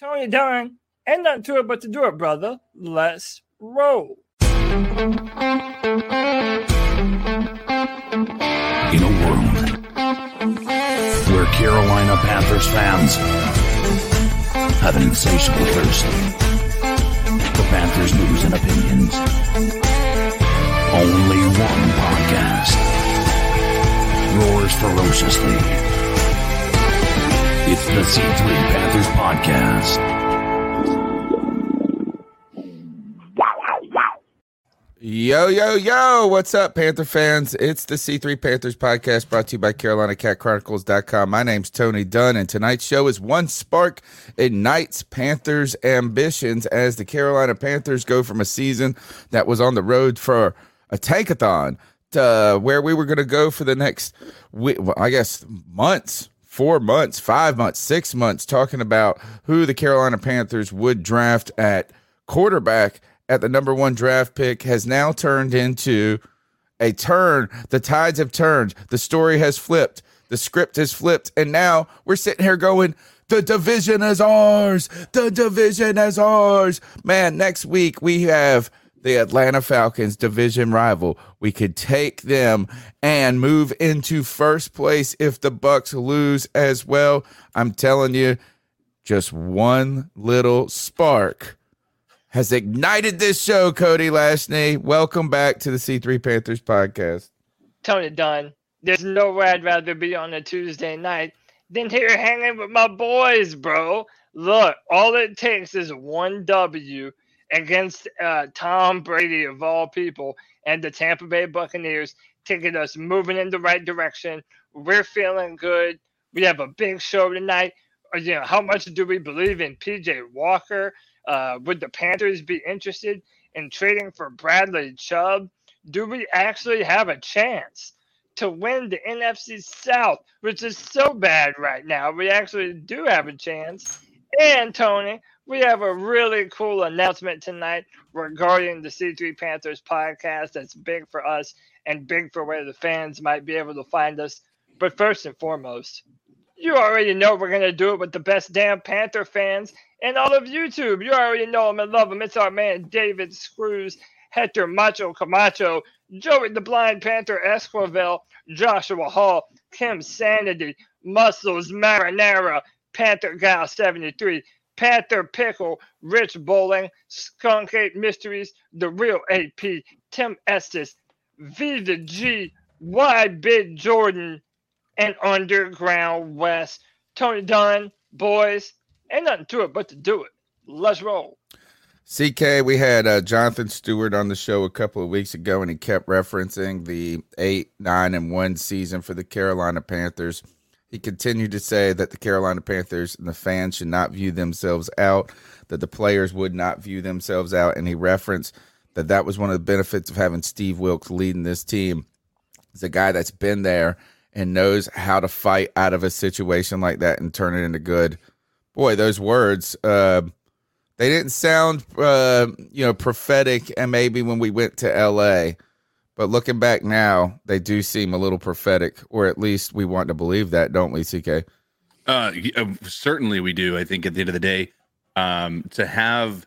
Tony Dunn, and nothing to it but to do it, brother. Let's roll. In a world where Carolina Panthers fans have an insatiable thirst for Panthers news and opinions, only one podcast roars ferociously. It's the C3 Panthers Podcast. Yo, yo, yo, what's up, Panther fans? It's the C3 Panthers podcast brought to you by CarolinaCatChronicles.com. My name's Tony Dunn, and tonight's show is One Spark Ignites Panthers' Ambitions as the Carolina Panthers go from a season that was on the road for a tankathon to where we were going to go for the next, I guess, months, four months, five months, six months, talking about who the Carolina Panthers would draft at quarterback at the number one draft pick has now turned into a turn. The tides have turned. The story has flipped. The script has flipped. And now we're sitting here going, the division is ours. The division is ours. Man, next week we have the Atlanta Falcons division rival. We could take them and move into first place if the Bucks lose as well. I'm telling you, just one little spark has ignited this show, Cody Lashney. Welcome back to the C3 Panthers podcast. Tony Dunn. There's no way I'd rather be on a Tuesday night than here hanging with my boys, bro. Look, all it takes is one W against uh, Tom Brady of all people and the Tampa Bay Buccaneers get us moving in the right direction. We're feeling good. We have a big show tonight. Uh, you know, how much do we believe in PJ Walker? Uh, would the Panthers be interested in trading for Bradley Chubb? Do we actually have a chance to win the NFC South, which is so bad right now? We actually do have a chance. And Tony, we have a really cool announcement tonight regarding the C3 Panthers podcast that's big for us and big for where the fans might be able to find us. But first and foremost, you already know we're going to do it with the best damn Panther fans and all of YouTube. You already know them and love them. It's our man David Screws, Hector Macho Camacho, Joey the Blind Panther Esquivel, Joshua Hall, Kim Sanity, Muscles Marinara, Panther Gal 73, Panther Pickle, Rich Bowling, Skunk Eight Mysteries, The Real AP, Tim Estes, V the G, Y Big Jordan, and Underground West. Tony Dunn, boys, ain't nothing to it but to do it. Let's roll. CK, we had uh, Jonathan Stewart on the show a couple of weeks ago, and he kept referencing the eight, nine, and one season for the Carolina Panthers. He continued to say that the Carolina Panthers and the fans should not view themselves out, that the players would not view themselves out. And he referenced that that was one of the benefits of having Steve Wilks leading this team. He's a guy that's been there and knows how to fight out of a situation like that and turn it into good. Boy, those words, uh, they didn't sound, uh, you know, prophetic. And maybe when we went to LA, but looking back now, they do seem a little prophetic, or at least we want to believe that, don't we, CK? Uh, uh, certainly we do. I think at the end of the day, um, to have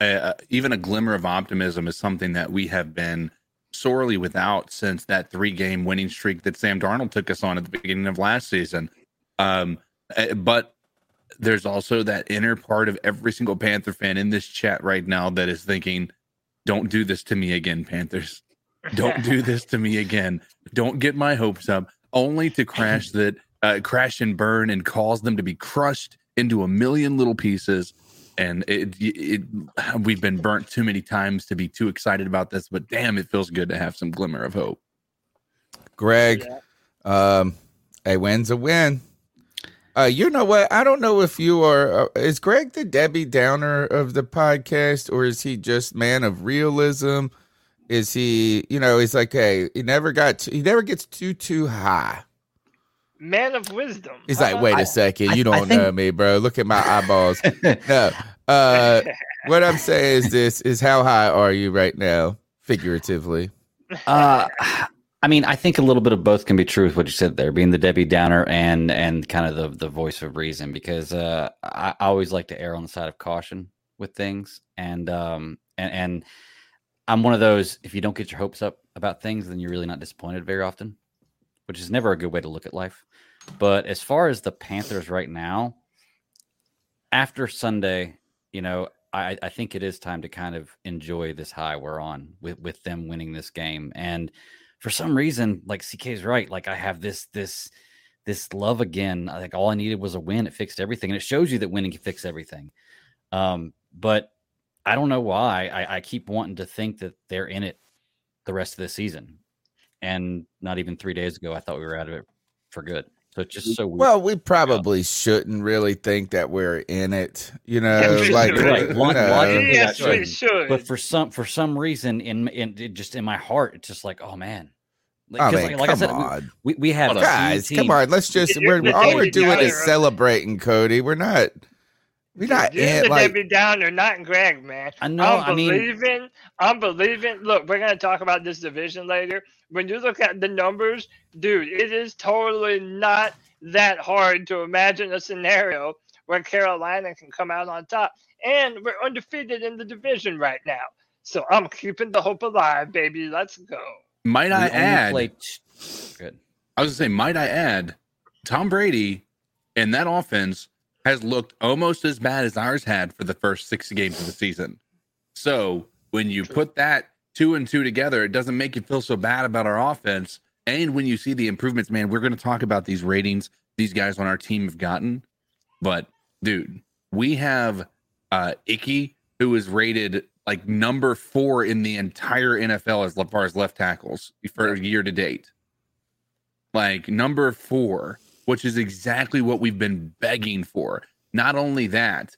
a, even a glimmer of optimism is something that we have been sorely without since that three game winning streak that Sam Darnold took us on at the beginning of last season. Um, eh, but there's also that inner part of every single Panther fan in this chat right now that is thinking, "Don't do this to me again, Panthers. Don't do this to me again. Don't get my hopes up." Only to crash that, uh, crash and burn, and cause them to be crushed into a million little pieces. And it, it, we've been burnt too many times to be too excited about this. But damn, it feels good to have some glimmer of hope. Greg, um, a win's a win. Uh, you know what? I don't know if you are. Uh, is Greg the Debbie Downer of the podcast, or is he just man of realism? Is he, you know, he's like, hey, he never got, to, he never gets too too high. Man of wisdom. He's like, wait I- a second, I- you I don't think- know me, bro. Look at my eyeballs. no, uh, what I'm saying is this: is how high are you right now, figuratively? Uh, I mean, I think a little bit of both can be true with what you said there, being the Debbie Downer and and kind of the the voice of reason. Because uh, I, I always like to err on the side of caution with things, and um, and and I'm one of those. If you don't get your hopes up about things, then you're really not disappointed very often, which is never a good way to look at life. But as far as the Panthers right now, after Sunday, you know, I, I think it is time to kind of enjoy this high we're on with with them winning this game. And for some reason, like CK is right, like I have this this this love again. Like all I needed was a win. It fixed everything, and it shows you that winning can fix everything. Um, but I don't know why I, I keep wanting to think that they're in it the rest of the season. And not even three days ago, I thought we were out of it for good. So it's just mm, so weird. Well, we probably shouldn't really think that we're in it. You know, Yeah, we like should. Right, log- know. logically, yes, we shouldn't. should. but for some for some reason in in it just in my heart it's just like oh man Like- I 'cause mean, like, like I come said we- on, we, we have a guys, team- come on. Let's just. We're all we're doing is celebrating, Cody. We're not. We're not You're in the like. Debbie Downer, not Greg, man. I know, I'm I mean- believing. I'm believing. Look, we're gonna talk about this division later. When you look at the numbers, dude, it is totally not that hard to imagine a scenario where Carolina can come out on top, and we're undefeated in the division right now. So I'm keeping the hope alive, baby. Let's go. Might I add? play t- good I was gonna say, might I add, Tom Brady and that offense has looked almost as bad as ours had for the first six games of the season. So when you put that two and two together, it doesn't make you feel so bad about our offense. And when you see the improvements, man, we're going to talk about these ratings these guys on our team have gotten. But dude, we have uh Icky, who is rated like number four in the entire NFL as far as left tackles for a year to date like number four, which is exactly what we've been begging for. Not only that,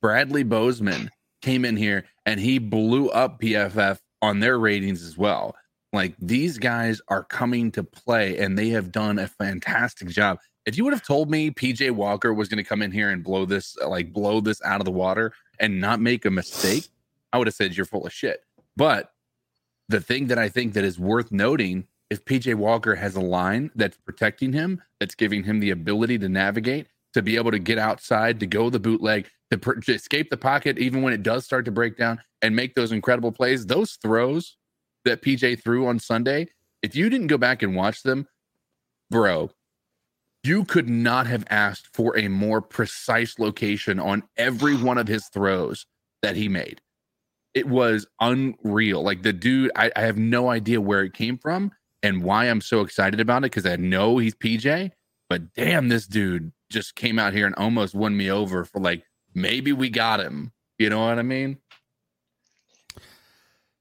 Bradley Bozeman came in here and he blew up PFF on their ratings as well. Like these guys are coming to play and they have done a fantastic job. If you would have told me PJ Walker was going to come in here and blow this, like blow this out of the water and not make a mistake, I would have said you're full of shit. But the thing that I think that is worth noting if PJ Walker has a line that's protecting him, that's giving him the ability to navigate, to be able to get outside, to go the bootleg, to, to escape the pocket, even when it does start to break down and make those incredible plays, those throws that PJ threw on Sunday, if you didn't go back and watch them, bro, you could not have asked for a more precise location on every one of his throws that he made. It was unreal. Like the dude, I, I have no idea where it came from and why I'm so excited about it because I know he's PJ, but damn, this dude just came out here and almost won me over for like maybe we got him. You know what I mean?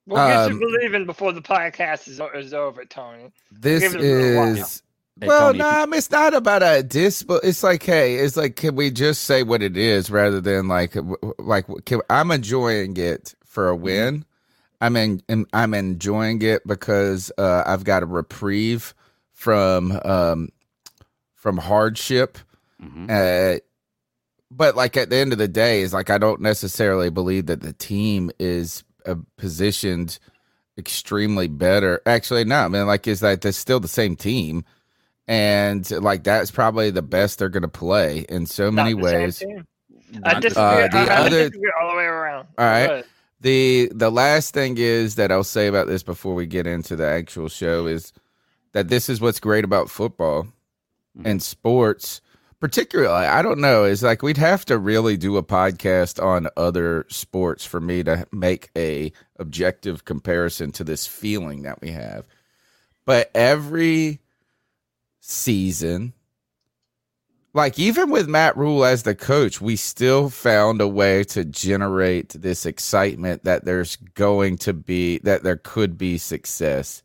We'll get Um, you believing before the podcast is, is over, Tony. This Give it a little while. is. Hey, well, Tony, no, if you- I mean, it's not about a dis, but it's like, hey, it's like, can we just say what it is rather than like, w- w- like, can, I'm enjoying it for Mm-hmm. a win. I'm in, in- I'm enjoying it because uh, I've got a reprieve from um, from hardship. Mhm. Uh, but like at the end of the day, is like I don't necessarily believe that the team is uh, positioned extremely better. Actually, no, I mean, like, is that they're still the same team, and like that's probably the best they're going to play in so many Not the same ways. team. I disagree. Uh, the I, I other- disagree all the way around. All right. The the last thing is that I'll say about this before we get into the actual show is that this is what's great about football mm-hmm. and sports particularly i don't know is like we'd have to really do a podcast on other sports for me to make a objective comparison to this feeling that we have. But every season like even with Matt Rhule as the coach we still found a way to generate this excitement that there's going to be that there could be success.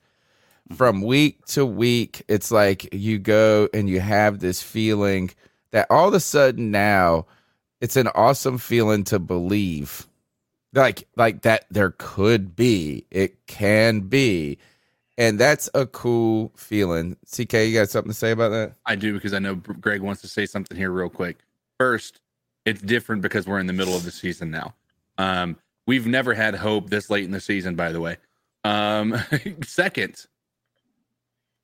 Mm-hmm. From week to week, it's like you go and you have this feeling that all of a sudden now it's an awesome feeling to believe like like that there could be it can be and that's a cool feeling ck you got something to say about that I do because I know Greg wants to say something here real quick. First, it's different because we're in the middle of the season now. Um, we've never had hope this late in the season, by the way. Um, second,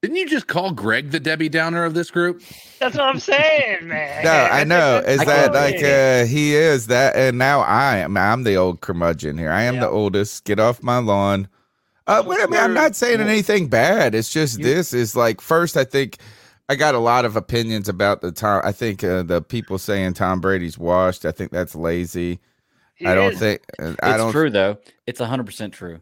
didn't you just call Greg the Debbie Downer of this group? That's what I'm saying, man. no i know is that's that like uh he is that and now i am i'm the old curmudgeon here i am the oldest get off my lawn uh but i mean i'm not saying anything bad it's just this is like first i think I got a lot of opinions about the Tom. I think uh, the people saying Tom Brady's washed. I think that's lazy. He I don't is. think. uh, It's don't. true though. It's hundred percent true.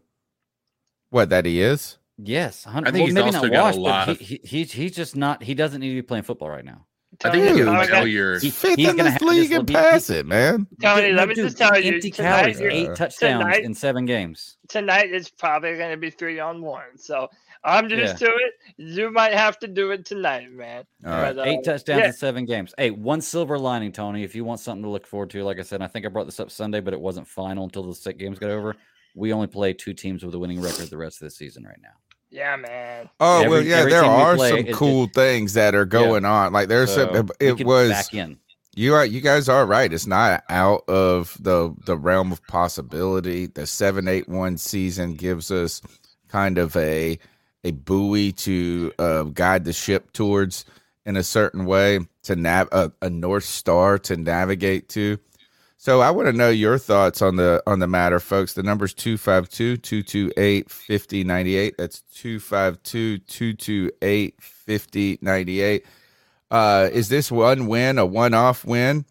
What that he is? Yes, 100, I think well, he's maybe also not got a lot but of- he, he, he's he's just not. He doesn't need to be playing football right now. I think you Dude, can I tell your Fifth he's in gonna this league this and pass it, man. Tony, Dude, let me dude, just tell you, empty tonight, calories, you're- eight touchdowns tonight- in seven games. tonight is probably going to be three on one. So I'm used to it. You might have to do it tonight, man. All right. But, uh, Eight touchdowns yeah. in seven games. Hey, one silver lining, Tony. If you want something to look forward to, like I said, I think I brought this up Sunday, but it wasn't final until the six games got over. We only play two teams with a winning record the rest of the season right now. Yeah, man. Oh Every- well, yeah. There are play, some it- it- cool things that are going on. Like there's So, some. we It was back in. you are you guys are right. It's not out of the the realm of possibility. The seven eight one season gives us kind of a a buoy to uh, guide the ship towards in a certain way to nav a, a north star to navigate to. So I want to know your thoughts on the on the matter, folks. The number's 252-228-5098. That's 252-228-5098. Uh, is this one win a one-off win?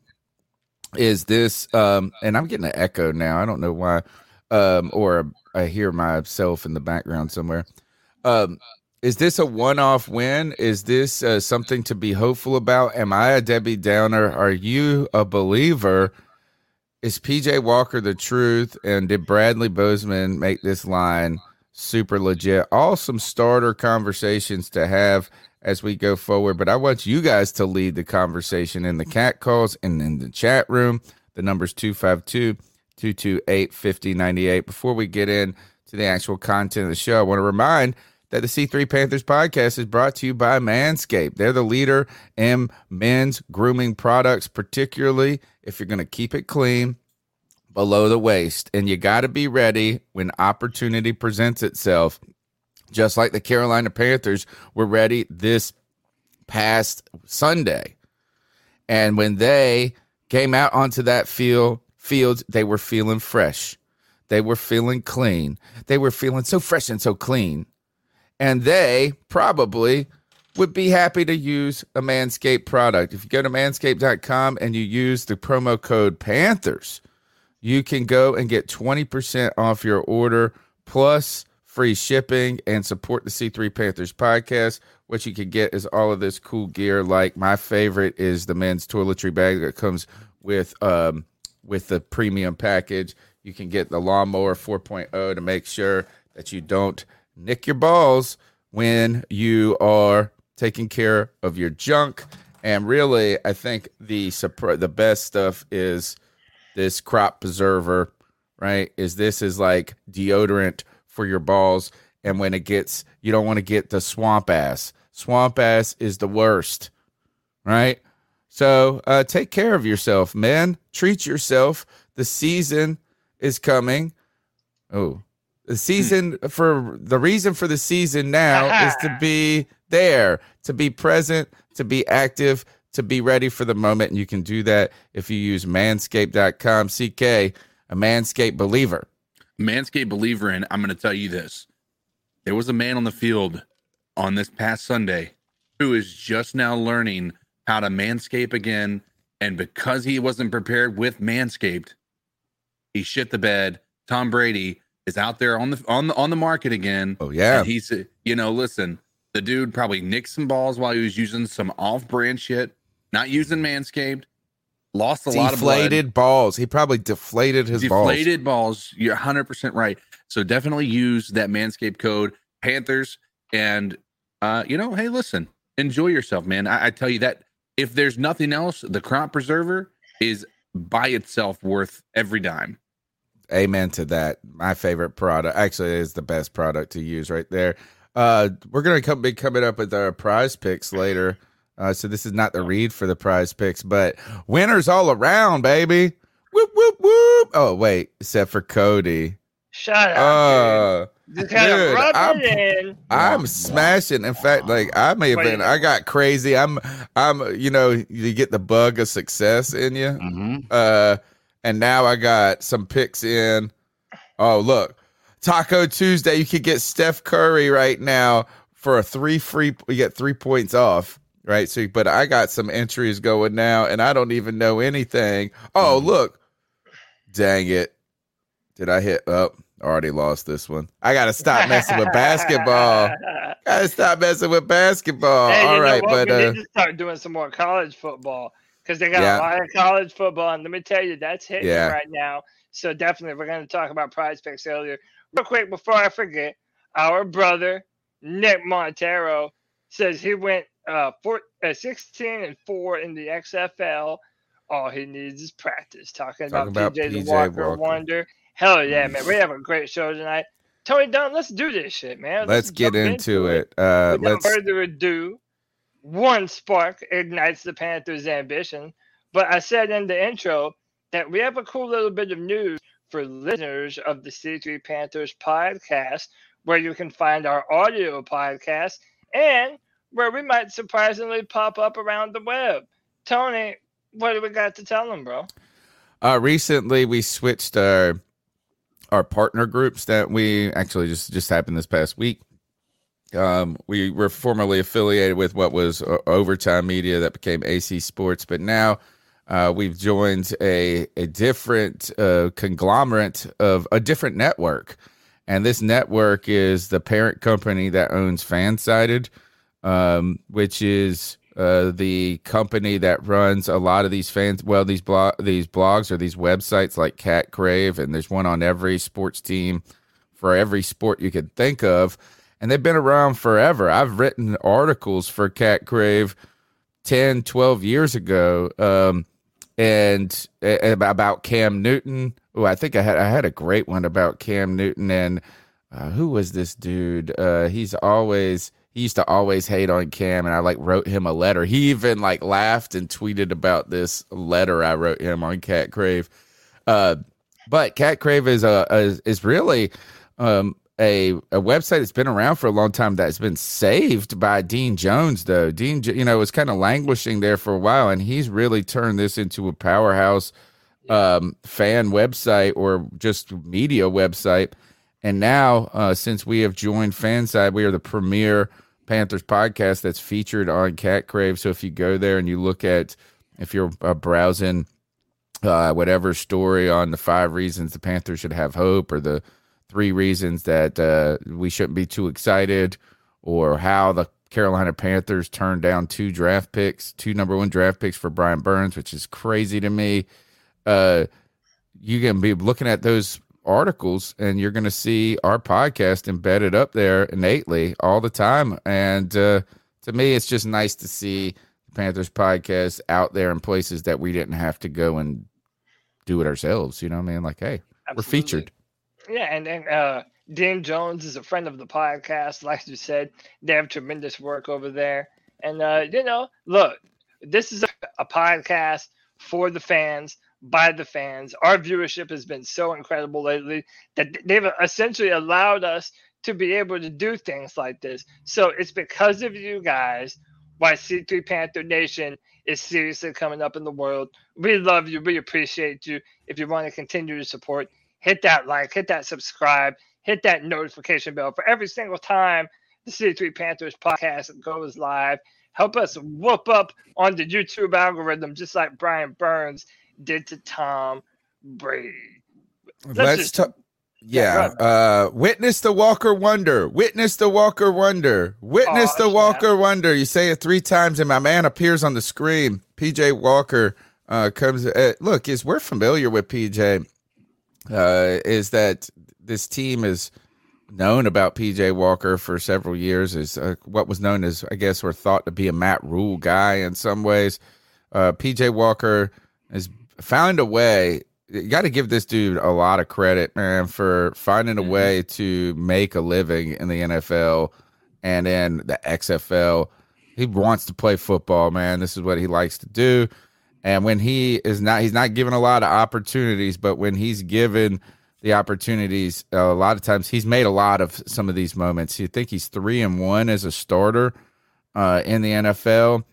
Is this um and I'm getting an echo now. I don't know why. Um or I hear myself in the background somewhere. Um is this a one-off win? Is this uh, something to be hopeful about? Am I a Debbie Downer? Are you a believer? Is PJ Walker the truth? And did Bradley Bozeman make this line super legit? All some starter conversations to have as we go forward. But I want you guys to lead the conversation in the cat calls and in the chat room. The number's 252 228 5098. Before we get in to the actual content of the show, I want to remind that the C3 Panthers podcast is brought to you by Manscaped. They're the leader in men's grooming products, particularly if you're going to keep it clean below the waist. And you got to be ready when opportunity presents itself. Just like the Carolina Panthers were ready this past Sunday. And when they came out onto that field, field, they were feeling fresh. They were feeling clean. They were feeling so fresh and so clean and they probably would be happy to use a Manscaped product. If you go to manscaped.com and you use the promo code Panthers, you can go and get 20% off your order plus free shipping and support the C3 Panthers podcast. What you can get is all of this cool gear. Like my favorite is the men's toiletry bag that comes with um with the premium package. You can get the lawnmower 4.0 to make sure that you don't nick your balls when you are taking care of your junk. And really, I think the the best stuff is this crop preserver, right? Is this is like deodorant for your balls. And when it gets, you don't want to get the swamp ass. Swamp ass is the worst, right? So uh, take care of yourself, man. Treat yourself. The season is coming. Oh, the season hmm. for the reason for the season now is to be there, to be present, to be active, to be ready for the moment. And you can do that if you use manscaped.com. CK, a manscaped believer. Manscaped believer in, I'm going to tell you this. There was a man on the field on this past Sunday who is just now learning how to manscape again. And because he wasn't prepared with Manscaped, he shit the bed. Tom Brady is out there on the on the on the market again. Oh yeah. And he's you know, listen, the dude probably nicked some balls while he was using some off-brand shit, not using Manscaped. Lost a lot of deflated balls. He probably deflated his balls. deflated balls. You're 100% right. So definitely use that Manscaped code Panthers. And, uh, you know, hey, listen, enjoy yourself, man. I, I tell you that if there's nothing else, the crop preserver is by itself worth every dime. Amen to that. My favorite product actually is the best product to use right there. Uh, we're gonna come be coming up with our prize picks later. Uh, so this is not the read for the prize picks, but winners all around, baby. Whoop whoop whoop. Oh wait, except for Cody. Shut up. Uh, dude. Just kind dude, rub I'm- it in. I'm smashing. In fact, like I may have been, I got crazy. I'm, I'm, you know, you get the bug of success in you. Mm-hmm. Uh, and now I got some picks in. Oh, look, Taco Tuesday. You could get Steph Curry right now for a three free. You get three points off, right? So, but I got some entries going now, and I don't even know anything. Oh, look, dang it! Did I hit up? already lost this one. I gotta stop messing with basketball. Gotta stop messing with basketball. Hey, All what? but uh, need to start doing some more college football because they got Yeah. a lot of college football, and let me tell you, that's hitting Yeah. right now. So definitely, we're going to talk about Prize Picks earlier. Real quick before I forget, our brother Nick Montero says he went uh, four, uh 16 and four in the XFL. All he needs is practice. Talking, Talking about, about PJ, Walker, Walker. Wonder. Hell yeah, man! We have a great show tonight. Tony Dunn, let's do this shit, man. let's get jump into it. Uh, Without let's further ado, one spark ignites the Panthers' ambition. But I said in the intro that we have a cool little bit of news for listeners of the C3 Panthers podcast, where you can find our audio podcast and where we might surprisingly pop up around the web. Tony, what do we got to tell them, bro? Uh, recently, we switched our our partner groups that we actually just just happened this past week. Um, we were formerly affiliated with what was uh, Overtime Media that became AC Sports, but now uh, we've joined a a different uh, conglomerate of a different network, and this network is the parent company that owns Fansided, um, which is uh, the company that runs a lot of these fans. Well, these blog these blogs or these websites like Cat Crave, and there's one on every sports team for every sport you could think of, and they've been around forever. I've written articles for Cat Crave 10, 12 years ago, um, and about Cam Newton. Oh, I think I had I had a great one about Cam Newton and uh, who was this dude? Uh, he's always he used to always hate on Cam, and I like wrote him a letter. He even like laughed and tweeted about this letter I wrote him on Cat Crave. Uh, but Cat Crave is a, is, is really um, a a website that's been around for a long time that's been saved by Dean Jones though. Dean, you know, was kind of languishing there for a while, and he's really turned this into a powerhouse um, fan website or just media website. And now, uh, since we have joined Fanside, we are the premier Panthers podcast that's featured on Cat Crave. So if you go there and you look at, if you're uh, browsing uh, whatever story on the five reasons the Panthers should have hope, or the three reasons that uh, we shouldn't be too excited, or how the Carolina Panthers turned down two draft picks, two number one draft picks for Brian Burns, which is crazy to me. Uh, you can be looking at those articles and you're going to see our podcast embedded up there innately all the time. And uh, to me, it's just nice to see the Panthers podcast out there in places that we didn't have to go and do it ourselves. You know what I mean? Like, hey, we're featured. Yeah, and then uh, Dean Jones is a friend of the podcast. Like you said, they have tremendous work over there. And uh, you know, look, this is a, a podcast for the fans, by the fans. Our viewership has been so incredible lately that they've essentially allowed us to be able to do things like this. So it's because of you guys why C3 Panther Nation is seriously coming up in the world. We love you. We appreciate you. If you want to continue to support, hit that like, hit that subscribe, hit that notification bell for every single time the C3 Panthers podcast goes live. help us whoop up on the YouTube algorithm, just like Brian Burns did to Tom Brady. Let's, Let's talk. Yeah, uh, witness the Walker Wonder. Witness the Walker Wonder. Witness Oh, the. Walker Wonder. You say it three times, and my man appears on the screen. PJ Walker uh, comes. Uh, look, is we're familiar with PJ. Uh, is that this team is known about PJ Walker for several years? Is uh, what was known as, I guess, or thought to be a Matt Rhule guy in some ways. Uh, PJ Walker has found a way you got to give this dude a lot of credit, man, for finding a Mhm. way to make a living in the NFL and in the XFL. He wants to play football, man. This is what he likes to do. And when he is not, he's not given a lot of opportunities, but when he's given the opportunities, uh, a lot of times he's made a lot of some of these moments. You think he's three and one as a starter uh, in the NFL.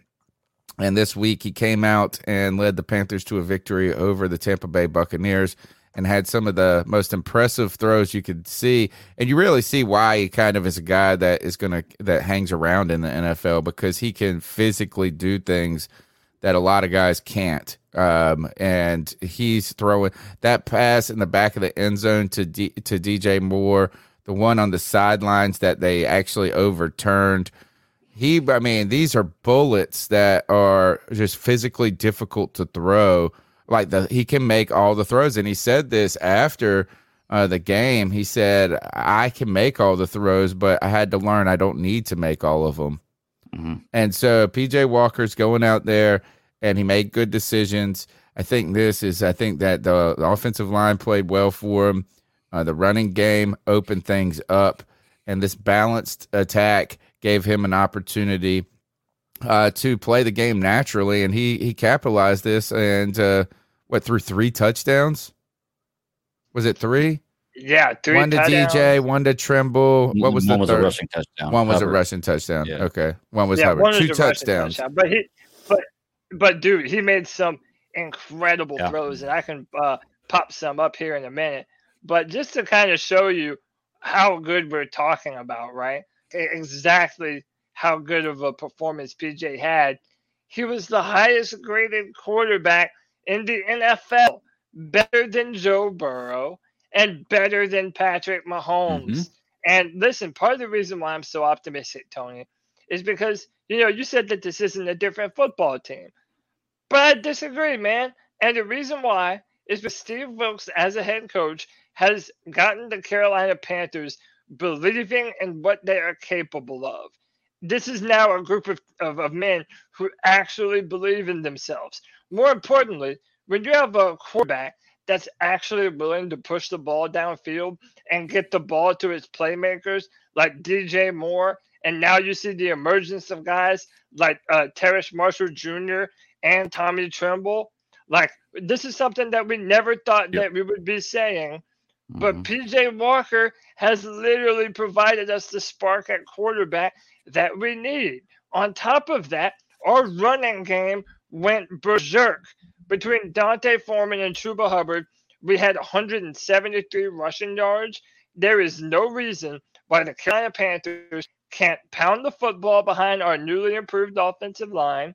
And this week he came out and led the Panthers to a victory over the Tampa Bay Buccaneers and had some of the most impressive throws you could see. And you really see why he kind of is a guy that is going to, that hangs around in the NFL because he can physically do things that a lot of guys can't. Um, and he's throwing that pass in the back of the end zone to D, to DJ Moore, the one on the sidelines that they actually overturned. He, I mean, these are bullets that are just physically difficult to throw. Like the he can make all the throws, and he said this after uh, the game. He said, "I can make all the throws, but I had to learn I don't need to make all of them." Mhm. And so PJ Walker's going out there and he made good decisions. I think this is, I think that the, the offensive line played well for him. Uh, the running game opened things up, and this balanced attack gave him an opportunity uh, to play the game naturally. And he, he capitalized this and uh, what, through three touchdowns? Was it three? Yeah, three one to touchdowns. DJ, one to Tremble. What was one the was third? a rushing touchdown? One was a Hubbard. rushing touchdown. Yeah. Okay. One was yeah, Hubbard. one was Two a touchdowns. touchdown. But he, but, but dude, he made some incredible Yeah. throws, and I can uh, pop some up here in a minute. But just to kind of show you how good we're talking about, right? Exactly how good of a performance PJ had. He was the highest graded quarterback in the NFL, better than Joe Burrow and better than Patrick mm-hmm. Mahomes. And listen, part of the reason why I'm so optimistic, Tony, is because you know you said that this isn't a different football team, but I disagree, man. And the reason why is because Steve Wilks, as a head coach, has gotten the Carolina Panthers believing in what they are capable of. This is now a group of, of, of men who actually believe in themselves. More importantly, when you have a quarterback that's actually willing to push the ball downfield and get the ball to its playmakers like DJ Moore, and now you see the emergence of guys like uh, Terrace Marshall Jr. and Tommy Tremble. Like this is something that we never thought Yep. that we would be saying. But Mhm. PJ Walker has literally provided us the spark at quarterback that we need. On top of that, our running game went berserk. Between D'Onta Foreman and Chuba Hubbard, we had 173 rushing yards. There is no reason why the Carolina Panthers can't pound the football behind our newly improved offensive line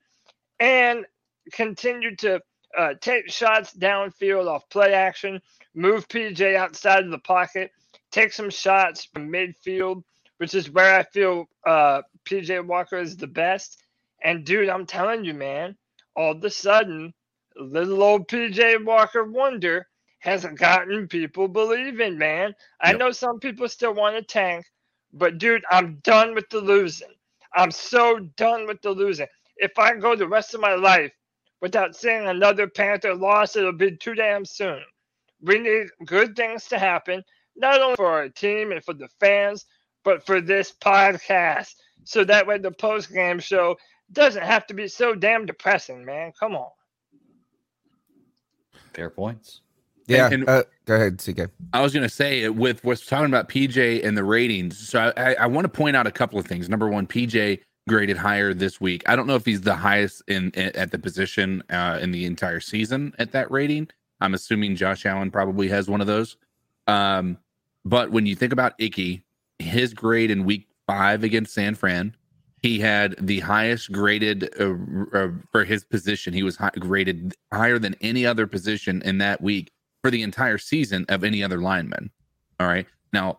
and continue to uh, take shots downfield off play action, move PJ outside of the pocket, take some shots from midfield, which is where I feel uh, PJ Walker is the best. And dude, I'm telling you, man, all of a sudden, little old PJ Walker Wonder has gotten people believing, man. I Yep. know some people still want to tank, but dude, I'm done with the losing. I'm so done with the losing. If I go the rest of my life without seeing another Panther loss, it'll be too damn soon. We need good things to happen, not only for our team and for the fans, but for this podcast. So that way the post game show doesn't have to be so damn depressing, man. Come on. Fair points. Yeah. and- uh, go ahead, CK. I was going to say with what's talking about PJ and the ratings. So I, I want to point out a couple of things. Number one, PJ graded higher this week. I don't know if he's the highest in, in- at the position uh, in the entire season at that rating. I'm assuming Josh Allen probably has one of those. Um, but when you think about Icky, his grade in week five against San Fran, He had the highest graded uh, uh, for his position. He was high, graded higher than any other position in that week for the entire season of any other lineman. All right. Now,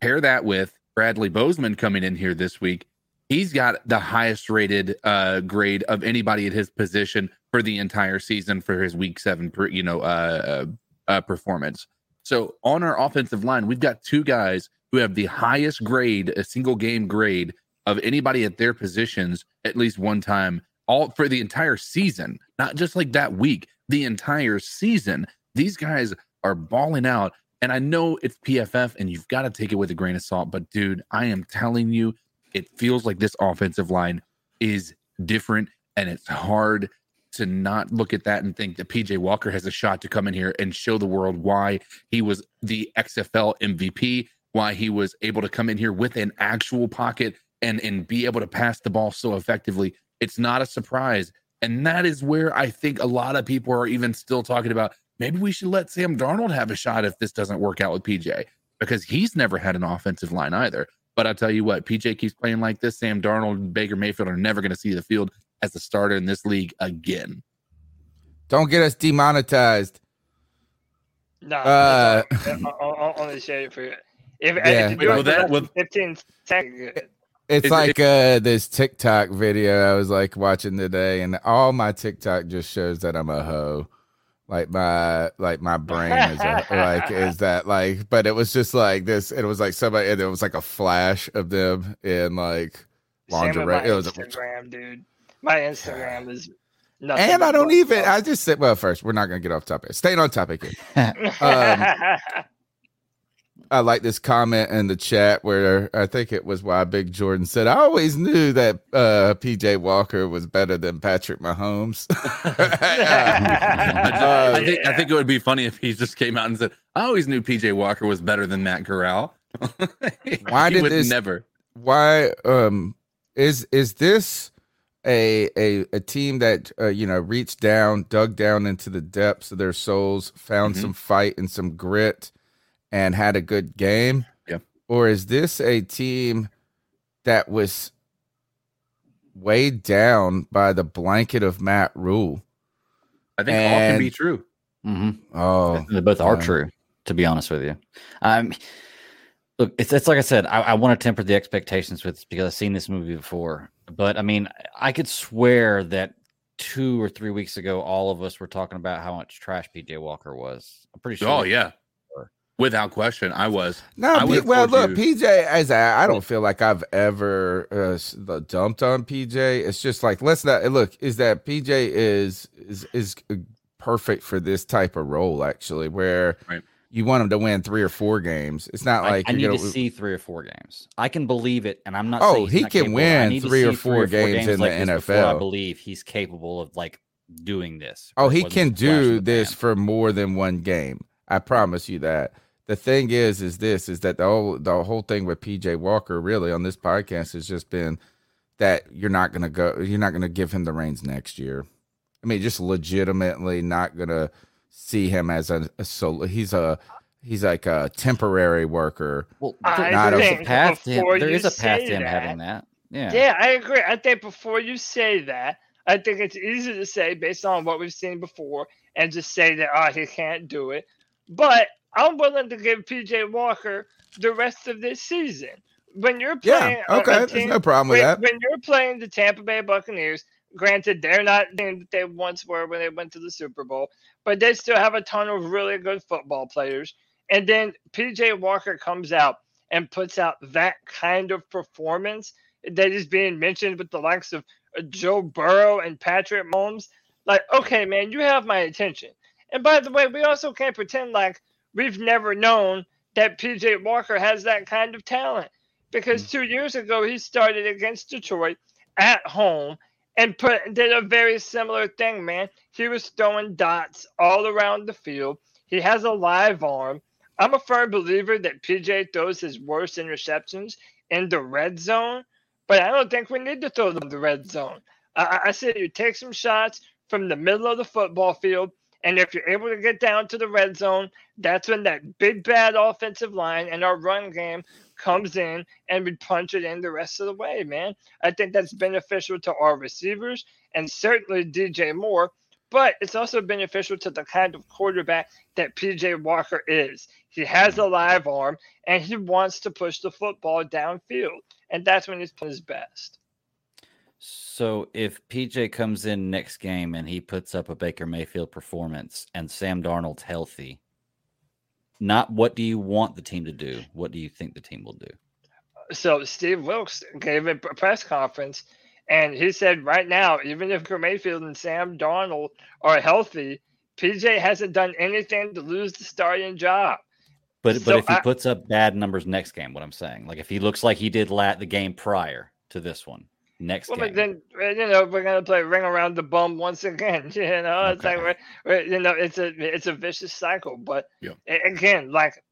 pair that with Bradley Bozeman coming in here this week. He's got the highest rated uh, grade of anybody at his position for the entire season for his week seven, you know, uh, uh, performance. So on our offensive line, we've got two guys who have the highest grade, a single game grade of anybody at their positions at least one time, all for the entire season, not just like that week, the entire season. These guys are balling out. And I know it's PFF and you've got to take it with a grain of salt, but dude, I am telling you, it feels like this offensive line is different and it's hard to not look at that and think that PJ Walker has a shot to come in here and show the world why he was the XFL MVP, why he was able to come in here with an actual pocket and and be able to pass the ball so effectively. It's not a surprise. And that is where I think a lot of people are even still talking about maybe we should let Sam Darnold have a shot if this doesn't work out with PJ because he's never had an offensive line either. But I'll tell you what, PJ keeps playing like this. Sam Darnold, Baker Mayfield are never going to see the field as a starter in this league again. Don't get us demonetized. No, Uh, I'll, I'll only share it for you. If, Yeah. if you do Well, it for that- less 15 seconds, It's like uh this TikTok video I was like watching today, and all my TikTok just shows that I'm a hoe. Like my like my brain is a, like is that like, but it was just like this. It was like somebody. And it was like a flash of them in like lingerie. my It was, Instagram, dude. My Instagram is nothing. and I don't even. stuff. I just said, well, first we're not gonna get off topic. Staying on topic here. um, I like this comment in the chat where I think it was why Big Jordan said, I always knew that uh, PJ Walker was better than Patrick Mahomes. I, Uh, think, I think it would be funny if he just came out and said, "I always knew PJ Walker was better than Matt Corral." Why did this- never? why um is is this a a, a team that uh, you know reached down dug down into the depths of their souls found Mhm. some fight and some grit and had a good game Yep. or is this a team that was weighed down by the blanket of Matt Rhule I think all can be And- true. hmm oh They both are uh, true, to be honest with you. Um, look, it's, it's like I said, I, I want to temper the expectations with this because I've seen this movie before. But I mean, I could swear that two or three weeks ago, all of us were talking about how much trash PJ Walker was. I'm pretty sure. Oh yeah, without question, I was. No, I P- well, look, you- PJ, as I, I don't feel like I've ever uh, dumped on PJ. It's just like let's not look. Is that PJ is is is uh, perfect for this type of role actually, where Right. you want him to win three or four games. It's not I, like I you're need gonna. to see three or four games. I can believe it, and I'm not. Oh, saying he not can capable. I win need to three or see four games in the NFL. I believe he's capable of like doing this. Oh, he can this flash in do this pan. for more than one game. I promise you that. The thing is, is this is that the whole the whole thing with PJ Walker really on this podcast has just been that you're not gonna go, you're not gonna give him the reins next year. I mean, just legitimately not gonna see him as a, a solo. He's a he's like a temporary worker. Well, I there, Not a- there's a think path to him. before There a path to him that- having that. Yeah. Yeah, I agree. I think before you say that, I think it's easy to say based on what we've seen before and just say that oh he can't do it. But I'm willing to give PJ Walker the rest of this season. When you're playing, Yeah, okay, there's no problem with when, that. when you're playing the Tampa Bay Buccaneers, granted they're not the team that they once were when they went to the Super Bowl, but they still have a ton of really good football players. And then PJ Walker comes out and puts out that kind of performance that is being mentioned with the likes of uh, Joe Burrow and Patrick Mahomes. Like, okay, man, you have my attention. And by the way, we also can't pretend like we've never known that PJ Walker has that kind of talent. Because hmm. two years ago, he started against Detroit at home and put did a very similar thing, man. He was throwing dots all around the field. He has a live arm. I'm a firm believer that PJ throws his worst interceptions in the red zone, but I don't think we need to throw them in the red zone. I, I I said you take some shots from the middle of the football field And if you're able to get down to the red zone, that's when that big bad offensive line and our run game comes in and we punch it in the rest of the way, man. I think that's beneficial to our receivers and certainly DJ Moore, but it's also beneficial to the kind of quarterback that PJ Walker is. He has a live arm and he wants to push the football downfield, and that's when he's playing his best. So if PJ comes in next game and he puts up a Baker Mayfield performance and Sam Darnold's healthy, not what do you want the team to do? What do you think the team will do? So Steve Wilks gave a press conference and he said right now, even if Baker Mayfield and Sam Darnold are healthy, PJ hasn't done anything to lose the starting job. But so but if he I, puts up bad numbers next game, what I'm saying, like if he looks like he did lat the game prior to this one, next well, game. But then uh, you know we're gonna play ring around the bum once again. You know, it's like we're, we're, you know it's a it's a vicious cycle. But yeah. again, like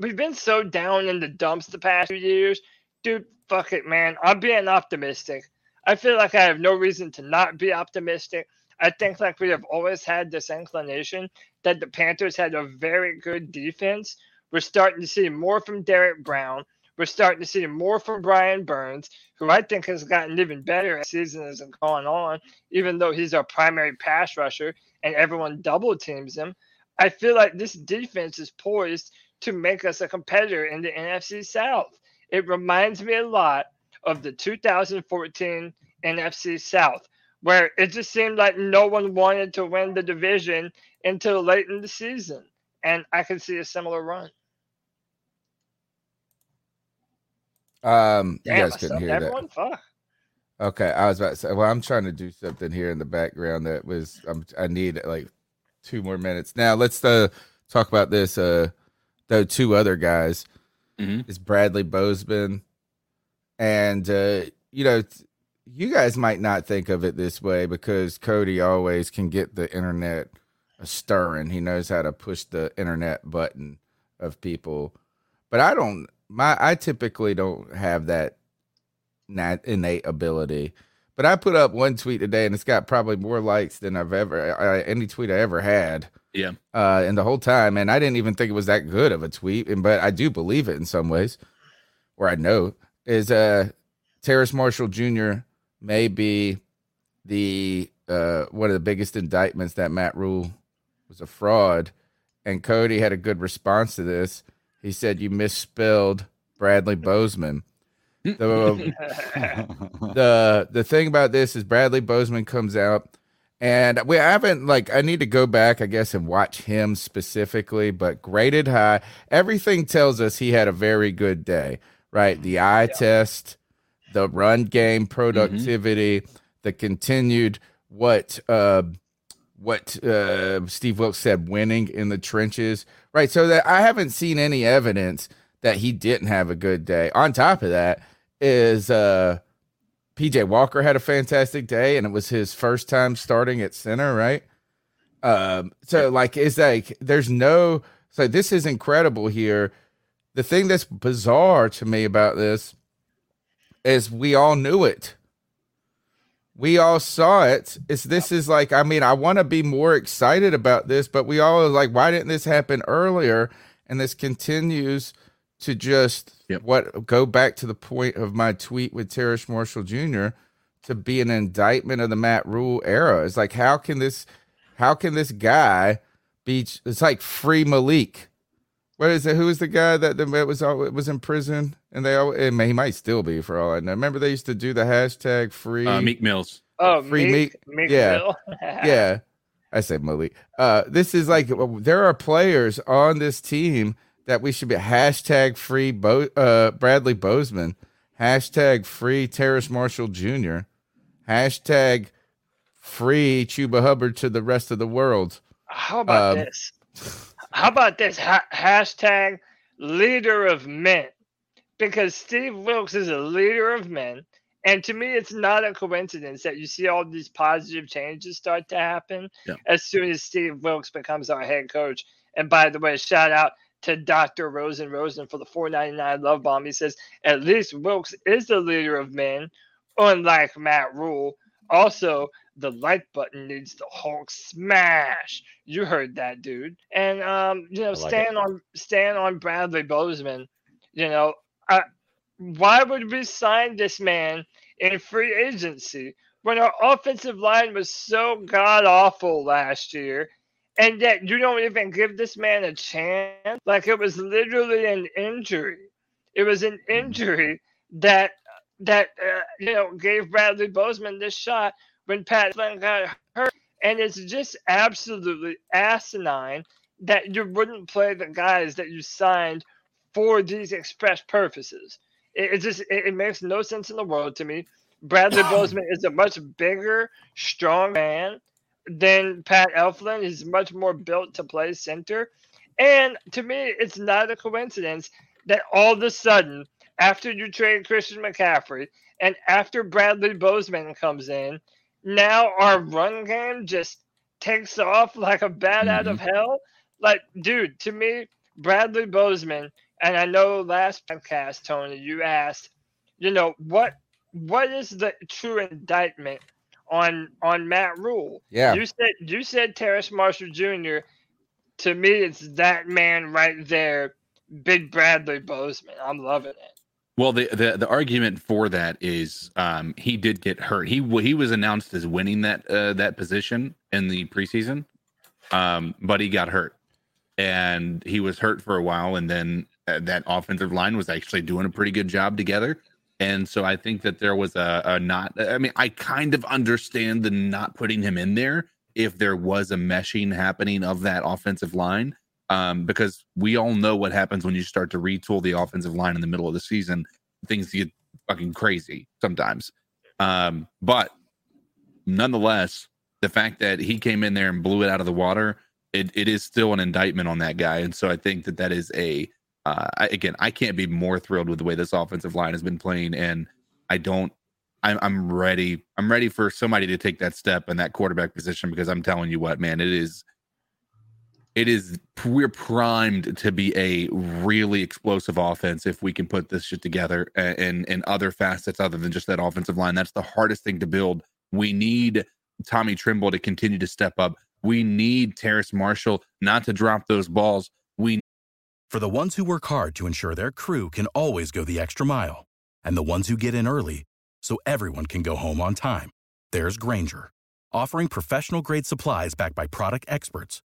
we've been so down in the dumps the past few years, dude. Fuck it, man. I'm being optimistic. I feel like I have no reason to not be optimistic. I think like we have always had this inclination that the Panthers had a very good defense. We're starting to see more from Derrick Brown. We're starting to see more from Brian Burns, who I think has gotten even better as season has gone on, even though he's our primary pass rusher and everyone double teams him. I feel like this defense is poised to make us a competitor in the NFC South. It reminds me a lot of the 2014 NFC South, where it just seemed like no one wanted to win the division until late in the season. And I could see a similar run. Um, Damn, you guys couldn't hear everyone? that. Fuck. Okay, I was about to say. Well, I'm trying to do something here in the background that was. I'm, I need like two more minutes. Now let's uh, talk about this. Uh, the two other guys mm-hmm. is Bradley Bozeman, and uh, you know, you guys might not think of it this way because Cody always can get the internet stirring. He knows how to push the internet button of people, but I don't my I typically don't have that nat- innate ability. But I put up one tweet today, and it's got probably more likes than I've ever uh, any tweet I ever had. Yeah. Uh, and the whole time, and I didn't even think it was that good of a tweet, and but I do believe it in some ways, or I know is uh Terrace Marshall Jr. may be the uh one of the biggest indictments that Matt Rhule was a fraud, and Cody had a good response to this. He said you misspelled Bradley Bozeman. The, the the thing about this is Bradley Bozeman comes out and we haven't like I need to go back I guess and watch him specifically but graded high everything tells us he had a very good day right the eye yeah. test the run game productivity mm-hmm. the continued what uh what uh Steve Wilks said winning in the trenches Right. So that I haven't seen any evidence that he didn't have a good day. On top of that, is uh PJ Walker had a fantastic day and it was his first time starting at center, right? Um, so like it's like there's no so this is incredible here. The thing that's bizarre to me about this is we all knew it we all saw it. It's this is like I mean I want to be more excited about this, but we all are like why didn't this happen earlier? And this continues to just yep. what go back to the point of my tweet with Terrace Marshall Jr. to be an indictment of the Matt Rhule era. It's like how can this how can this guy be? It's like free Malik. What is it? Who is the guy that, that was was in prison? And they all he might still be for all I know. Remember they used to do the hashtag free uh, Meek Mills. Oh, free Meek, Meek, Meek yeah, yeah. I say Malik. Uh, this is like there are players on this team that we should be hashtag free Bo, uh, Bradley Bozeman, hashtag free Terrace Marshall Jr., hashtag free Chuba Hubbard to the rest of the world. How about um, this? How about this ha- hashtag leader of men? Because Steve Wilks is a leader of men. And to me, it's not a coincidence that you see all these positive changes start to happen yeah. as soon as Steve Wilks becomes our head coach. And by the way, shout out to Dr. Rosen Rosen for the 499 love bomb. He says, at least Wilks is the leader of men, unlike Matt Rhule. Also, the like button needs to Hulk smash. You heard that, dude. And um, you know, like stand on stand on Bradley Bozeman. You know, I, why would we sign this man in free agency when our offensive line was so god awful last year? And yet you don't even give this man a chance. Like it was literally an injury. It was an injury that that uh, you know gave Bradley Bozeman this shot when Pat Elflein got hurt, and it's just absolutely asinine that you wouldn't play the guys that you signed for these express purposes. It, it just it, it makes no sense in the world to me. Bradley Bozeman is a much bigger, strong man than Pat Elflein. He's much more built to play center. And to me, it's not a coincidence that all of a sudden, after you trade Christian McCaffrey and after Bradley Bozeman comes in, now our run game just takes off like a bat out of mm-hmm. hell. Like, dude, to me, Bradley Bozeman, and I know last podcast, Tony, you asked, you know, what what is the true indictment on on Matt Rhule? Yeah. You said you said Terrace Marshall Jr. To me, it's that man right there, Big Bradley Bozeman. I'm loving it. Well, the, the the argument for that is um, he did get hurt. He he was announced as winning that uh, that position in the preseason, um, but he got hurt, and he was hurt for a while, and then uh, that offensive line was actually doing a pretty good job together. And so I think that there was a, a not. I mean, I kind of understand the not putting him in there if there was a meshing happening of that offensive line um, because we all know what happens when you start to retool the offensive line in the middle of the season. Things get fucking crazy sometimes. Um, but nonetheless, the fact that he came in there and blew it out of the water, it, it is still an indictment on that guy. And so I think that that is a, uh, I- again, I can't be more thrilled with the way this offensive line has been playing. And I don't, I'm, I'm ready. I'm ready for somebody to take that step in that quarterback position because I'm telling you what, man, it is, it is we're primed to be a really explosive offense if we can put this shit together and and other facets other than just that offensive line. That's the hardest thing to build. We need Tommy Tremble to continue to step up. We need Terrace Marshall not to drop those balls. We For the ones who work hard to ensure their crew can always go the extra mile, and the ones who get in early so everyone can go home on time, there's Grainger, offering professional grade supplies backed by product experts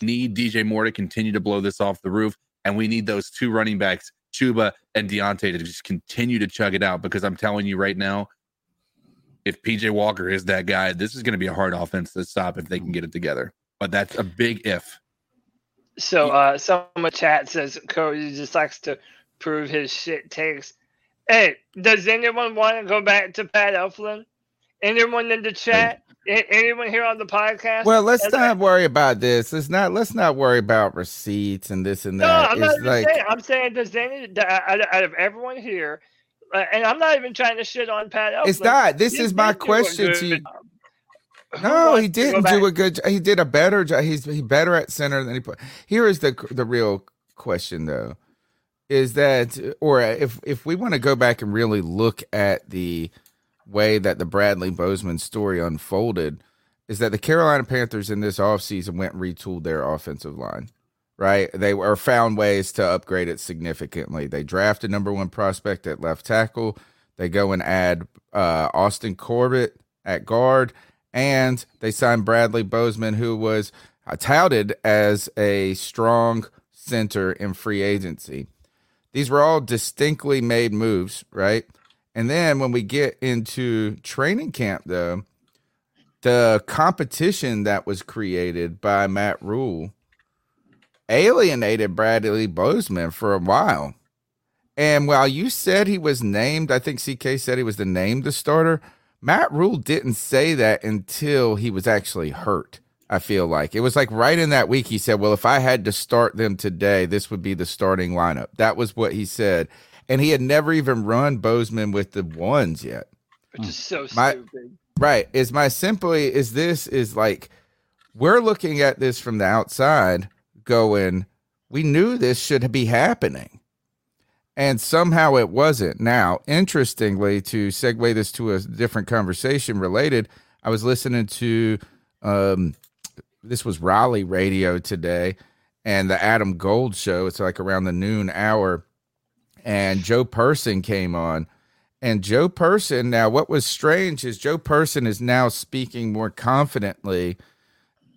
Need DJ Moore to continue to blow this off the roof, and we need those two running backs, Chuba and D'Onta, to just continue to chug it out. Because I'm telling you right now, if PJ Walker is that guy, this is going to be a hard offense to stop if they can get it together. But that's a big if. So uh someone chat says Cody just likes to prove his shit takes. Hey, does anyone want to go back to Pat Elflein? Anyone in the chat? Anyone here on the podcast? Well, let's not worry about this. Let's not. Let's not worry about receipts and this and that. No. I'm not it's even like saying. I'm saying does any out of- out of everyone here, uh, and I'm not even trying to shit on Pat Elflein. it's not. This is my did do a question to you. No, he didn't do a good. He did a better job. He's he better at center than he put. Here is the the real question though, is that or if if we want to go back and really look at the way that the Bradley Bozeman story unfolded, is that the Carolina Panthers in this offseason went and retooled their offensive line. Right, they were found ways to upgrade it significantly. They drafted number one prospect at left tackle. They go and add uh, Austin Corbett at guard, and they signed Bradley Bozeman, who was uh, touted as a strong center in free agency. These were all distinctly made moves, right? And then when we get into training camp, though, the competition that was created by Matt Rhule alienated Bradley Bozeman for a while. And while you said he was named, I think CK said he was the named the starter. Matt Rhule didn't say that until he was actually hurt. I feel like it was like right in that week he said, "Well, if I had to start them today, this would be the starting lineup." That was what he said, and he had never even run Bozeman with the ones yet. Which is so My- stupid. Right. Is my simply is this is like we're looking at this from the outside going, we knew this should be happening. And somehow it wasn't. Now, interestingly, to segue this to a different conversation related, I was listening to um this was Raleigh radio today and the Adam Gold show. It's like around the noon hour. And Joe Person came on and Joe Person, now what was strange is Joe Person is now speaking more confidently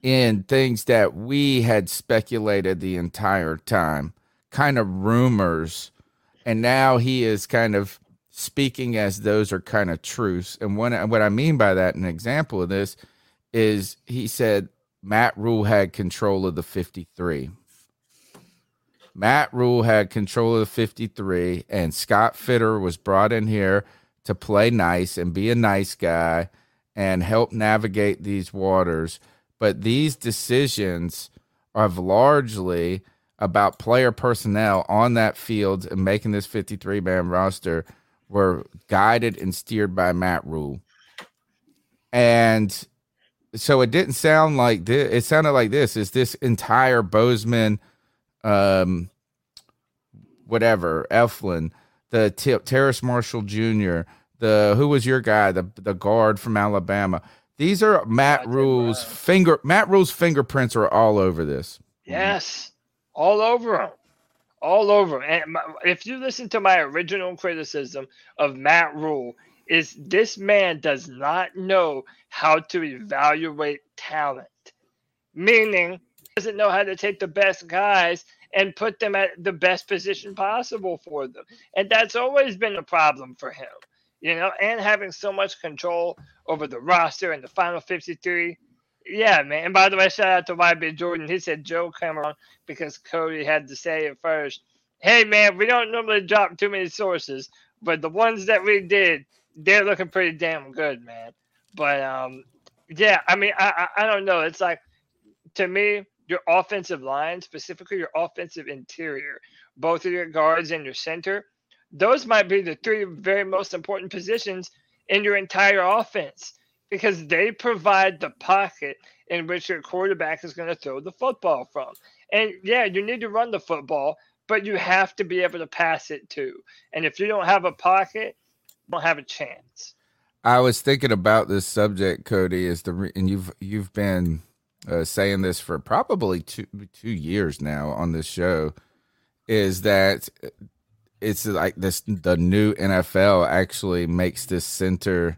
in things that we had speculated the entire time, kind of rumors. And now he is kind of speaking as those are kind of truths. And what, what I mean by that, an example of this is he said Matt Rhule had control of the 53. Matt Rhule had control of the 53, and Scott Fitter was brought in here to play nice and be a nice guy and help navigate these waters. But these decisions are largely about player personnel on that field and making this 53 man roster were guided and steered by Matt Rhule. And so it didn't sound like this. It sounded like this is this entire Bozeman um, whatever, Elflein, the T- Terrace Marshall Jr., the who was your guy, the the guard from Alabama. These are Matt Roger Rhule's Brown. finger. Matt Rhule's fingerprints are all over this. Yes, all over him, all over. And my, if you listen to my original criticism of Matt Rhule, is this man does not know how to evaluate talent, meaning doesn't know how to take the best guys and put them at the best position possible for them, and that's always been a problem for him. You know, and having so much control over the roster and the final 53 yeah, man. And by the way, shout out to YB Jordan. He said Joe came on because Cody had to say it first. Hey, man, we don't normally drop too many sources, but the ones that we did, they're looking pretty damn good, man. But um, yeah, I mean, I, I I don't know. It's like to me, your offensive line, specifically your offensive interior, both of your guards and your center, those might be the three very most important positions in your entire offense because they provide the pocket in which your quarterback is going to throw the football from. And yeah, you need to run the football, but you have to be able to pass it too. And if you don't have a pocket, you don't have a chance. I was thinking about this subject, Cody. Is the re- and you've you've been uh, saying this for probably two two years now on this show. Is that it's like this the new NFL actually makes this center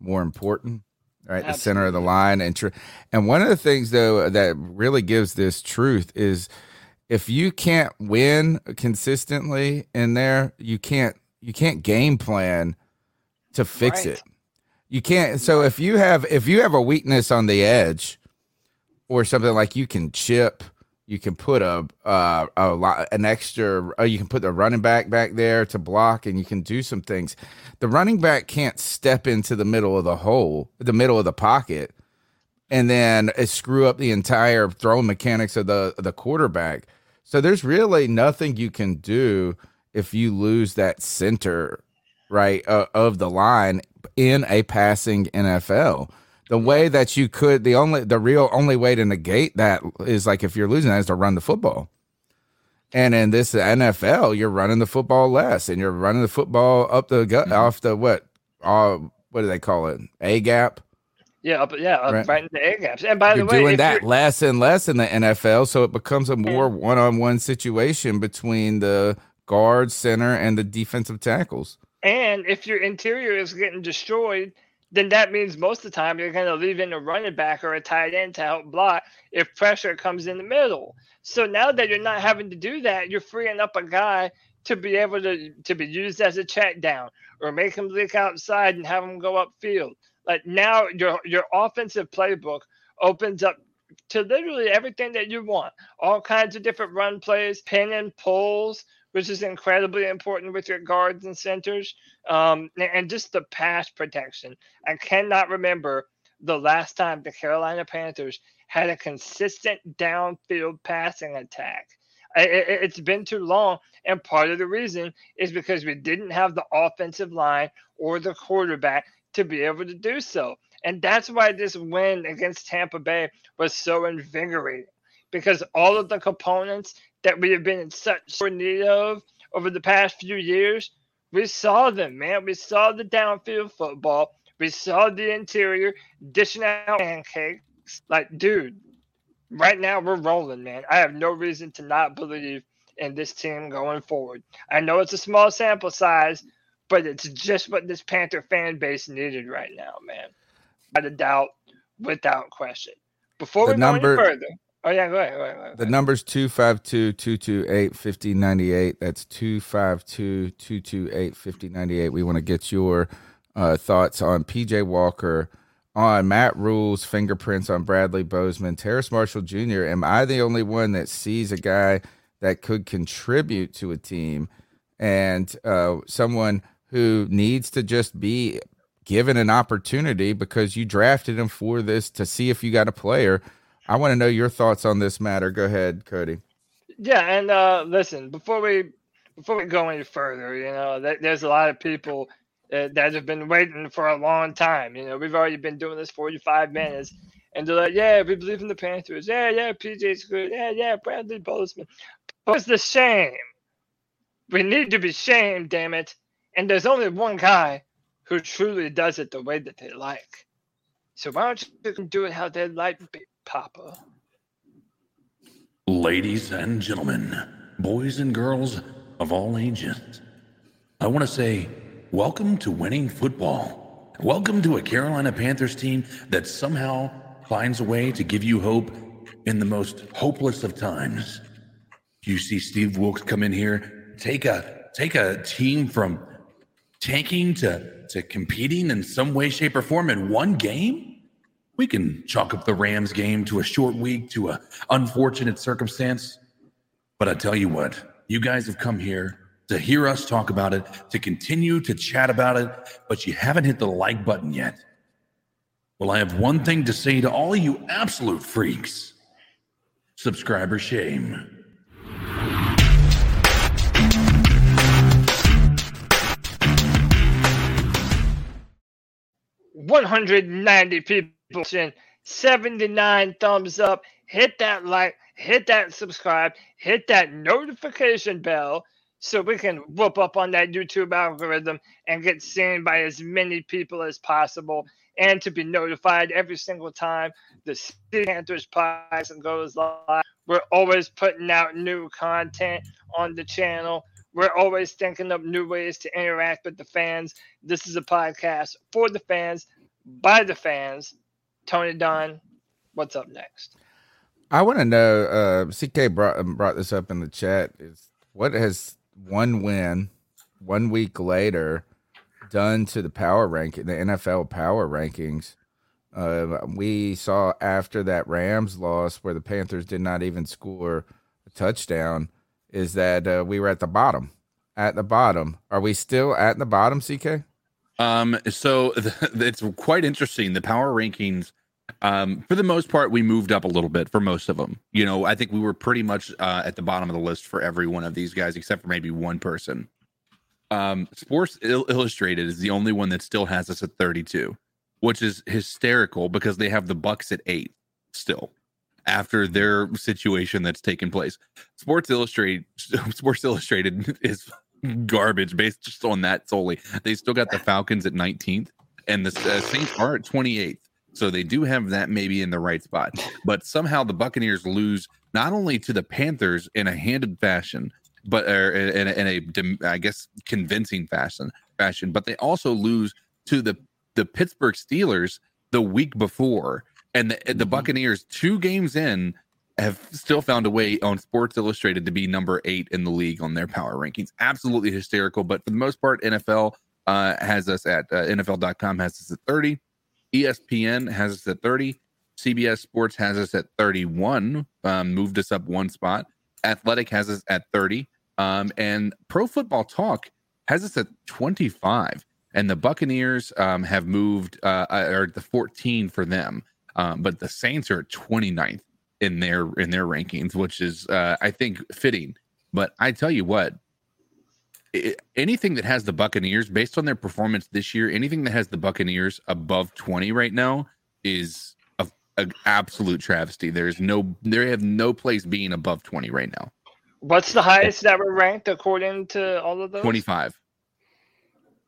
more important, right? The center of the line and tr- and one of the things though that really gives this truth is if you can't win consistently in there, you can't you can't game plan to fix Right. it. You can't. So if you have if you have a weakness on the edge, or something like you can chip, you can put a uh, a lot an extra. Uh, you can put the running back back there to block, and you can do some things. The running back can't step into the middle of the hole, the middle of the pocket, and then uh, screw up the entire throwing mechanics of the the quarterback. So there's really nothing you can do if you lose that center right uh, of the line in a passing NFL. The way that you could the only the real only way to negate that is like if you're losing that is to run the football. And in this NFL, you're running the football less, and you're running the football up the gut off the what? Uh, what do they call it? A gap. Yeah, up, yeah, up Right. right. in the A gaps. And by you're the way, doing that less and less in the NFL, so it becomes a more one-on-one situation between the guard, center, and the defensive tackles. And if your interior is getting destroyed, then that means most of the time you're going to leave in a running back or a tight end to help block if pressure comes in the middle. So now that you're not having to do that, you're freeing up a guy to be able to to be used as a check down or make him leak outside and have him go upfield. Like now your your offensive playbook opens up to literally everything that you want. All kinds of different run plays, pin and pulls, which is incredibly important with your guards and centers, um, and just the pass protection. I cannot remember the last time the Carolina Panthers had a consistent downfield passing attack. It, has been too long, and part of the reason is because we didn't have the offensive line or the quarterback to be able to do so. And that's why this win against Tampa Bay was so invigorating because all of the components that we have been in such sore need of over the past few years, we saw them, man. We saw the downfield football. We saw the interior dishing out pancakes. Like, dude, right now we're rolling, man. I have no reason to not believe in this team going forward. I know it's a small sample size, but it's just what this Panther fan base needed right now, man. Without a doubt, without question. Before the we number, go any further, oh yeah, go ahead. Go ahead, go ahead. The number's 252-228-5098. That's 252-228-5098. We want to get your uh, thoughts on PJ Walker, on Matt Rhule's fingerprints on Bradley Bozeman, Terrace Marshall Jr. Am I the only one that sees a guy that could contribute to a team and uh, someone who needs to just be given an opportunity because you drafted him for this to see if you got a player. I want to know your thoughts on this matter. Go ahead, Cody. Yeah, and uh, listen, before we before we go any further, you know, th- there's a lot of people uh, that have been waiting for a long time. You know, we've already been doing this 45 minutes, and they're like, "Yeah, we believe in the Panthers. Yeah, yeah, PJ's good. Yeah, yeah, Bradley Bozeman." It's the shame. We need to be shamed, damn it. And there's only one guy who truly does it the way that they like. So why don't you do it how they like, Papa? Ladies and gentlemen, boys and girls of all ages, I want to say welcome to winning football. Welcome to a Carolina Panthers team that somehow finds a way to give you hope in the most hopeless of times. You see Steve Wilks come in here, take a take a team from tanking to, to competing in some way, shape, or form in one game? We can chalk up the Rams game to a short week, to a unfortunate circumstance. But I tell you what, you guys have come here to hear us talk about it, to continue to chat about it, but you haven't hit the like button yet. Well, I have one thing to say to all you absolute freaks subscriber shame. 190 people, 79 thumbs up. Hit that like, hit that subscribe, hit that notification bell so we can whoop up on that YouTube algorithm and get seen by as many people as possible and to be notified every single time the C3 Panthers podcast goes live. We're always putting out new content on the channel. We're always thinking of new ways to interact with the fans. This is a podcast for the fans, by the fans. Tony Dunn, what's up next? I want to know. Uh, CK brought um, brought this up in the chat. Is what has one win, one week later, done to the power ranking, the NFL power rankings? Uh, we saw after that Rams loss, where the Panthers did not even score a touchdown is that uh, we were at the bottom. At the bottom. Are we still at the bottom, CK? Um, so it's quite interesting. The power rankings, um, for the most part, we moved up a little bit for most of them. You know, I think we were pretty much uh, at the bottom of the list for every one of these guys, except for maybe one person. Um, Sports Illustrated is the only one that still has us at 32, which is hysterical because they have the Bucks at eight still after their situation that's taken place. Sports Illustrated Sports Illustrated is garbage based just on that solely. They still got the Falcons at 19th and the uh, Saints are at 28th. So they do have that maybe in the right spot. But somehow the Buccaneers lose not only to the Panthers in a handed fashion, but uh, in, a, in a I guess convincing fashion fashion, but they also lose to the the Pittsburgh Steelers the week before and the, the mm-hmm. Buccaneers two games in have still found a way on Sports Illustrated to be number eight in the league on their power rankings. Absolutely hysterical. But for the most part, NFL uh, has us at uh, NFL.com has us at 30. ESPN has us at 30. CBS Sports has us at 31, um, moved us up one spot. Athletic has us at 30. Um, and Pro Football Talk has us at 25. And the Buccaneers um, have moved, uh, uh or the 14 for them. Um, but the Saints are 29th in their in their rankings, which is uh, I think fitting. But I tell you what, it, anything that has the Buccaneers, based on their performance this year, anything that has the Buccaneers above 20 right now is an absolute travesty. There's no, they have no place being above 20 right now. What's the highest that were ranked according to all of those? 25.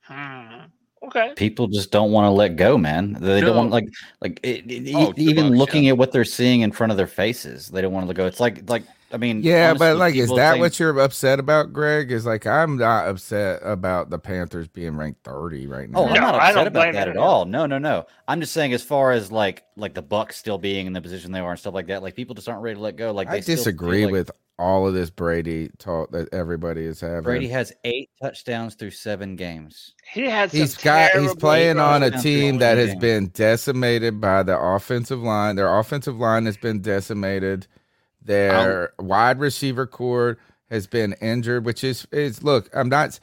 Hmm. Okay. People just don't want to let go, man. They No. don't want like like it, it- Oh, even Bucks, looking yeah. at what they're seeing in front of their faces. They don't want to let go. It's like like I mean, Yeah, but like, is that think- what you're upset about, Greg? Is like, I'm not upset about the Panthers being ranked 30 right now. Oh, I'm No, not I upset don't about that at all. No, no, no. I'm just saying, as far as like like the Bucks still being in the position they are and stuff like that, like people just aren't ready to let go. Like I they still disagree like with all of this Brady talk that everybody is having. Brady has eight touchdowns through seven games. He had some He's got he's playing on a team that one has game. been decimated by the offensive line. Their offensive line has been decimated. Their wide receiver core has been injured, which is is look, I'm not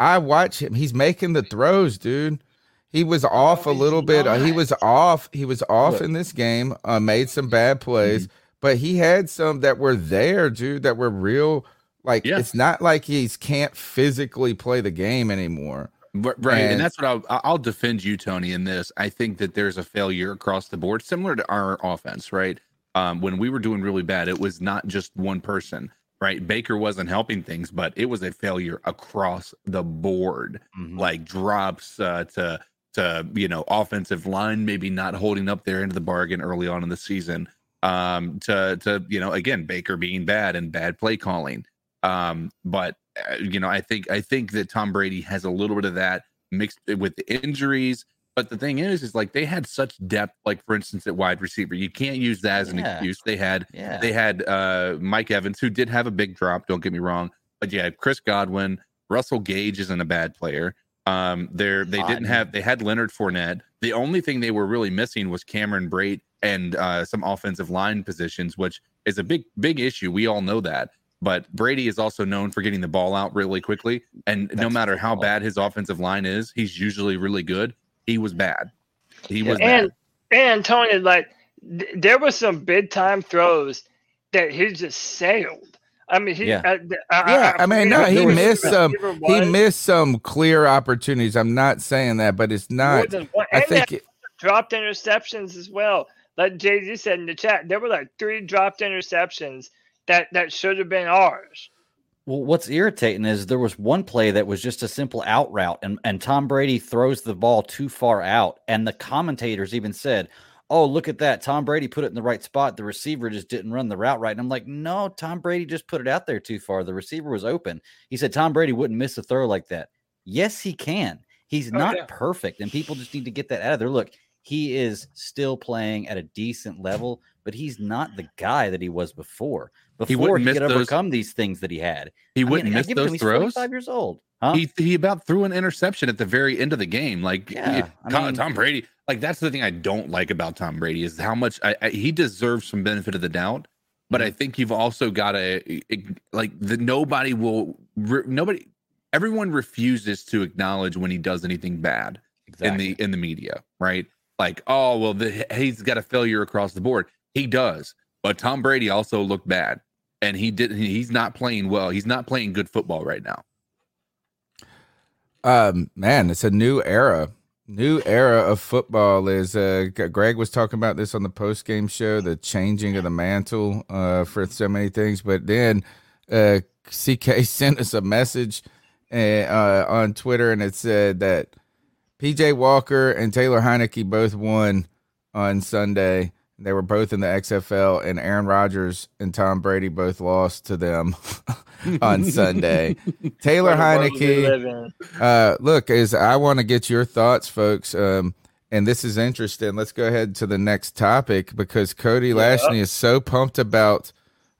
I watch him. He's making the throws, dude. He was off a he's little bit. Uh, He was off. He was off Look. in this game. Uh, made some bad plays, but he had some that were there, dude. That were real. Like Yeah. it's not like he's can't physically play the game anymore. Right, and, And- that's what I'll, I'll defend you, Tony. In this, I think that there's a failure across the board, similar to our offense. Right, um, when we were doing really bad, it was not just one person. Right, Baker wasn't helping things, but it was a failure across the board. Mhm. Like drops uh, to to you know offensive line maybe not holding up their end of the bargain early on in the season. Um, to to you know again Baker being bad and bad play calling. Um, but uh, you know, I think I think that Tom Brady has a little bit of that mixed with the injuries. But the thing is, is like they had such depth. Like for instance, at wide receiver, you can't use that as an Yeah. excuse. They had Yeah. they had uh Mike Evans, who did have a big drop. Don't get me wrong, but yeah, Chris Godwin. Russell Gage isn't a bad player. Um, they didn't have they had Leonard Fournette. The only thing they were really missing was Cameron Brate and uh, some offensive line positions, which is a big big issue. We all know that. But Brady is also known for getting the ball out really quickly. And no matter how bad his offensive line is, he's usually really good. He was bad. He was and bad. and Tony, like th- there was some big time throws that he just sailed. I mean, he. Yeah. Uh, I, Yeah, I mean, no, he who the missed some. receiver He missed some clear opportunities. I'm not saying that, but it's not. I and think it, dropped interceptions as well. Like Jay Z said in the chat, there were like three dropped interceptions that that should have been ours. Well, what's irritating is there was one play that was just a simple out route, and, and Tom Brady throws the ball too far out. And the commentators even said, Oh, look at that. Tom Brady put it in the right spot. The receiver just didn't run the route right. And I'm like, No, Tom Brady just put it out there too far. The receiver was open. He said Tom Brady wouldn't miss a throw like that. Yes, he can. He's Oh, not yeah. perfect, and people just need to get that out of there. Look, he is still playing at a decent level, but he's not the guy that he was before. He Before wouldn't he, miss could those- overcome these things that he had. He wouldn't I miss give it to him. those He's throws. 45 years old. Huh? He he about threw an interception at the very end of the game. Like Yeah, it- I Tom, mean- Tom Brady, like that's the thing I don't like about Tom Brady is how much I, I, he deserves some benefit of the doubt. But Mm-hmm. I think you've also got to like the nobody will re, nobody everyone refuses to acknowledge when he does anything bad in the in the media, right? Like, oh well, the, he's got a failure across the board. He does, but Tom Brady also looked bad, and he did. He's not playing well. He's not playing good football right now. um, man, it's a new era. New era of football is. Uh, Greg was talking about this on the post game show, the changing of the mantle uh, for so many things. But then uh, CK sent us a message uh, uh, on Twitter, and it said that PJ Walker and Taylor Heinicke both won on Sunday. They were both in the XFL, and Aaron Rodgers and Tom Brady both lost to them on Sunday. Taylor What a world we Heinicke. Uh, look, is I want to get your thoughts, folks. Um, and this is interesting. Let's go ahead to the next topic because Cody Lashney is so pumped about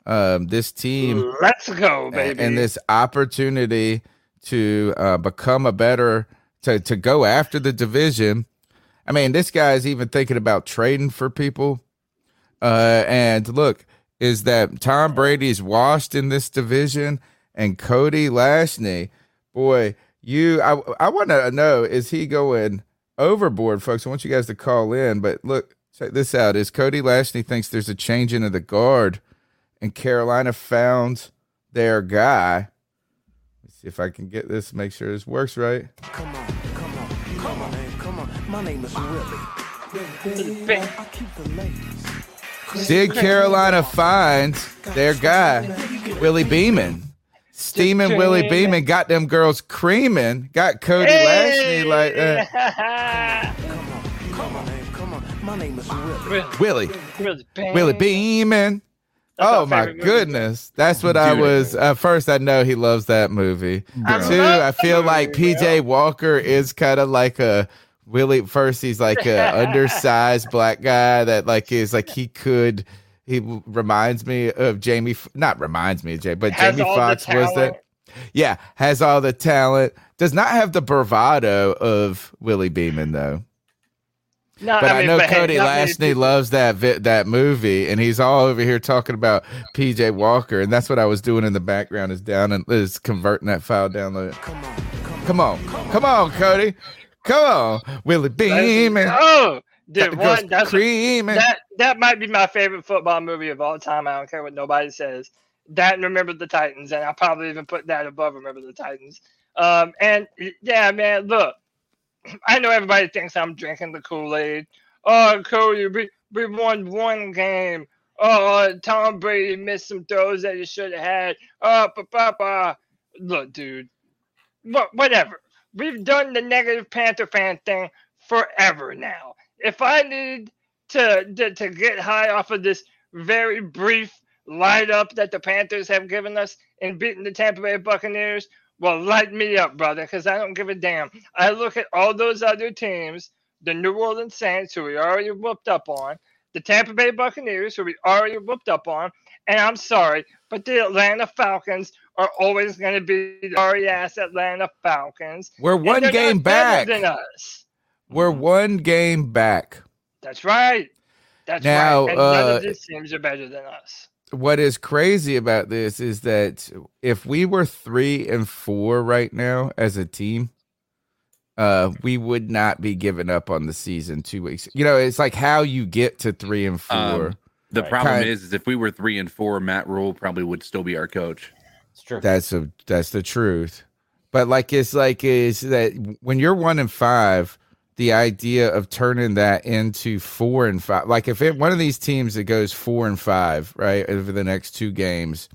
um, this team. Let's go, baby. And this opportunity to uh, become a better to to go after the division. I mean, this guy's even thinking about trading for people. Uh, and look, is that Tom Brady's washed in this division, and Cody Lashney, boy, you, I, I want to know, is he going overboard, folks? I want you guys to call in, but look, check this out: is Cody Lashney thinks there's a changing of the guard, and Carolina found their guy. Let's see if I can get this, make sure this works right. Come on, come on, come on, man, come on. My name is Willie. I keep the ladies. Did Carolina find their guy, Willie Beeman? Steaming Willie Beeman got them girls creaming, got Cody Lashley like that. Come on, man, come on. My name is Willie. Willie, Willie Beeman. That's Oh my my favorite movie. goodness, that's what I was. Uh, first, I know he loves that movie. I Two, I that feel like movie, bro. PJ Walker is kind of like a Willie. First, he's like a undersized black guy that like is like he could. He reminds me of Jamie. Not reminds me of Jay, but Has Jamie Foxx the was that. Yeah, has all the talent. Does not have the bravado of Willie Beeman though. No, But I, mean, know but Cody not many Lashney loves that vi- that movie, and he's all over here talking about PJ Walker, and that's what I was doing in the background is down and is converting that file down. The, Come on, come on. come on, come on, Cody, come on, Willie Beeman, Oh, got dude, one that's that that might be my favorite football movie of all time. I don't care what nobody says. That and Remember the Titans, and I'll probably even put that above Remember the Titans. Um, and yeah, man, look, I know everybody thinks I'm drinking the Kool Aid. Oh, Cody, we, we won one game. Oh, Tom Brady missed some throws that he should have had. Oh, pa, pa, pa. look, dude, what, whatever. We've done the negative Panther fan thing forever now. If I need to, to to get high off of this very brief light up that the Panthers have given us in beating the Tampa Bay Buccaneers, well, light me up, brother, because I don't give a damn. I look at all those other teams, the New Orleans Saints, who we already whooped up on, the Tampa Bay Buccaneers, who we already whooped up on, and I'm sorry, but the Atlanta Falcons are always going to be the sorry ass Atlanta Falcons. We're one game back. than us. We're one game back. That's right. That's Now, right. And none uh, of these teams are better than us. What is crazy about this is that if we were three and four right now as a team, uh, we would not be giving up on the season two weeks. You know, it's like how you get to three and four. Um, The Right. problem Kind- is, is if we were three and four, Matt Rhule probably would still be our coach. It's true. That's a that's the truth. But like it's like is that when you're one and five, the idea of turning that into four and five, like if it one of these teams that goes four and five, right, over the next two games,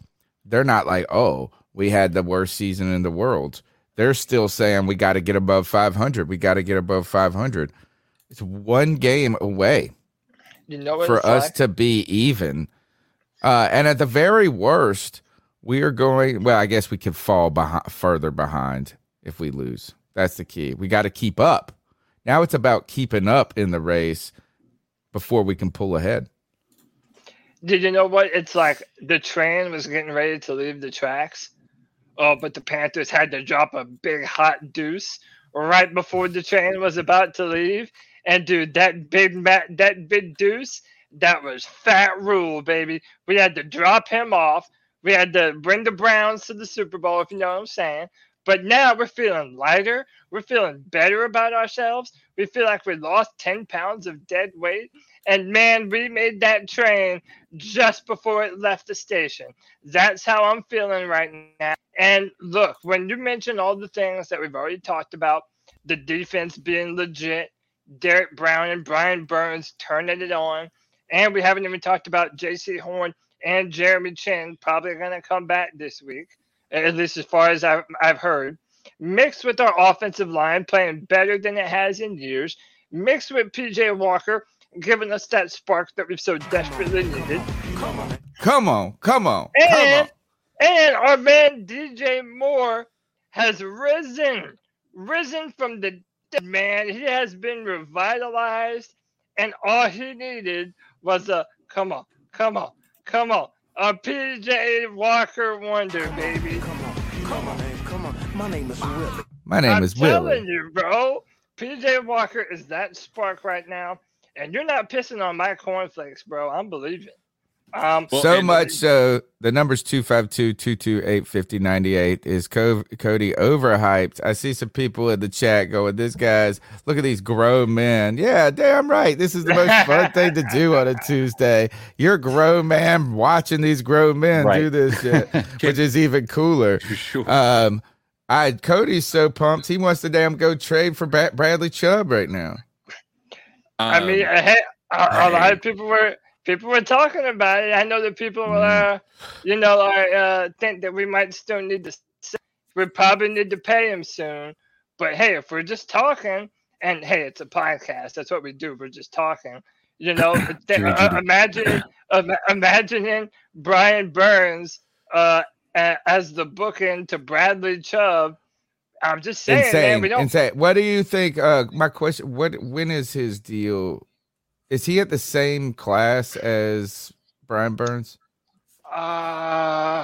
they're not like, oh, we had the worst season in the world. They're still saying we got to get above 500. We got to get above 500. It's one game away You know what for us like? to be even. Uh, and at the very worst, we are going. Well, I guess we could fall behind, further behind if we lose. That's the key. We got to keep up. Now it's about keeping up in the race before we can pull ahead. Did you know what? It's like the train was getting ready to leave the tracks. Oh, but the Panthers had to drop a big hot deuce right before the train was about to leave. And dude, that big ma- that big deuce, that was fat rule, baby. We had to drop him off. We had to bring the Browns to the Super Bowl, if you know what I'm saying. But now we're feeling lighter. We're feeling better about ourselves. We feel like we lost 10 pounds of dead weight. And man, we made that train just before it left the station. That's how I'm feeling right now. And look, when you mention all the things that we've already talked about, the defense being legit, Derrick Brown and Brian Burns turning it on, and we haven't even talked about Jaycee Horn and Jeremy Chinn probably going to come back this week, at least as far as I've, I've heard. Mixed with our offensive line playing better than it has in years, mixed with PJ Walker giving us that spark that we've so desperately needed. Come on, come on, come on. And and our man DJ Moore has risen, risen from the dead man, he has been revitalized, and all he needed was a come on, come on, come on, a PJ Walker wonder, baby. Come on, come on, come on. My name is Willie. My name I'm is telling Willie. you, bro. PJ Walker is that spark right now, and you're not pissing on my cornflakes, bro. I'm believing. Um, Well, so much so the numbers 252-228-5098 is Co- Cody overhyped. I see some people in the chat going, This guy's look at these grown men. Yeah, damn right. This is the most fun thing to do on a Tuesday. You're a grown man watching these grown men do this shit, which is even cooler. Sure. Um I Cody's so pumped he wants to damn go trade for Ba- Bradley Chubb right now. I Um, mean, I had, a, a lot of people were people were talking about it. I know that people, Mm. uh, you know, are, uh, think that we might still need to. We probably need to pay him soon. But hey, if we're just talking, and hey, it's a podcast. That's what we do. We're just talking. You know, uh, imagine ima- imagining Brian Burns uh, as the booking to Bradley Chubb. I'm just saying, man, insane, we don't insane. What do you think? Uh, my question: What when is his deal? Is he at the same class as Brian Burns? Uh,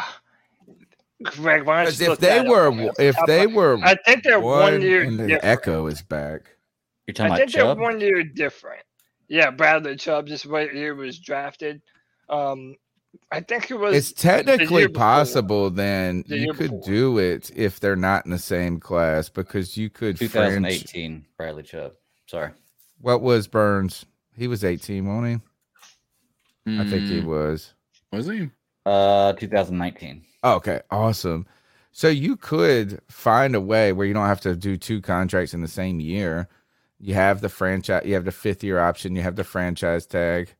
Greg, why don't you if look they that up were, for if they were, I think they're one, one, year and the different. echo is back. You're talking I about think they're Chubb? one year different. Yeah, Bradley Chubb just what year was drafted. Um, I think it was. It's technically year before. possible. Then The you could before. do it if they're not in the same class because you could. Fringe, 2018, Bradley Chubb. Sorry. what was Burns? He was eighteen, wasn't he? I think he mm, was. was he? Uh, 2019. Okay, awesome. So you could find a way where you don't have to do two contracts in the same year. You have the franchise, you have the fifth year option, you have the franchise tag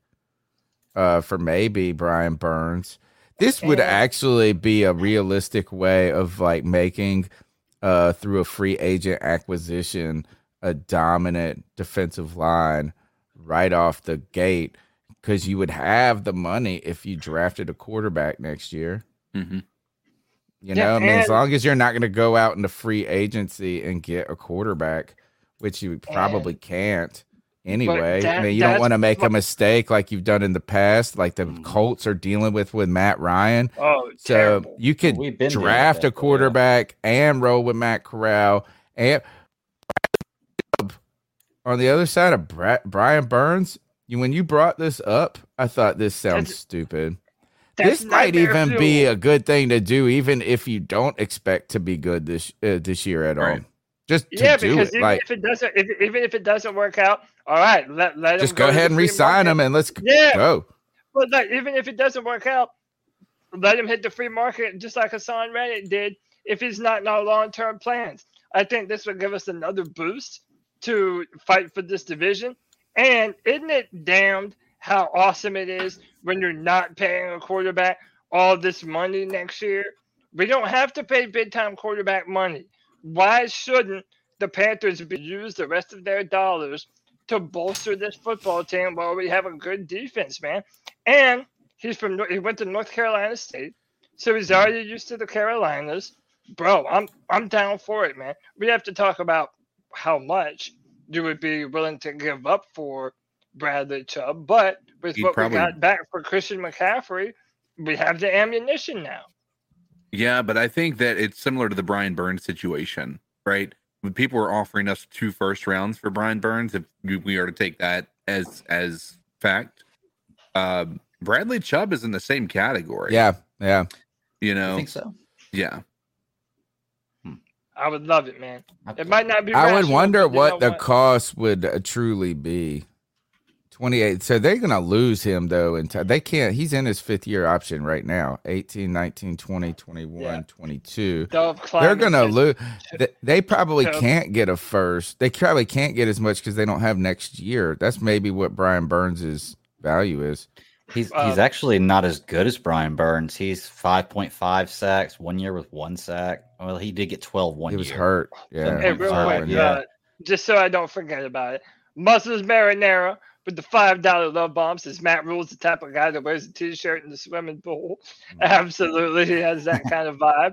uh, for maybe Brian Burns. This would actually be a realistic way of like making uh, through a free agent acquisition a dominant defensive line right off the gate because you would have the money if you drafted a quarterback next year. hmm You Yeah, know, I mean, as long as you're not going to go out into free agency and get a quarterback, which you probably can't anyway. I mean, you don't want to make a mistake like you've done in the past, like the Mm. Colts are dealing with with Matt Ryan. oh, So terrible. you could We've been dealing with draft that, a but yeah. quarterback and roll with Matt Corral and on the other side of Bra- Brian Burns. You, when you brought this up, I thought this sounds That's- stupid That's this might nightmare even be a good thing to do, even if you don't expect to be good this uh, this year at all. Right. Just to yeah, do because it, even like if it doesn't, if, even if it doesn't work out, all right, let let just go to ahead and resign market. him and let's Yeah. go. But like, even if it doesn't work out, let him hit the free market just like Haason Reddick did. If he's not in our long-term plans, I think this would give us another boost to fight for this division. And isn't it damned how awesome it is when you're not paying a quarterback all this money next year? We don't have to pay big-time quarterback money. Why shouldn't the Panthers be use the rest of their dollars to bolster this football team while we have a good defense, man? And he's from he went to North Carolina State, so he's already used to the Carolinas. Bro, I'm I'm down for it, man. We have to talk about how much you would be willing to give up for Bradley Chubb, but with He'd what probably- we got back for Christian McCaffrey, we have the ammunition now. Yeah, but I think that it's similar to the Brian Burns situation, right? When people were offering us two first rounds for Brian Burns, if we- we are to take that as as fact, um, Bradley Chubb is in the same category. Yeah, yeah. you I know, think so. yeah. I would love it, man. It might not be. I would wonder what the cost would uh, truly be. Twenty eight. So they're gonna lose him though, and they can't. He's in his fifth year option right now. 18, 19, 20, 21, Yeah. 22. They're gonna lose. They, they probably can't get a first. They probably can't get as much because they don't have next year. That's maybe what Brian Burns's value is. He's he's Um, actually not as good as Brian Burns. He's 5.5 sacks one year with one sack. Well, he did get 12 one he was year. hurt. Yeah. Hey, real Sorry, quick, yeah. uh, just so I don't forget about it. Muscles marinara with the five dollar love bombs says Matt Rhule's the type of guy that wears a t-shirt in the swimming pool. Mm-hmm. Absolutely, he has that kind of vibe.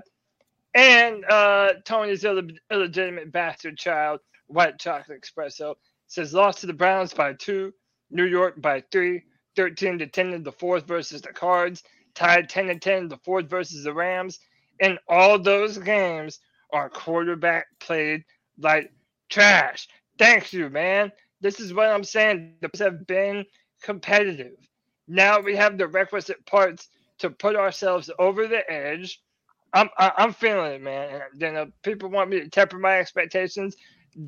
And uh, Tony's Ill- illegitimate bastard child white chocolate espresso. says lost to the Browns by two, New York by three, 13 to 10 in the fourth versus the Cards, tied 10 to 10 in the fourth versus the Rams. And all those games, our quarterback played like trash. Thank you, man. This is what I'm saying. The have been competitive. Now we have the requisite parts to put ourselves over the edge. I'm I, am i am feeling it, man. You know, people want me to temper my expectations.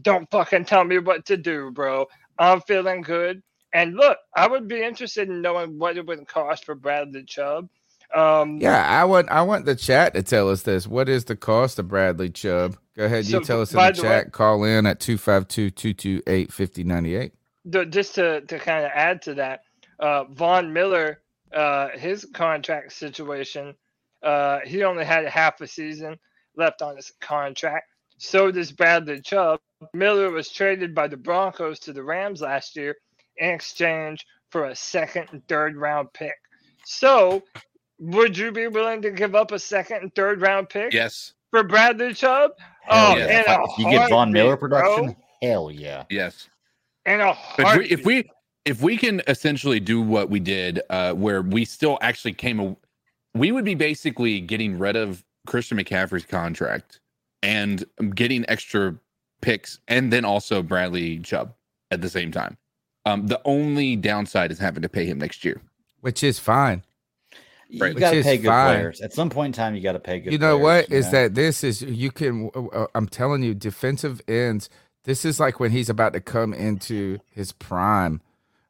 Don't fucking tell me what to do, bro. I'm feeling good. And look, I would be interested in knowing what it would cost for Bradley Chubb. Um, yeah, I want I want the chat to tell us this. What is the cost of Bradley Chubb? Go ahead, so, you tell us in the, the chat. Way, Call in at 252-228-5098. Just to, to kind of add to that, uh, Von Miller, uh, his contract situation, uh, he only had half a season left on his contract. So does Bradley Chubb. Miller was traded by the Broncos to the Rams last year in exchange for a second and third round pick. So, would you be willing to give up a second and third round pick? Yes. For Bradley Chubb? Hell oh, yeah. if, you get Von Miller production, bro. hell yeah. Yes. And a if we, if we if we can essentially do what we did, uh, where we still actually came, we would be basically getting rid of Christian McCaffrey's contract and getting extra picks, and then also Bradley Chubb at the same time. Um, the only downside is having to pay him next year, which is fine. Right. You got to pay good fine. players. At some point in time, you got to pay good. You know players, what? You is know? that this is you can? Uh, I'm telling you, defensive ends. This is like when he's about to come into his prime,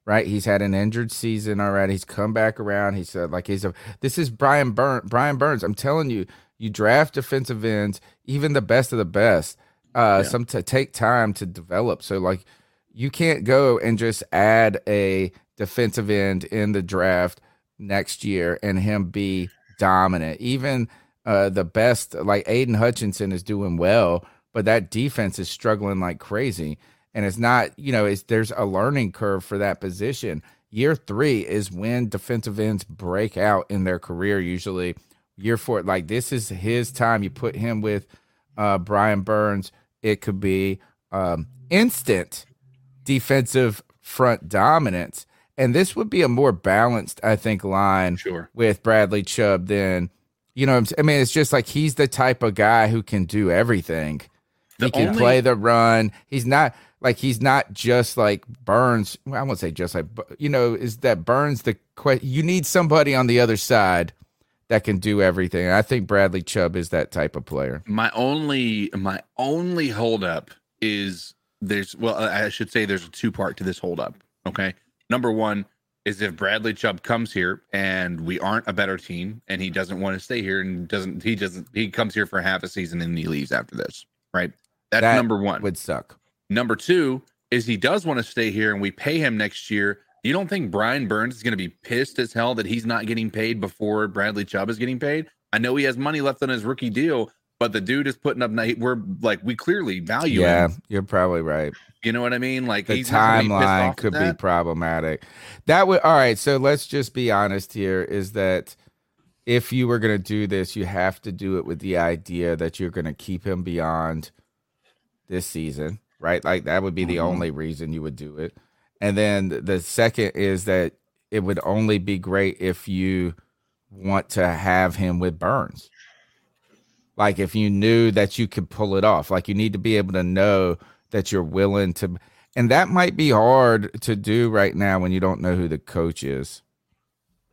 right? He's had an injured season already. He's come back around. He said like he's a. This is Brian Burn. Brian Burns. I'm telling you, you draft defensive ends, even the best of the best. Uh, yeah. some to take time to develop. So like you can't go and just add a defensive end in the draft next year and him be dominant. Even uh, the best, like Aidan Hutchinson, is doing well, but that defense is struggling like crazy. And it's not, you know, it's there's a learning curve for that position. Year three is when defensive ends break out in their career. Usually, year four, like this is his time. You put him with uh, Brian Burns, it could be um, instant defensive front dominance. And this would be a more balanced, I think, line sure. with Bradley Chubb than, you know, I mean, it's just like he's the type of guy who can do everything. The he can only... play the run. He's not like he's not just like Burns. Well, I won't say just like, you know, is that Burns the question. you need somebody on the other side that can do everything. I think Bradley Chubb is that type of player. My only my only holdup is there's well, I should say there's a two part to this holdup. Okay, number one is if Bradley Chubb comes here and we aren't a better team, and he doesn't want to stay here and doesn't he doesn't he comes here for half a season and he leaves after this, right? That's that number one. Would suck. Number two is he does want to stay here and we pay him next year. You don't think Brian Burns is going to be pissed as hell that he's not getting paid before Bradley Chubb is getting paid? I know he has money left on his rookie deal, but the dude is putting up. Night, we're like we clearly value. Yeah, him. you're probably right. You know what I mean? Like the timeline could be problematic. That would all right. So let's just be honest here: is that if you were going to do this, you have to do it with the idea that you're going to keep him beyond this season, right? Like that would be the mm-hmm. only reason you would do it. And then the second is that it would only be great if you want to have him with Burns like if you knew that you could pull it off like you need to be able to know that you're willing to and that might be hard to do right now when you don't know who the coach is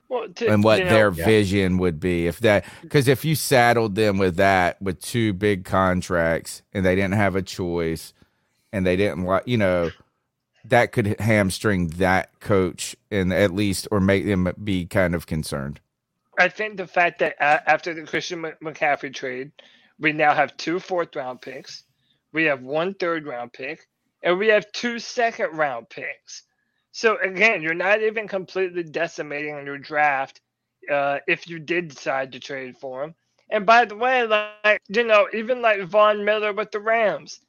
well, to, and what their know, vision yeah. would be if that because if you saddled them with that with two big contracts and they didn't have a choice and they didn't like you know that could hamstring that coach and at least or make them be kind of concerned I think the fact that after the Christian McCaffrey trade, we now have two fourth round picks, we have one third round pick, and we have two second round picks. So again, you're not even completely decimating your draft uh, if you did decide to trade for him. And by the way, like you know, even like Von Miller with the Rams,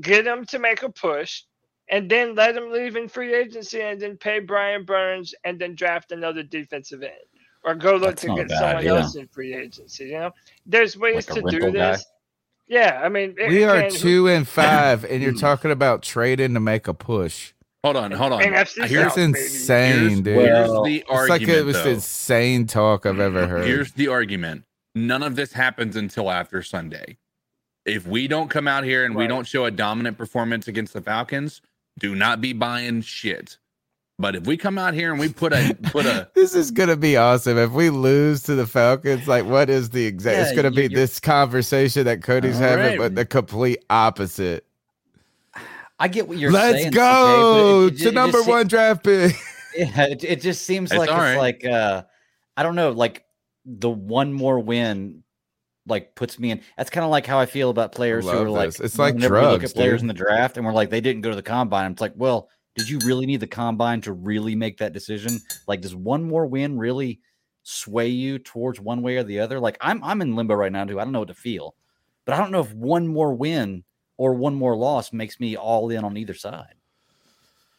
get him to make a push, and then let him leave in free agency, and then pay Brian Burns, and then draft another defensive end or go look That's to get bad, someone yeah. else in free agency. You know, there's ways like to do this. Yeah, I mean, We are again, two and five, and you're hmm. talking about trading to make a push. Hold on, hold on. NFC Here's, South, insane, here's, dude. here's Well, the it's like argument. it was though. insane talk I've ever heard. Here's the argument. None of this happens until after Sunday. If we don't come out here and we don't show a dominant performance against the Falcons, do not be buying shit. But if we come out here and we put a put a this is gonna be awesome. If we lose to the Falcons, like what is the exact? it's gonna be this conversation that Cody's having, right. but the complete opposite. I get what you're saying. Let's go but it- it to it number just se- one draft pick. Yeah, it, it just seems It's like all it's like uh I don't know, like the one more win like puts me in. That's kind of like how I feel about players who love are like. It's like we look drugs, at players dude. in the draft and we're like they didn't go to the combine. It's like, well, did you really need the combine to really make that decision? Like, does one more win really sway you towards one way or the other? Like, I'm I'm in limbo right now too. I don't know what to feel, but I don't know if one more win or one more loss makes me all in on either side.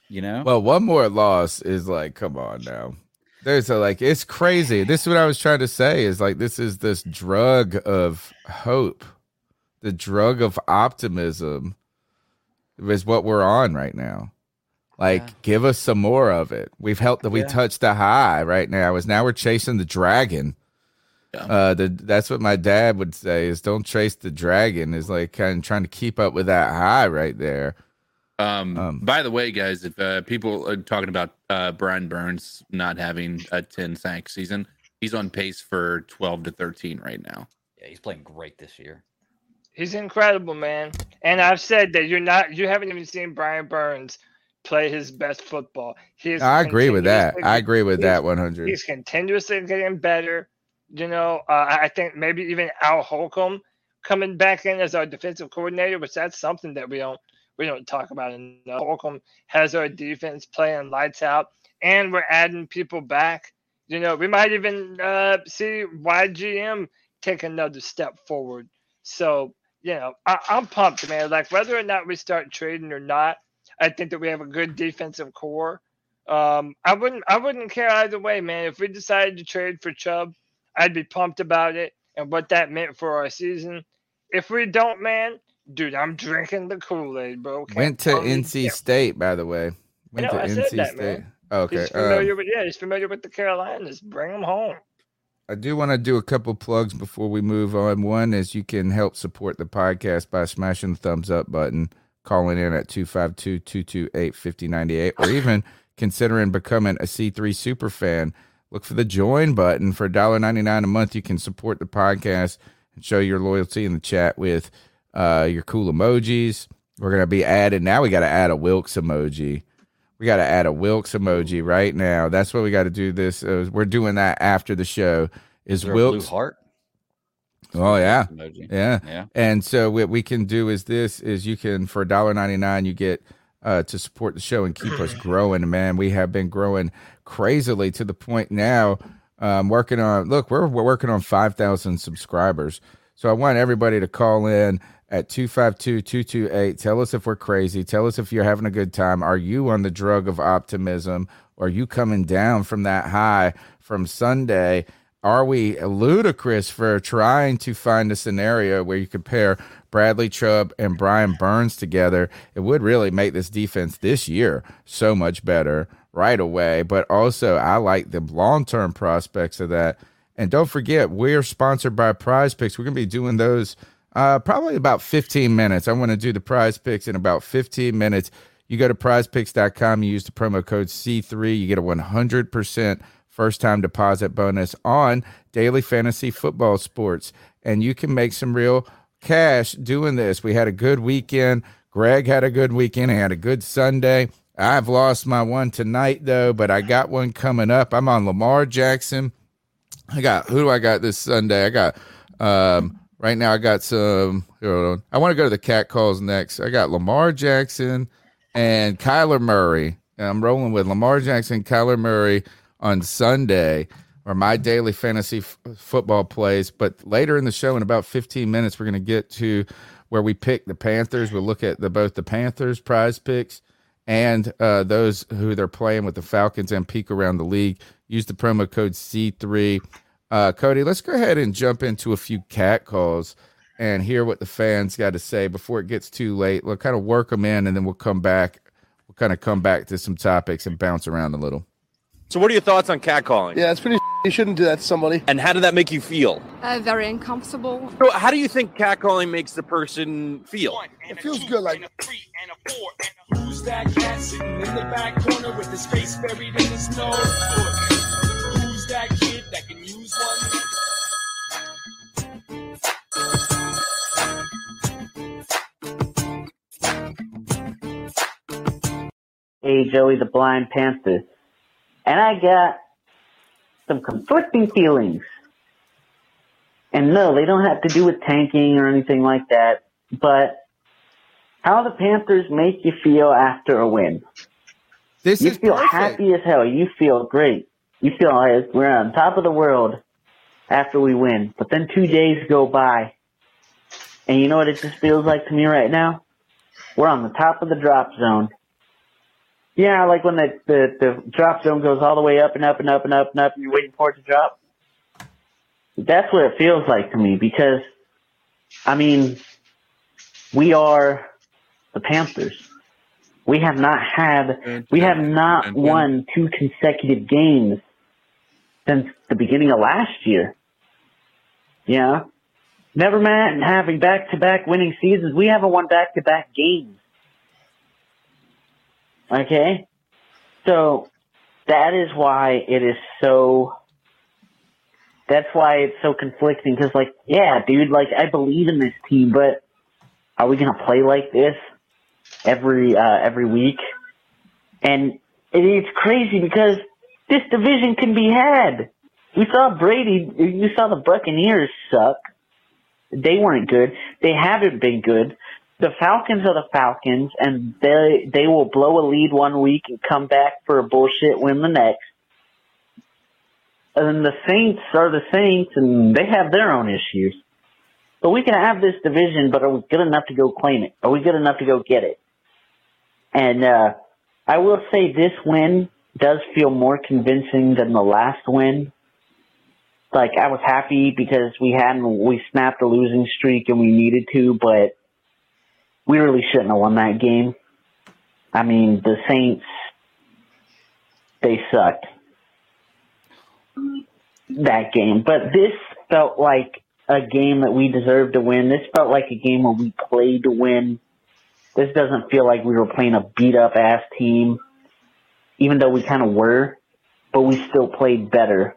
You know? Well, one more loss is like, come on now. There's a like, it's crazy. This is what I was trying to say is like, this is this drug of hope, the drug of optimism is what we're on right now. Like, Yeah. give us some more of it. We've helped that we Yeah. touched the high right now. Is now we're chasing the dragon. Yeah. Uh, the that's what my dad would say is don't chase the dragon. Is like kind of trying to keep up with that high right there. Um, Um, by the way, guys, if uh, people are talking about uh, Brian Burns not having a 10 sack season, he's on pace for 12 to 13 right now. yeah, he's playing great this year. He's incredible, man. And I've said that you're not, you haven't even seen Brian Burns play his best football. He is I agree with that. I agree with that 100. He's continuously getting better. You know, uh, I I think maybe even Al Holcomb coming back in as our defensive coordinator, which that's something that we don't we don't talk about enough. Holcomb has our defense playing lights out, and we're adding people back. You know, we might even uh, see YGM take another step forward. So, you know, I, I'm pumped, man. Like whether or not we start trading or not, I think that we have a good defensive core. Um, I wouldn't I wouldn't care either way, man. If we decided to trade for Chubb, I'd be pumped about it and what that meant for our season. If we don't, man, dude, I'm drinking the Kool-Aid, bro. Can't Went to me NC. State, by the way. Went know, to I said NC that, State. man. Okay. He's familiar um, with yeah, he's familiar with the Carolinas. Bring him home. I do want to do a couple plugs before we move on. One is you can help support the podcast by smashing the thumbs up button, calling in at 252 228 5098, or even considering becoming a C3 super fan. Look for the join button for $1.99 a month. You can support the podcast and show your loyalty in the chat with uh, your cool emojis. We're going to be adding, now we got to add a Wilks emoji. We got to add a Wilks emoji right now. That's what we got to do. This uh, we're doing that after the show. Is Is there a blue Wilks? heart? Oh yeah, Emoji. yeah. Yeah. And so what we can do is this: is you can for $1.99 you get uh, to support the show and keep us growing. Man, we have been growing crazily to the point now. Um, working on look, we're we're working on five thousand subscribers. So I want everybody to call in at 252-228. Tell us if we're crazy. Tell us if you're having a good time. Are you on the drug of optimism? Are you coming down from that high from Sunday? Are we ludicrous for trying to find a scenario where you compare Bradley Chubb and Brian Burns together? It would really make this defense this year so much better right away. But also, I like the long term prospects of that. And don't forget, we're sponsored by Prize Picks. We're going to be doing those uh, probably about 15 minutes. I want to do the Prize Picks in about 15 minutes. You go to prizepicks.com, you use the promo code C3, you get a 100% first time deposit bonus on daily fantasy football sports. And you can make some real cash doing this. We had a good weekend. Greg had a good weekend. He had a good Sunday. I've lost my one tonight, though, but I got one coming up. I'm on Lamar Jackson. I got who do I got this Sunday? I got um right now I got some. I want to go to the cat calls next. I got Lamar Jackson and Kyler Murray. I'm rolling with Lamar Jackson, Kyler Murray on Sunday or my daily fantasy f- football plays. But later in the show, in about 15 minutes, we're going to get to where we pick the Panthers. We'll look at the both the Panthers prize picks and uh, those who they're playing with the Falcons and peek around the league. Use the promo code C3. Uh, Cody, let's go ahead and jump into a few cat calls. and hear what the fans got to say before it gets too late. We'll kind of work them in, and then we'll come back. We'll kind of come back to some topics and bounce around a little. So, what are your thoughts on catcalling? Yeah, it's pretty. You shouldn't do that to somebody. And how did that make you feel? Uh, very uncomfortable. So how do you think catcalling makes the person feel? It feels good, like Who's that cat sitting in the back corner with his face buried in his nose? Who's that kid that can use one? Hey, Joey the Blind Panther. And I got some conflicting feelings. And no, they don't have to do with tanking or anything like that. But how the Panthers make you feel after a win. This you is feel perfect. happy as hell. You feel great. You feel like we're on top of the world after we win. But then two days go by. And you know what it just feels like to me right now? We're on the top of the drop zone. Yeah, like when the, the, the drop zone goes all the way up and up and up and up and up and you're waiting for it to drop. That's what it feels like to me because, I mean, we are the Panthers. We have not had, we have not won two consecutive games since the beginning of last year. Yeah. Never mind having back to back winning seasons. We haven't won back to back games. Okay? So that is why it is so that's why it's so conflicting because like yeah dude like i believe in this team but are we gonna play like this every uh every week? And it's crazy because this division can be had. We saw brady you saw the buccaneers suck. They weren't good. They haven't been good the Falcons are the Falcons, and they they will blow a lead one week and come back for a bullshit win the next. And the Saints are the Saints, and they have their own issues. But we can have this division, but are we good enough to go claim it? Are we good enough to go get it? And uh, I will say this win does feel more convincing than the last win. Like I was happy because we hadn't we snapped a losing streak and we needed to, but we really shouldn't have won that game. I mean, the Saints, they sucked that game. But this felt like a game that we deserved to win. This felt like a game where we played to win. This doesn't feel like we were playing a beat up ass team, even though we kind of were, but we still played better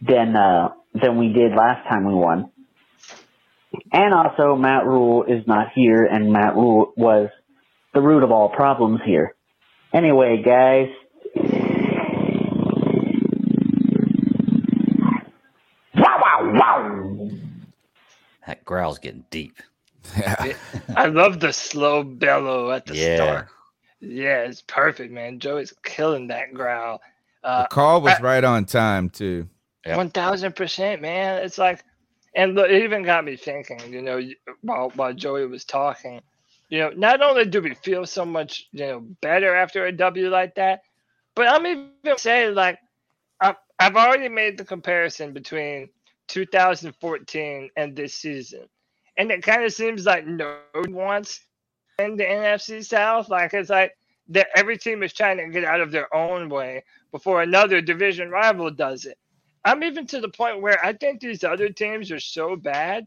than, uh, than we did last time we won. And also, Matt Rhule is not here, and Matt Rhule was the root of all problems here. Anyway, guys. Wow, wow, wow. That growl's getting deep. I love the slow bellow at the Yeah. start. Yeah, it's perfect, man. Joe is killing that growl. Uh, The call was right on time too. One thousand percent, man. It's like, and look, it even got me thinking. You know, while while Joey was talking, you know, not only do we feel so much, you know, better after a W like that, but I'm even say like, I've I've already made the comparison between 2014 and this season, and it kind of seems like no one wants in the NFC South. Like it's like that every team is trying to get out of their own way before another division rival does it. I'm even to the point where I think these other teams are so bad.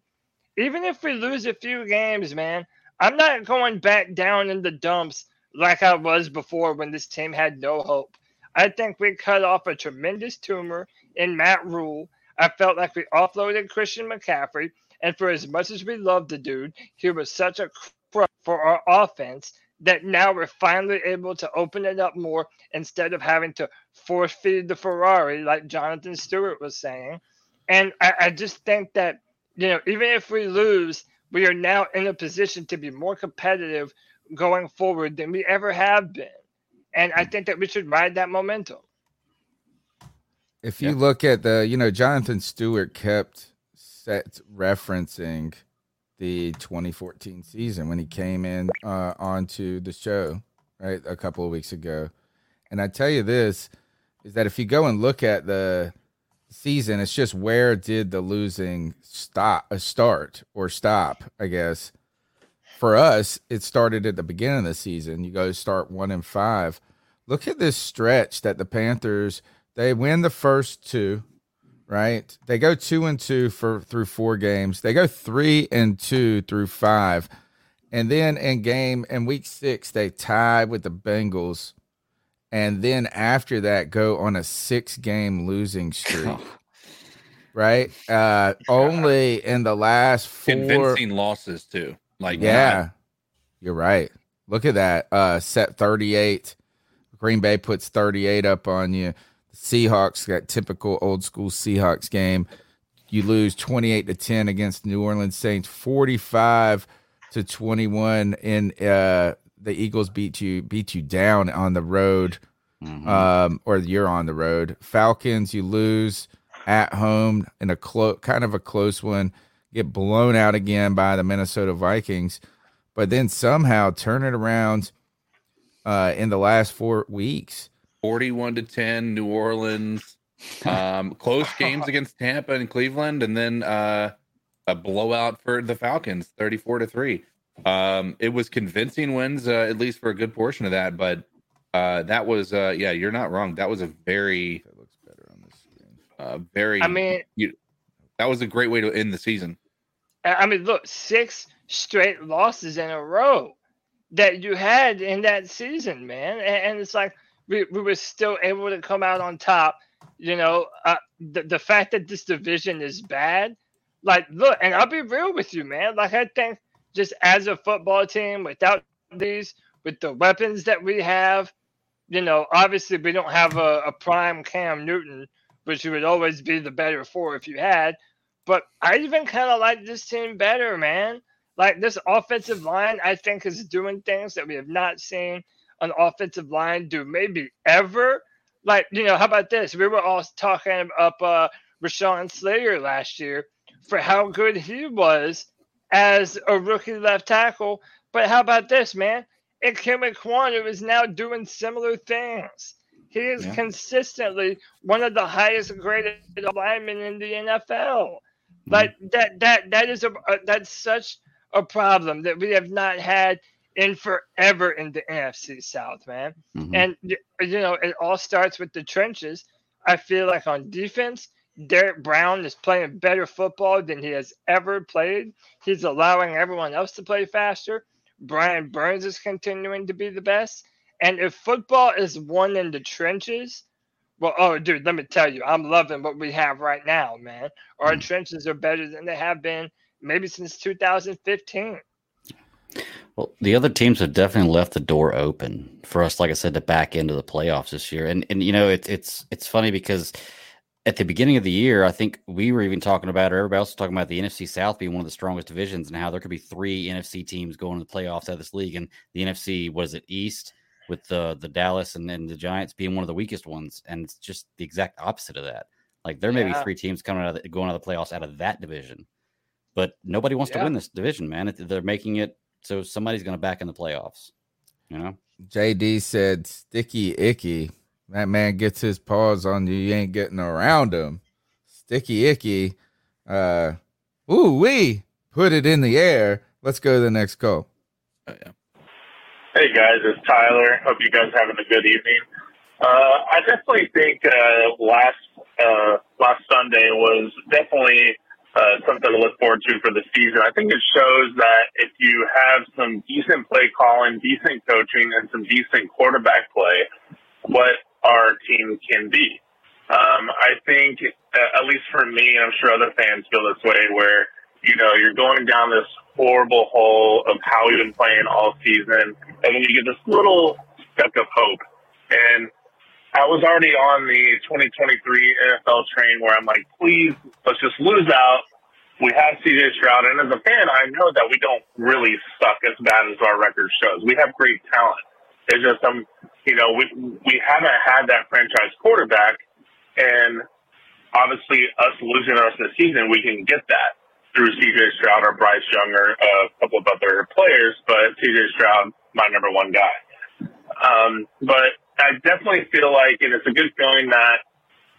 Even if we lose a few games, man, I'm not going back down in the dumps like I was before when this team had no hope. I think we cut off a tremendous tumor in Matt Rhule. I felt like we offloaded Christian McCaffrey, and for as much as we loved the dude, he was such a crutch for our offense that now we're finally able to open it up more instead of having to force feed the Ferrari, like Jonathan Stewart was saying. And I, I just think that, you know, even if we lose, we are now in a position to be more competitive going forward than we ever have been. And I think that we should ride that momentum. If you look at the, you know, Jonathan Stewart kept set referencing the 2014 season when he came in uh, onto the show, right, a couple of weeks ago. And I tell you this is that if you go and look at the season. It's just where did the losing stop uh, start or stop, I guess. For us, it started at the beginning of the season. You go start one and five. Look at this stretch that the Panthers they win the first two, right? They go two and two for through four games. They go three and two through five. And then in game in week six, they tie with the Bengals. And then after that, go on a six game losing streak. right? Uh only in the last four Convincing losses too. Like yeah, you're right. Look at that. Uh, set 38. Green Bay puts 38 up on you. Seahawks got typical old school Seahawks game. You lose 28 to 10 against New Orleans Saints, 45 to 21 in uh the Eagles beat you beat you down on the road. Um, or you're on the road. Falcons, you lose at home in a close kind of a close one get blown out again by the Minnesota Vikings, but then somehow turn it around uh, in the last four weeks. 41 to 10 New Orleans. Um, close games against Tampa and Cleveland and then uh, a blowout for the Falcons 34 to 3. Um, it was convincing wins uh, at least for a good portion of that, but uh, that was uh, yeah, you're not wrong. That was a very That looks better on this screen. uh, very I mean, you, that was a great way to end the season. I I mean, look, six straight losses in a row that you had in that season, man. And, and it's like we, we were still able to come out on top. You know, uh, the, the fact that this division is bad, like, look, and I'll be real with you, man. Like, I think just as a football team, without these, with the weapons that we have, you know, obviously we don't have a, a prime Cam Newton, which you would always be the better for if you had. But I even kind of like this team better, man. Like this offensive line, I think is doing things that we have not seen an offensive line do maybe ever. Like, you know, how about this? We were all talking up uh Rashawn Slater last year for how good he was as a rookie left tackle. But how about this, man? Ikem Ekwonu is now doing similar things. He is Yeah. consistently one of the highest graded linemen in the NFL. Like that that that is a, a that's such a problem that we have not had in forever in the NFC South, man. Mhm. And you know, it all starts with the trenches. I feel like on defense, Derrick Brown is playing better football than he has ever played. He's allowing everyone else to play faster. Brian Burns is continuing to be the best. And if football is won in the trenches, well, oh, dude, let me tell you, I'm loving what we have right now, man. Our trenches are better than they have been maybe since 2015. Well, the other teams have definitely left the door open for us, like I said, to back into the playoffs this year. And and you know, it's it's it's funny because at the beginning of the year, I think we were even talking about, or everybody else was talking about the NFC South being one of the strongest divisions and how there could be three NFC teams going to the playoffs out of this league. And the NFC, was it, East with the the Dallas and then the Giants being one of the weakest ones. And it's just the exact opposite of that. Like there may be three teams coming out of the, going out of the playoffs out of that division. But nobody wants to win this division, man. They're making it so somebody's going to back in the playoffs. You know, JD said, "Sticky icky." That man gets his paws on you. You ain't getting around him. Sticky icky. Uh, ooh we Put it in the air. Let's go to the next call. Oh, yeah. Hey guys, it's Tyler. Hope you guys are having a good evening. Uh, I definitely think uh, last uh, last Sunday was definitely uh, something to look forward to for the season. I think it shows that if you have some decent play calling, decent coaching, and some decent quarterback play, what our team can be. Um, I think, uh, at least for me, I'm sure other fans feel this way, where you know you're going down this horrible hole of how we've been playing all season, and then you get this little speck of hope. And I was already on the 2023 NFL train where I'm like, please, let's just lose out. We have CJ Stroud, and as a fan, I know that we don't really suck as bad as our record shows. We have great talent. It's just some, you know, we we haven't had that franchise quarterback, and obviously us losing rest of the season, we can get that through CJ Stroud or Bryce Young or a couple of other players, but CJ Stroud, my number one guy. Um, but I definitely feel like, and it's a good feeling that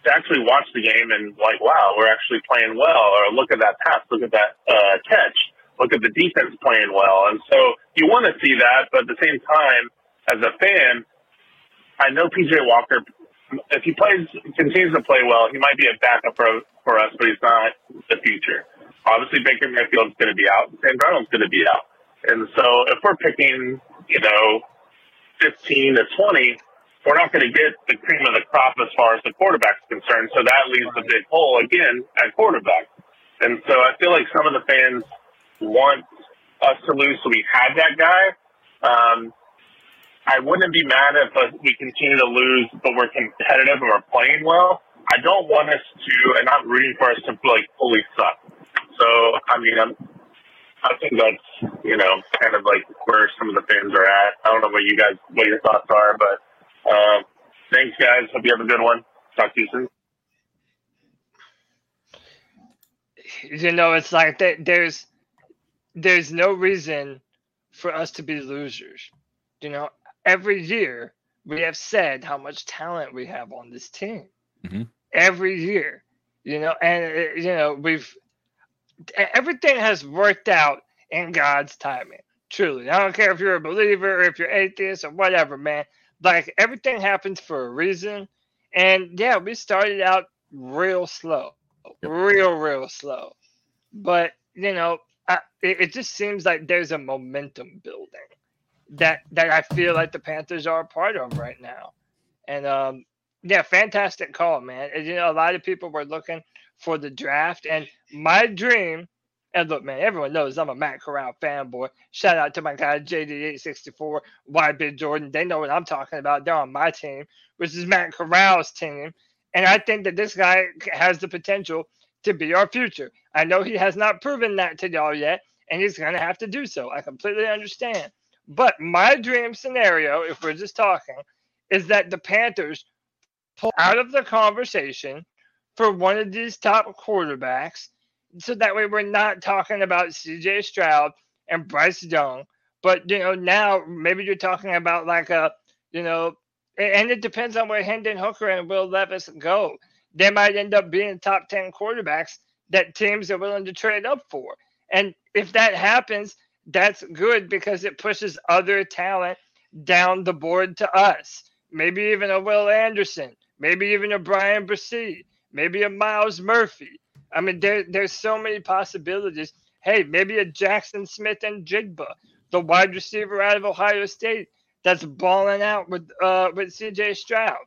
to actually watch the game and like, wow, we're actually playing well, or look at that pass, look at that uh, catch, look at the defense playing well, and so you want to see that, but at the same time, as a fan, I know PJ Walker. If he plays, continues to play well, he might be a backup for for us, but he's not the future. Obviously, Baker Mayfield's going to be out. Sam Darnold's going to be out, and so if we're picking, you know, fifteen to twenty, we're not going to get the cream of the crop as far as the quarterback's concerned. So that leaves a big hole again at quarterback. And so I feel like some of the fans want us to lose so we had that guy. Um, I wouldn't be mad if uh, we continue to lose, but we're competitive and we're playing well. I don't want us to, and I'm rooting for us to like fully suck. So I mean, I'm, I think that's you know kind of like where some of the fans are at. I don't know what you guys, what your thoughts are, but uh, thanks, guys. Hope you have a good one. Talk to you soon. You know, it's like that. There's there's no reason for us to be losers. You know, every year we have said how much talent we have on this team. Mm-hmm. Every year, you know, and uh, you know we've everything has worked out in God's timing. Truly, I don't care if you're a believer or if you're atheist or whatever, man. Like everything happens for a reason, and yeah, we started out real slow, real real slow, but you know, I, it, it just seems like there's a momentum building that that I feel like the Panthers are a part of right now. And um, yeah, fantastic call, man. And, you know, a lot of people were looking for the draft, and my dream. And look, man, everyone knows I'm a Matt Corral fanboy. Shout out to my guy JD864, YB Jordan. They know what I'm talking about. They're on my team, which is Matt Corral's team. And I think that this guy has the potential to be our future. I know he has not proven that to y'all yet, and he's going to have to do so. I completely understand. But my dream scenario, if we're just talking, is that the Panthers pull out of the conversation for one of these top quarterbacks. So that way we're not talking about CJ Stroud and Bryce Young. But you know, now maybe you're talking about like a, you know, and it depends on where Hendon Hooker and Will Levis go. They might end up being top 10 quarterbacks that teams are willing to trade up for. And if that happens, that's good because it pushes other talent down the board to us. Maybe even a Will Anderson, maybe even a Bryan Bresee, maybe a Myles Murphy. I mean, there, there's so many possibilities. Hey, maybe a Jaxon Smith-Njigba, the wide receiver out of Ohio State that's balling out with uh, with CJ Stroud.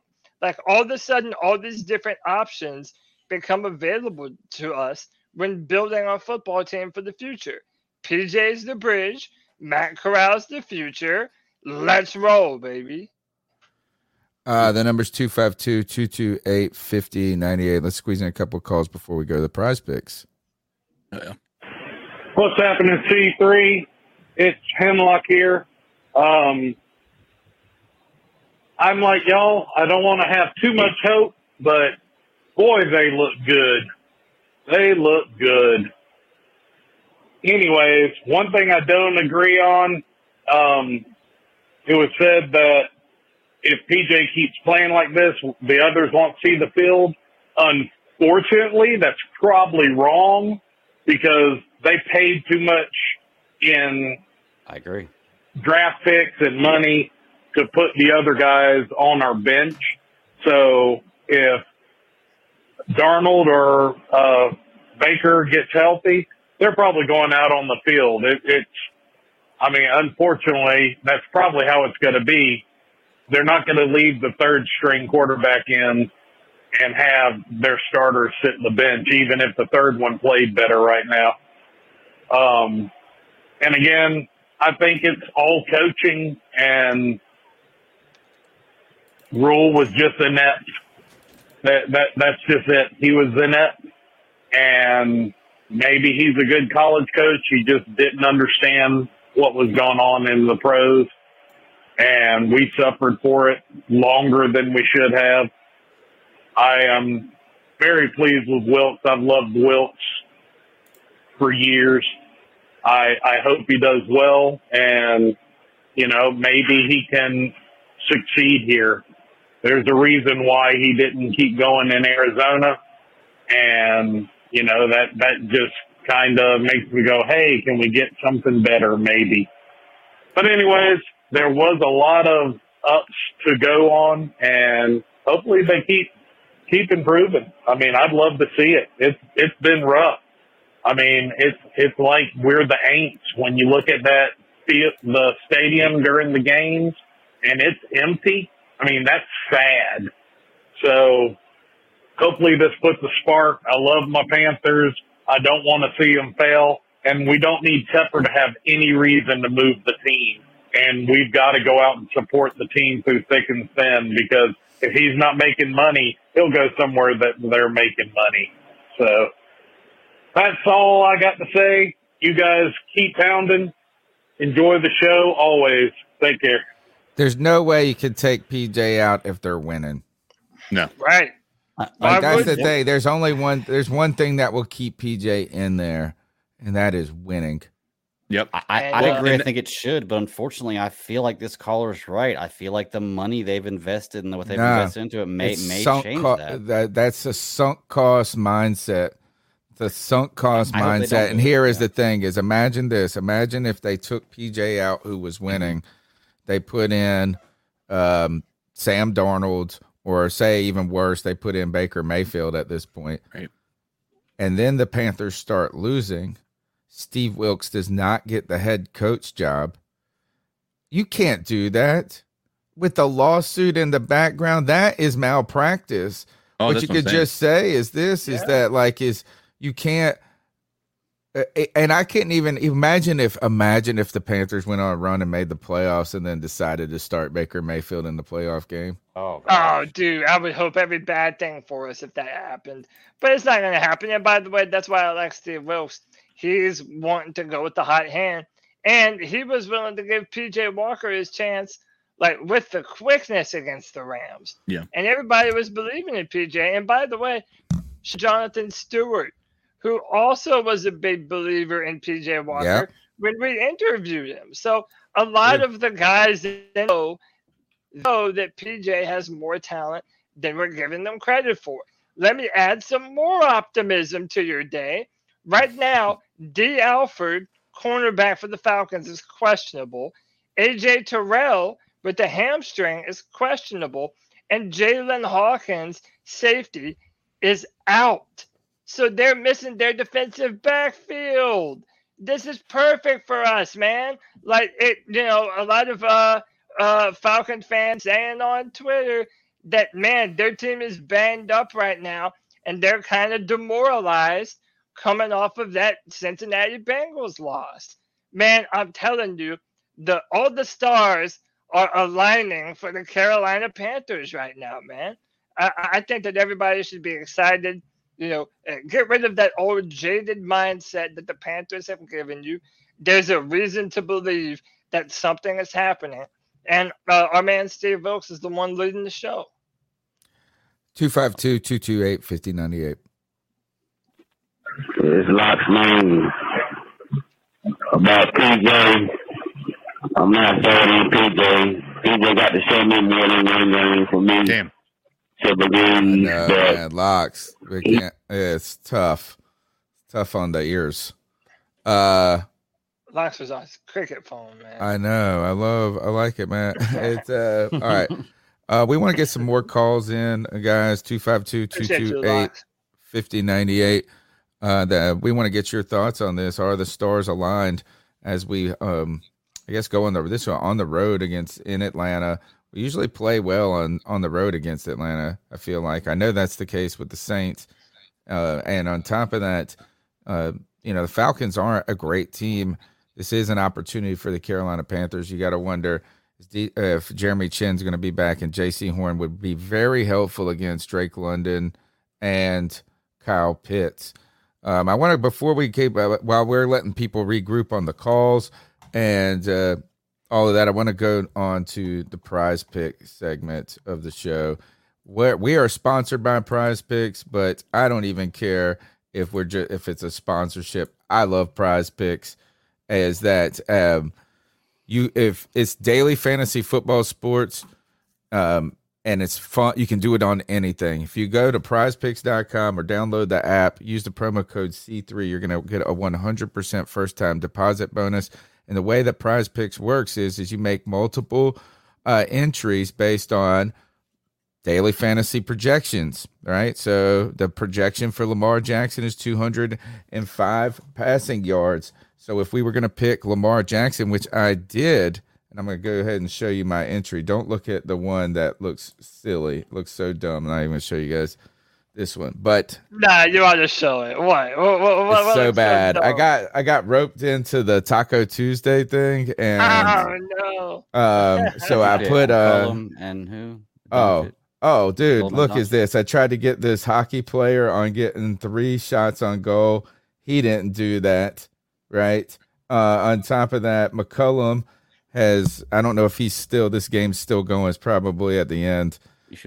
Like all of a sudden, all these different options become available to us when building our football team for the future. PJ's the bridge, Matt Corral's the future. Let's roll, baby. Uh, the number's 252 228 5098. Let's squeeze in a couple calls before we go to the prize picks. Oh, yeah. What's happening, C3? It's Hemlock here. Um, I'm like y'all. I don't want to have too much hope, but boy, they look good. They look good. Anyways, one thing I don't agree on, um, it was said that if PJ keeps playing like this, the others won't see the field. Unfortunately, that's probably wrong because they paid too much in I agree. draft picks and money to put the other guys on our bench. So if Darnold or uh, Baker gets healthy, they're probably going out on the field. It, it's, I mean, unfortunately, that's probably how it's going to be. They're not going to leave the third string quarterback in and have their starters sit in the bench, even if the third one played better right now. Um, and again, I think it's all coaching and Rhule was just inept. That that that's just it. He was inept, and maybe he's a good college coach. He just didn't understand what was going on in the pros, and we suffered for it longer than we should have. I am very pleased with Wilks. I've loved Wilks for years. I I hope he does well, and you know maybe he can succeed here there's a reason why he didn't keep going in Arizona. And, you know, that, that just kind of makes me go, Hey, can we get something better? Maybe. But anyways, there was a lot of ups to go on and hopefully they keep, keep improving. I mean, I'd love to see it. It's, it's been rough. I mean, it's, it's like we're the Aints when you look at that, the stadium during the games and it's empty. I mean, that's sad. So hopefully this puts a spark. I love my Panthers. I don't want to see them fail. And we don't need Tepper to have any reason to move the team. And we've got to go out and support the team through thick and thin because if he's not making money, he'll go somewhere that they're making money. So that's all I got to say. You guys keep pounding. Enjoy the show always. Take care. There's no way you can take PJ out if they're winning. No. Right. Uh, like that's the thing. There's only one. There's one thing that will keep PJ in there, and that is winning. Yep. I, I, I agree. I think it should, but unfortunately, I feel like this caller's right. I feel like the money they've invested and what they've Nah, invested into it may may change co- that. That's a sunk cost mindset. The sunk cost I hope mindset. And do here is the thing: is imagine this. Imagine if they took PJ out, who was winning. They put in um, Sam Darnold, or say even worse, they put in Baker Mayfield at this point. Right. And then the Panthers start losing. Steve Wilks does not get the head coach job. You can't do that with the lawsuit in the background. That is malpractice. Oh, what you what I'm could saying. just say is this: is that like is you can't. uh, And I couldn't even imagine if imagine if the Panthers went on a run and made the playoffs and then decided to start Baker Mayfield in the playoff game. Oh, Oh, dude, I would hope every bad thing for us if that happened. But it's not going to happen. And by the way, that's why I like Steve Wilks. He's wanting to go with the hot hand. And he was willing to give PJ Walker his chance, like with the quickness against the Rams. Yeah. And everybody was believing in PJ. And by the way, Jonathan Stewart, who also was a big believer in PJ Walker Yeah. when we interviewed him. So a lot of the guys know know that PJ has more talent than we're giving them credit for. Let me add some more optimism to your day. Right now, Dee Alford, cornerback for the Falcons, is questionable. AJ Terrell with the hamstring is questionable. And Jaylinn Hawkins, safety, is out. So they're missing their defensive backfield. This is perfect for us, man. Like it, you know, a lot of uh uh Falcon fans saying on Twitter that man, their team is banged up right now and they're kind of demoralized coming off of that Cincinnati Bengals loss. Man, I'm telling you, the all the stars are aligning for the Carolina Panthers right now, man. I, I think that everybody should be excited. You know, get rid of that old jaded mindset that the Panthers have given you. There's a reason to believe that something is happening. And uh, our man Steve Wilks is the one leading the show. 252 228 5098. It's Locks name about PJ. I'm not sold on PJ. PJ got to show me more than one game for me Damn. to believe No, that man, locks. We can't. It's tough. tough on the ears. Uh, Locks was on his cricket phone, man. I know. I love. I like it, man. It's uh. All right. Uh, we want to get some more calls in, uh, guys. 252 Appreciate you, 228 Locks. 5098. Uh, that we want to get your thoughts on this. Are the stars aligned as we, um, I guess, go on the this on the road against in Atlanta? We usually play well on on the road against Atlanta. I feel like I know that's the case with the Saints. Uh, and on top of that, uh, you know, the Falcons aren't a great team. This is an opportunity for the Carolina Panthers. You got to wonder if Jeremy Chinn's going to be back, and Jaycee Horn would be very helpful against Drake London and Kyle Pitts. Um, I want to before we keep uh, while we're letting people regroup on the calls and uh, all of that, I want to go on to the Prize Pick segment of the show. Where we are sponsored by Prize Picks, but I don't even care if we're just if it's a sponsorship. I love Prize Picks as that um, you if it's daily fantasy football sports. Um, and it's fun. You can do it on anything. If you go to prizepicks.com or download the app, use the promo code C3, you're going to get a 100% first time deposit bonus. And the way that prize picks works is, is you make multiple uh, entries based on daily fantasy projections, right? So the projection for Lamar Jackson is 205 passing yards. So if we were going to pick Lamar Jackson, which I did, and I'm going to go ahead and show you my entry. Don't look at the one that looks silly. It looks so dumb. I'm not even going to show you guys this one. But Nah, you ought to show it. What? What? What? what it's so looks bad. I got I got roped into the Taco Tuesday thing, and Oh no. um, so I Yeah, put uh, and who? Oh, oh, dude, Golden look Knox. is this. I tried to get this hockey player on getting three shots on goal. He didn't do that, right? Uh, on top of that, McCullum has. I don't know if he's still. This game's still going. It's probably at the end.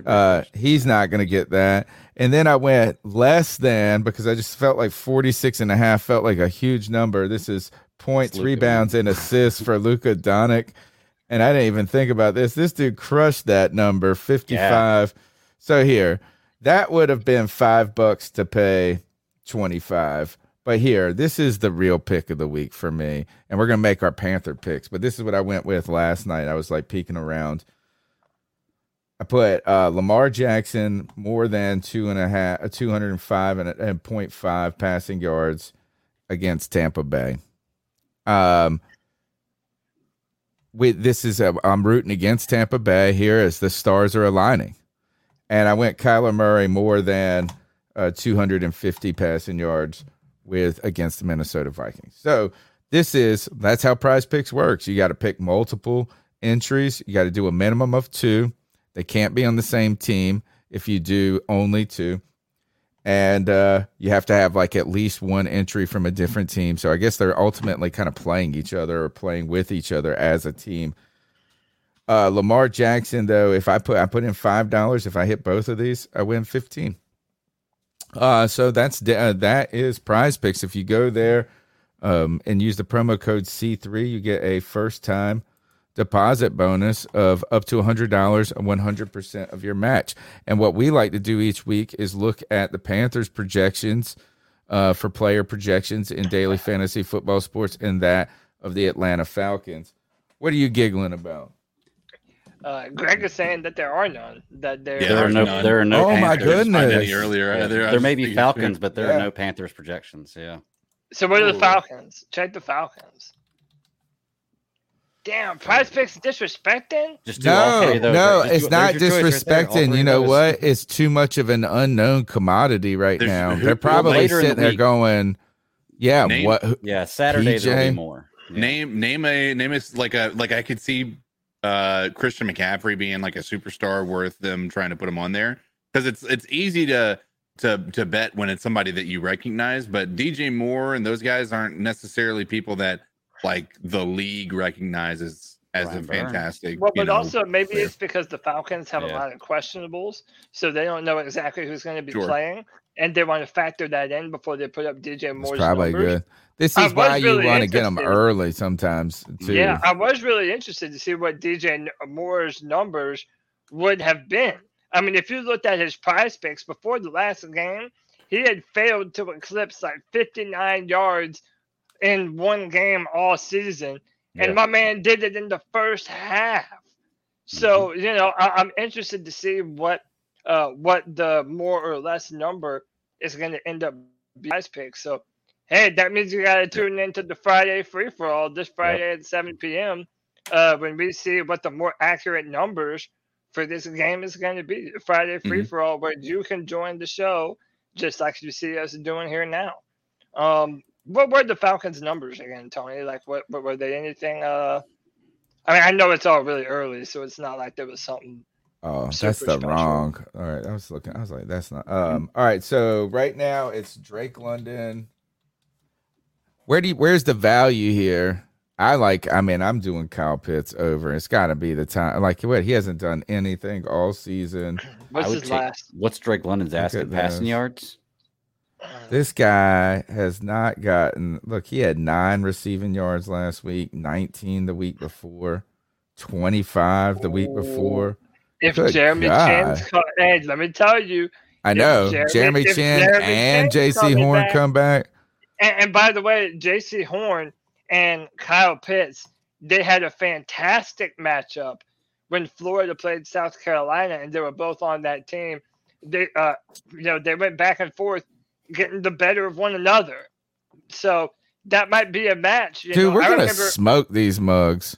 Uh, he's not going to get that. And then I went less than because I just felt like 46 and a half felt like a huge number. This is points, rebounds, and assists for Luka Doncic. And I didn't even think about this. This dude crushed that number, 55. So here, that would have been five bucks to pay 25. But here, this is the real pick of the week for me. And we're going to make our Panther picks. But this is what I went with last night. I was like peeking around. I put uh, Lamar Jackson more than two and a half, uh, 205 and, a, and 0.5 passing yards against Tampa Bay. Um, we, this is, i I'm rooting against Tampa Bay here as the stars are aligning. And I went Kyler Murray more than uh, 250 passing yards with against the Minnesota Vikings. So this is that's how prize picks works. You got to pick multiple entries. You got to do a minimum of two. They can't be on the same team if you do only two. And uh, you have to have like at least one entry from a different team. So I guess they're ultimately kind of playing each other or playing with each other as a team. Uh, Lamar Jackson, though, if I put I put in five dollars, if I hit both of these, I win fifteen. Uh, so that's uh, that is Prize Picks. If you go there um, and use the promo code C three, you get a first time deposit bonus of up to hundred dollars, one hundred percent of your match. And what we like to do each week is look at the Panthers projections uh, for player projections in daily fantasy football sports, and that of the Atlanta Falcons. What are you giggling about? Uh, Greg is saying that there are none. That there, there are no, there are no. Oh, my Panthers. goodness. earlier. Yeah, There- there may be Falcons, but there Yeah. are no Panthers projections. Yeah. So what are the Falcons? Check the Falcons. Damn, Prize Picks disrespecting? Just do all No, three of no, Just do- it's not there's your choice right disrespecting. you know those. what? It's too much of an unknown commodity right There's- now. They're probably later in the sitting there week- going, "Yeah, Name- what? Yeah, Saturday there'll be more. Yeah. Name name a name is like a like I could see uh Christian McCaffrey being like a superstar worth them trying to put him on there because it's it's easy to to to bet when it's somebody that you recognize, but DJ Moore and those guys aren't necessarily people that like the league recognizes as Brian a fantastic. Well, but know, also maybe player. it's because the Falcons have a lot of questionables, so they don't know exactly who's going to be Sure. playing, and they want to factor that in before they put up DJ Moore's probably numbers. good." This is why was you really want to get them early sometimes too. Yeah, I was really interested to see what DJ Moore's numbers would have been. I mean, if you looked at his prize picks before the last game, he had failed to eclipse like 59 yards in one game all season. Yeah. And my man did it in the first half. So, Mm-hmm. you know, I, I'm interested to see what uh what the more or less number is going to end up being picks. So Hey, that means you got to tune into the Friday free for all this Friday at 7 p.m. Uh, when we see what the more accurate numbers for this game is going to be. Friday free for all, where you can join the show just like you see us doing here now. Um, what were the Falcons' numbers again, Tony? Like, what, what were they? Anything? Uh, I mean, I know it's all really early, so it's not like there was something. Oh, super that's the special. wrong. All right, I was looking. I was like, that's not. Um. All right, so right now it's Drake London. Where do you, where's the value here? I like. I mean, I'm doing Kyle Pitts over. It's got to be the time. Like what? He hasn't done anything all season. What's his take, last? What's Drake London's asking passing yards? This guy has not gotten. Look, he had nine receiving yards last week, 19 the week before, 25 the week before. If Good Jeremy God. Chinn's co- hey, let me tell you, I know Jeremy- Jeremy, Chin Jeremy and Jaycee Horn back- come back. And, and by the way, Jaycee Horn and Kyle Pitts, they had a fantastic matchup when Florida played South Carolina, and they were both on that team. They, uh, you know, they went back and forth, getting the better of one another. So that might be a match. You Dude, know, we're I gonna remember, smoke these mugs.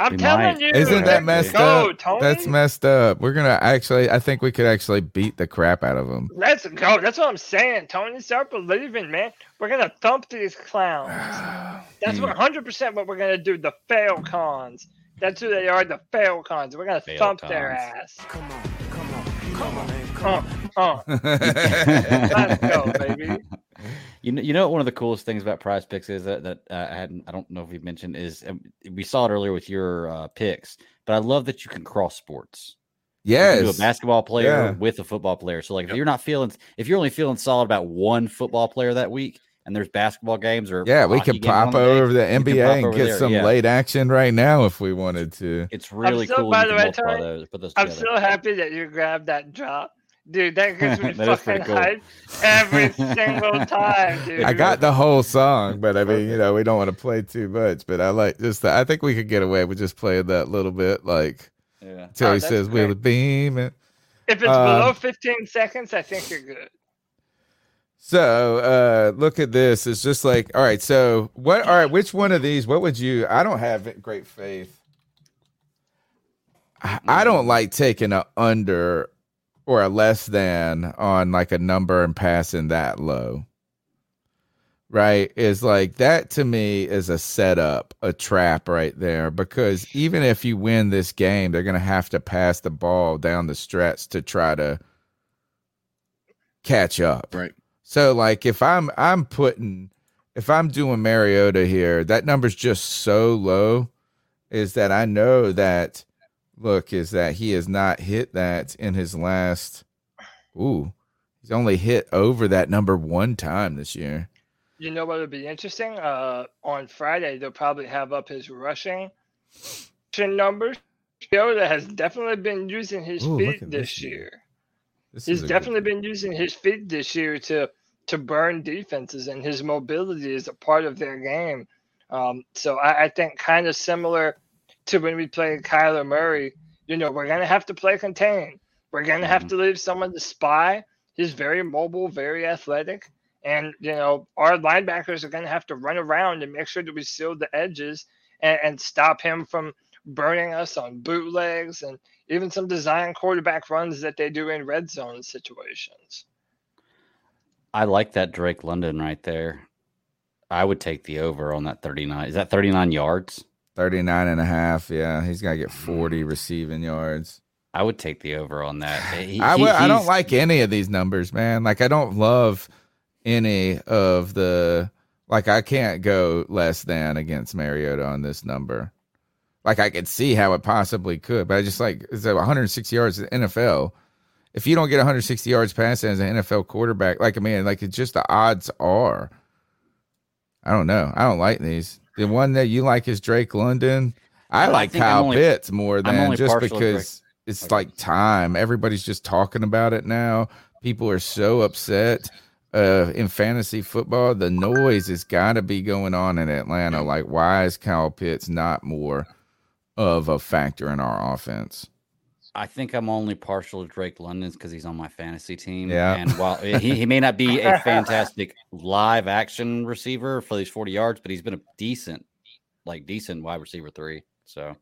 I'm telling you, Isn't that messed go, up? Tony. That's messed up. We're gonna actually. I think we could actually beat the crap out of them. Let's go. That's what I'm saying, Tony. Start believing, man. We're gonna thump these clowns. That's Hmm. 100 percent what we're gonna do. The fail cons. That's who they are. The fail cons. We're gonna Fail thump their ass. Come on, come on, come on, man, come Uh, on. uh. Let's go, baby. You know, you know one of the coolest things about Prize Picks is that that uh, I hadn't, I don't know if you mentioned is um, we saw it earlier with your uh, picks, but I love that you can cross sports. You can do a basketball player Yeah. with a football player. So like, if you're not feeling, if you're only feeling solid about one football player that week, and there's basketball games or Yeah, we hockey could pop the day, over the NBA and get there, some yeah. late action right now if we wanted to. It's really so- cool. by the way, Tony, those, those I'm together. so happy that you grabbed that drop. Dude, that gets me That is pretty fucking cool. hyped every single time, dude. I got the whole song, but I mean, you know, we don't want to play too much. But I like just. The, I think we could get away with just playing that little bit, like Yeah. till Oh, he says great. we'll beam it. If it's Um, below 15 seconds, I think you're good. So uh look at this. It's just like, all right, so what all right, which one of these, what would you I don't have great faith. I, I don't like taking a under or a less than on like a number and passing that low. Right? Is like that to me is a setup, a trap right there. Because even if you win this game, they're gonna have to pass the ball down the stretch to try to catch up. Right. So like if I'm I'm putting if I'm doing Mariota here, that number's just so low is that I know that look is that he has not hit that in his last ooh he's only hit over that number one time this year. You know what would be interesting? Uh, on Friday, they'll probably have up his rushing numbers. Yoda has definitely been using his Ooh, feet this this year. This He's is a good- definitely been using his feet this year to to burn defenses, and his mobility is a part of their game. Um, so I, I think kind of similar to when we played Kyler Murray. You know, we're gonna have to play contain. We're gonna have mhm. to leave someone to spy. He's very mobile, very athletic, and you know our linebackers are gonna have to run around and make sure that we seal the edges and, and stop him from burning us on bootlegs and even some design quarterback runs that they do in red zone situations. I like that Drake London right there. I would take the over on that 39. Is that 39 yards? 39 and a half. Yeah, he's got to get 40 mm. receiving yards. I would take the over on that. He- I will- I don't like any of these numbers, man. Like I don't love any of the like I can't go less than against Mariota on this number. Like I could see how it possibly could, but I just like it's a 160 yards in the NFL. If you don't get 160 yards passing as an NFL quarterback, like I mean, like it's just the odds are. I don't know. I don't like these. The one that you like is Drake London. I like Kyle only- Pitts more than just to Drake. because it's like time. Everybody's just talking about it now. People are so upset. Uh, in fantasy football, the noise has got to be going on in Atlanta. Like, why is Kyle Pitts not more of a factor in our offense? I think I'm only partial to Drake London's because he's on my fantasy team. Yeah. And while he, he may not be a fantastic live action receiver for these 40 yards, but he's been a decent, like decent wide receiver three. So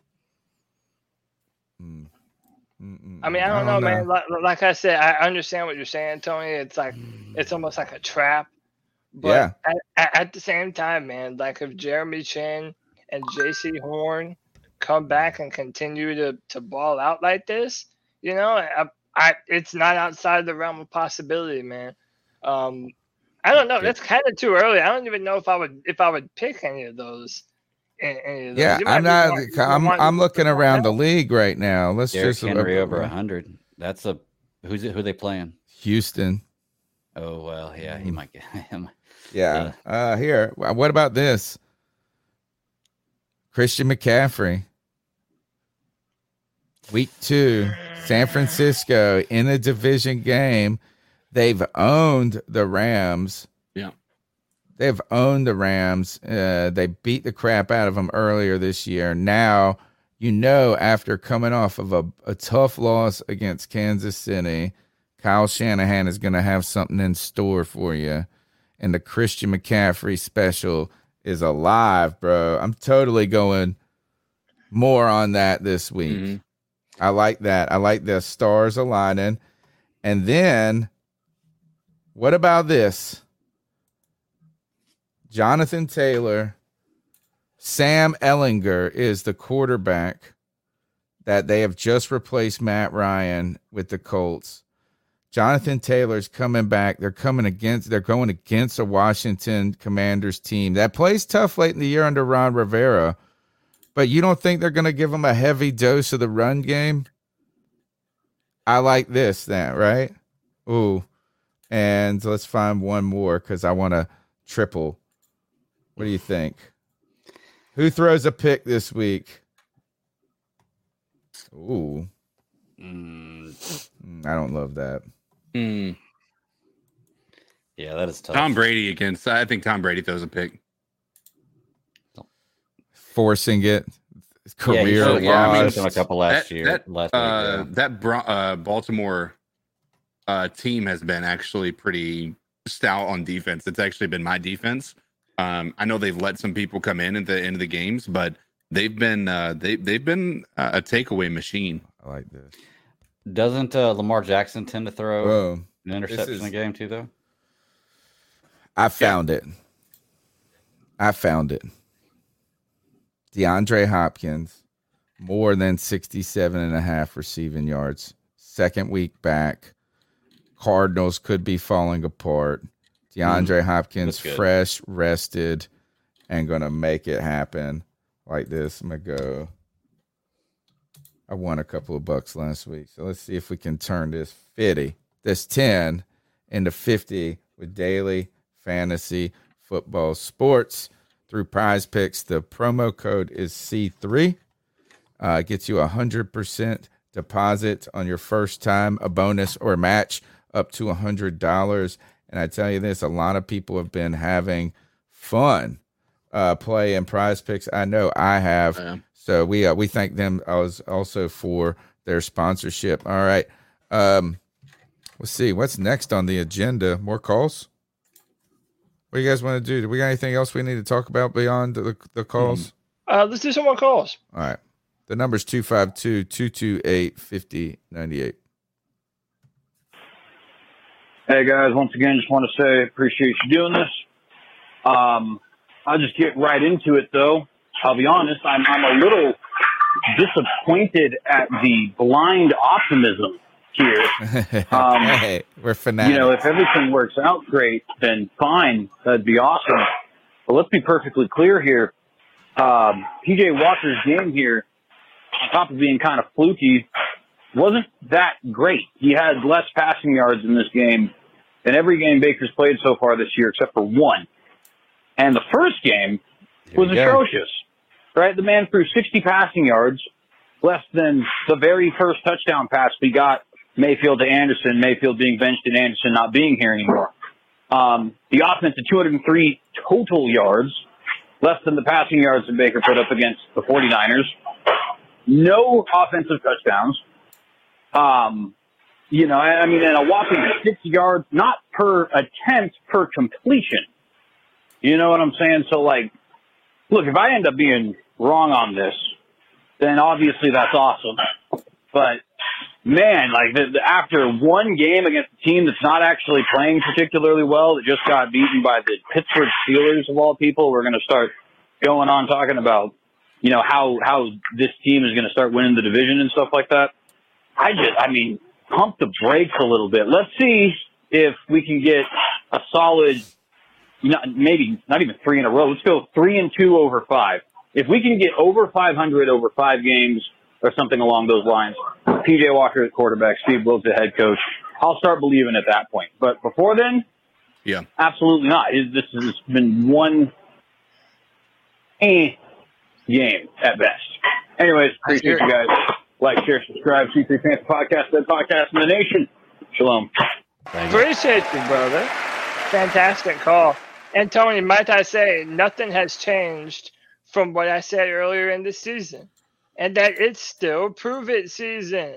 I mean, I don't, know, man. Like, like I said, I understand what you're saying, Tony. It's like it's almost like a trap. But Yeah. at, at, at the same time, man, like if Jeremy Chinn and Jaycee Horn come back and continue to to ball out like this, you know, I, I it's not outside the realm of possibility, man. Um, I don't know. That's kind of too early. I don't even know if I would if I would pick any of those. Any of those. Yeah, I'm not. more- I'm might- I'm looking around the league right now. Let's Derrick just Henry over uh, 100. That's a who's it, who they playing? Houston. Oh well, yeah, Mm. he might get him. Yeah. Uh here. What about this? Christian McCaffrey. Week two. San Francisco in a division game. They've owned the Rams. Yeah. They've owned the Rams. Uh, they beat the crap out of them earlier this year. Now, you know, after coming off of a, a tough loss against Kansas City, Kyle Shanahan is going to have something in store for you. And the Christian McCaffrey special is alive, bro. I'm totally going more on that this week. I like that. I like the stars aligning. And then, what about this? Jonathan Taylor, Sam Ehlinger is the quarterback that they have just replaced Matt Ryan with the Colts. Jonathan Taylor's coming back. They're coming against, they're going against a Washington Commanders team that plays tough late in the year under Ron Rivera. But you don't think they're going to give him a heavy dose of the run game? I like this, then, right? Ooh. And let's find one more because I want to triple. What do you think? Who throws a pick this week? Ooh. Mm, I don't love that. Hmm. Yeah, that is tough. Tom Brady against. I think Tom Brady throws a pick. Forcing it. Career he showed- yeah, I mean, loss. a couple last that, year. That, last week, uh, yeah. that Bro- uh, Baltimore uh, team has been actually pretty stout on defense. It's actually been my defense. Um, I know they've let some people come in at the end of the games, but they've been uh, they they've been uh, a takeaway machine. I like this. Doesn't uh, Lamar Jackson tend to throw Whoa. an This interception is- a game too, though? I found it. I found it. DeAndre Hopkins, more than 67 and a half receiving yards. Second week back. Cardinals could be falling apart. DeAndre mm-hmm. Hopkins, That's good. fresh, rested, and going to make it happen like this. I'm going to go. I won a couple of bucks last week. So let's see if we can turn this 50, this 10 into 50 with daily fantasy football sports through prize picks. The promo code is C3. Uh, gets you a 100% deposit on your first time, a bonus or match up to a $100. And I tell you this, a lot of people have been having fun uh, playing prize picks. I know I have. So we uh, we thank them also for their sponsorship. All right. Um, let's see what's next on the agenda. More calls. What do you guys want to do? Do we got anything else we need to talk about beyond the, the calls? Uh, let's do some more calls. All right. The number's 252 228 5098. Hey guys, once again, just want to say appreciate you doing this. Um, I'll just get right into it though. I'll be honest, I'm, I'm a little disappointed at the blind optimism here. Um, hey, we're fanatics. You know, if everything works out great, then fine, that'd be awesome. But let's be perfectly clear here. Um, PJ Walker's game here, on top of being kind of fluky, wasn't that great. He had less passing yards in this game than every game Baker's played so far this year, except for one. And the first game was we go. atrocious. Right? The man threw 60 passing yards, less than the very first touchdown pass we got Mayfield to Anderson, Mayfield being benched and Anderson not being here anymore. Um, the offense at 203 total yards, less than the passing yards that Baker put up against the 49ers. No offensive touchdowns. Um, you know, I mean, and a whopping six yards, not per attempt, per completion. You know what I'm saying? So, like, look, if I end up being wrong on this, then obviously that's awesome. But man, like the, the, after one game against a team that's not actually playing particularly well, that just got beaten by the Pittsburgh Steelers of all people, we're going to start going on talking about, you know, how how this team is going to start winning the division and stuff like that. I just, I mean, pump the brakes a little bit. Let's see if we can get a solid, not, maybe not even three in a row. Let's go three and two over five. If we can get over 500 over five games or something along those lines, PJ Walker at quarterback, Steve Wilks the head coach, I'll start believing at that point. But before then, Yeah. absolutely not. This has been one eh game at best. Anyways, appreciate you guys. Like, share, subscribe, C3 Panther Podcast, the podcast in the nation. Shalom. Appreciate you, brother. Fantastic call. And Tony, might I say, nothing has changed from what I said earlier in the season, and that it's still prove it season.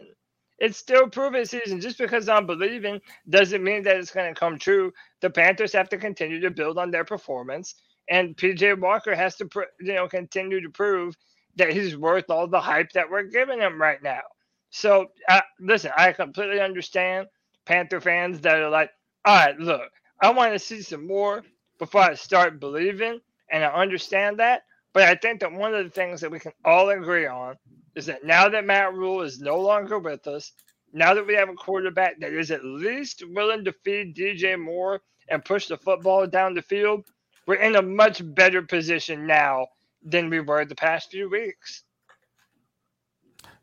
It's still prove it season. Just because I'm believing doesn't mean that it's going to come true. The Panthers have to continue to build on their performance, and PJ Walker has to, you know, continue to prove that he's worth all the hype that we're giving him right now. So, uh, listen, I completely understand Panther fans that are like, all right, look, I want to see some more before I start believing, and I understand that. But I think that one of the things that we can all agree on is that now that Matt Rhule is no longer with us, now that we have a quarterback that is at least willing to feed DJ Moore and push the football down the field, we're in a much better position now than we were the past few weeks.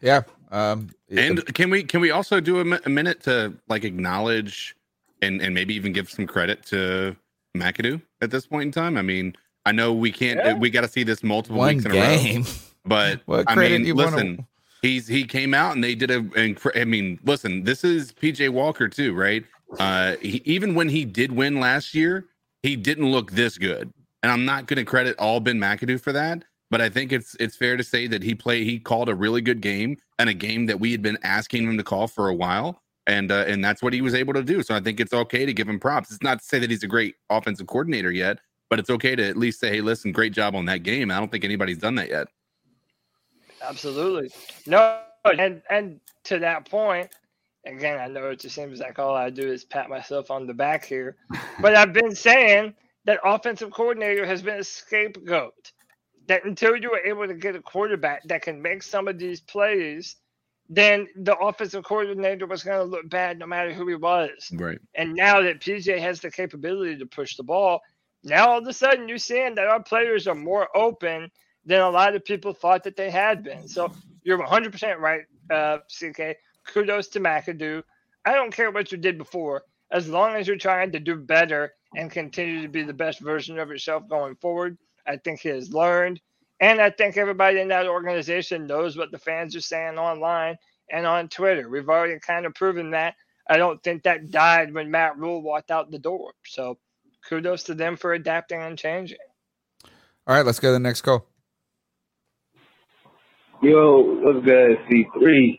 Yeah. Um, and can we can we also do a, a minute to like acknowledge and and maybe even give some credit to McAdoo at this point in time? I mean, I know we can't. Yeah. We got to see this multiple One weeks in game. a row. But What I mean, you wanna- listen, he's he came out and they did a. incre- I mean, listen, this is PJ Walker too, right? Uh, he, even when he did win last year, he didn't look this good, and I'm not going to credit all Ben McAdoo for that. But I think it's it's fair to say that he played he called a really good game and a game that we had been asking him to call for a while, and uh, and that's what he was able to do. So I think it's okay to give him props. It's not to say that he's a great offensive coordinator yet, but it's okay to at least say, hey, listen, great job on that game. I don't think anybody's done that yet. Absolutely. No, and and to that point, again, I know it just seems like all I do is pat myself on the back here, but I've been saying that offensive coordinator has been a scapegoat. That until you are able to get a quarterback that can make some of these plays, then the offensive coordinator was going to look bad no matter who he was. Right. And now that PJ has the capability to push the ball, now all of a sudden you're seeing that our players are more open than a lot of people thought that they had been. So you're 100% right, uh, CK. Kudos to McAdoo. I don't care what you did before, as long as you're trying to do better and continue to be the best version of yourself going forward. I think he has learned. And I think everybody in that organization knows what the fans are saying online and on Twitter. We've already kind of proven that. I don't think that died when Matt Rhule walked out the door. So kudos to them for adapting and changing. All right, let's go to the next call. Yo, what's good, C3?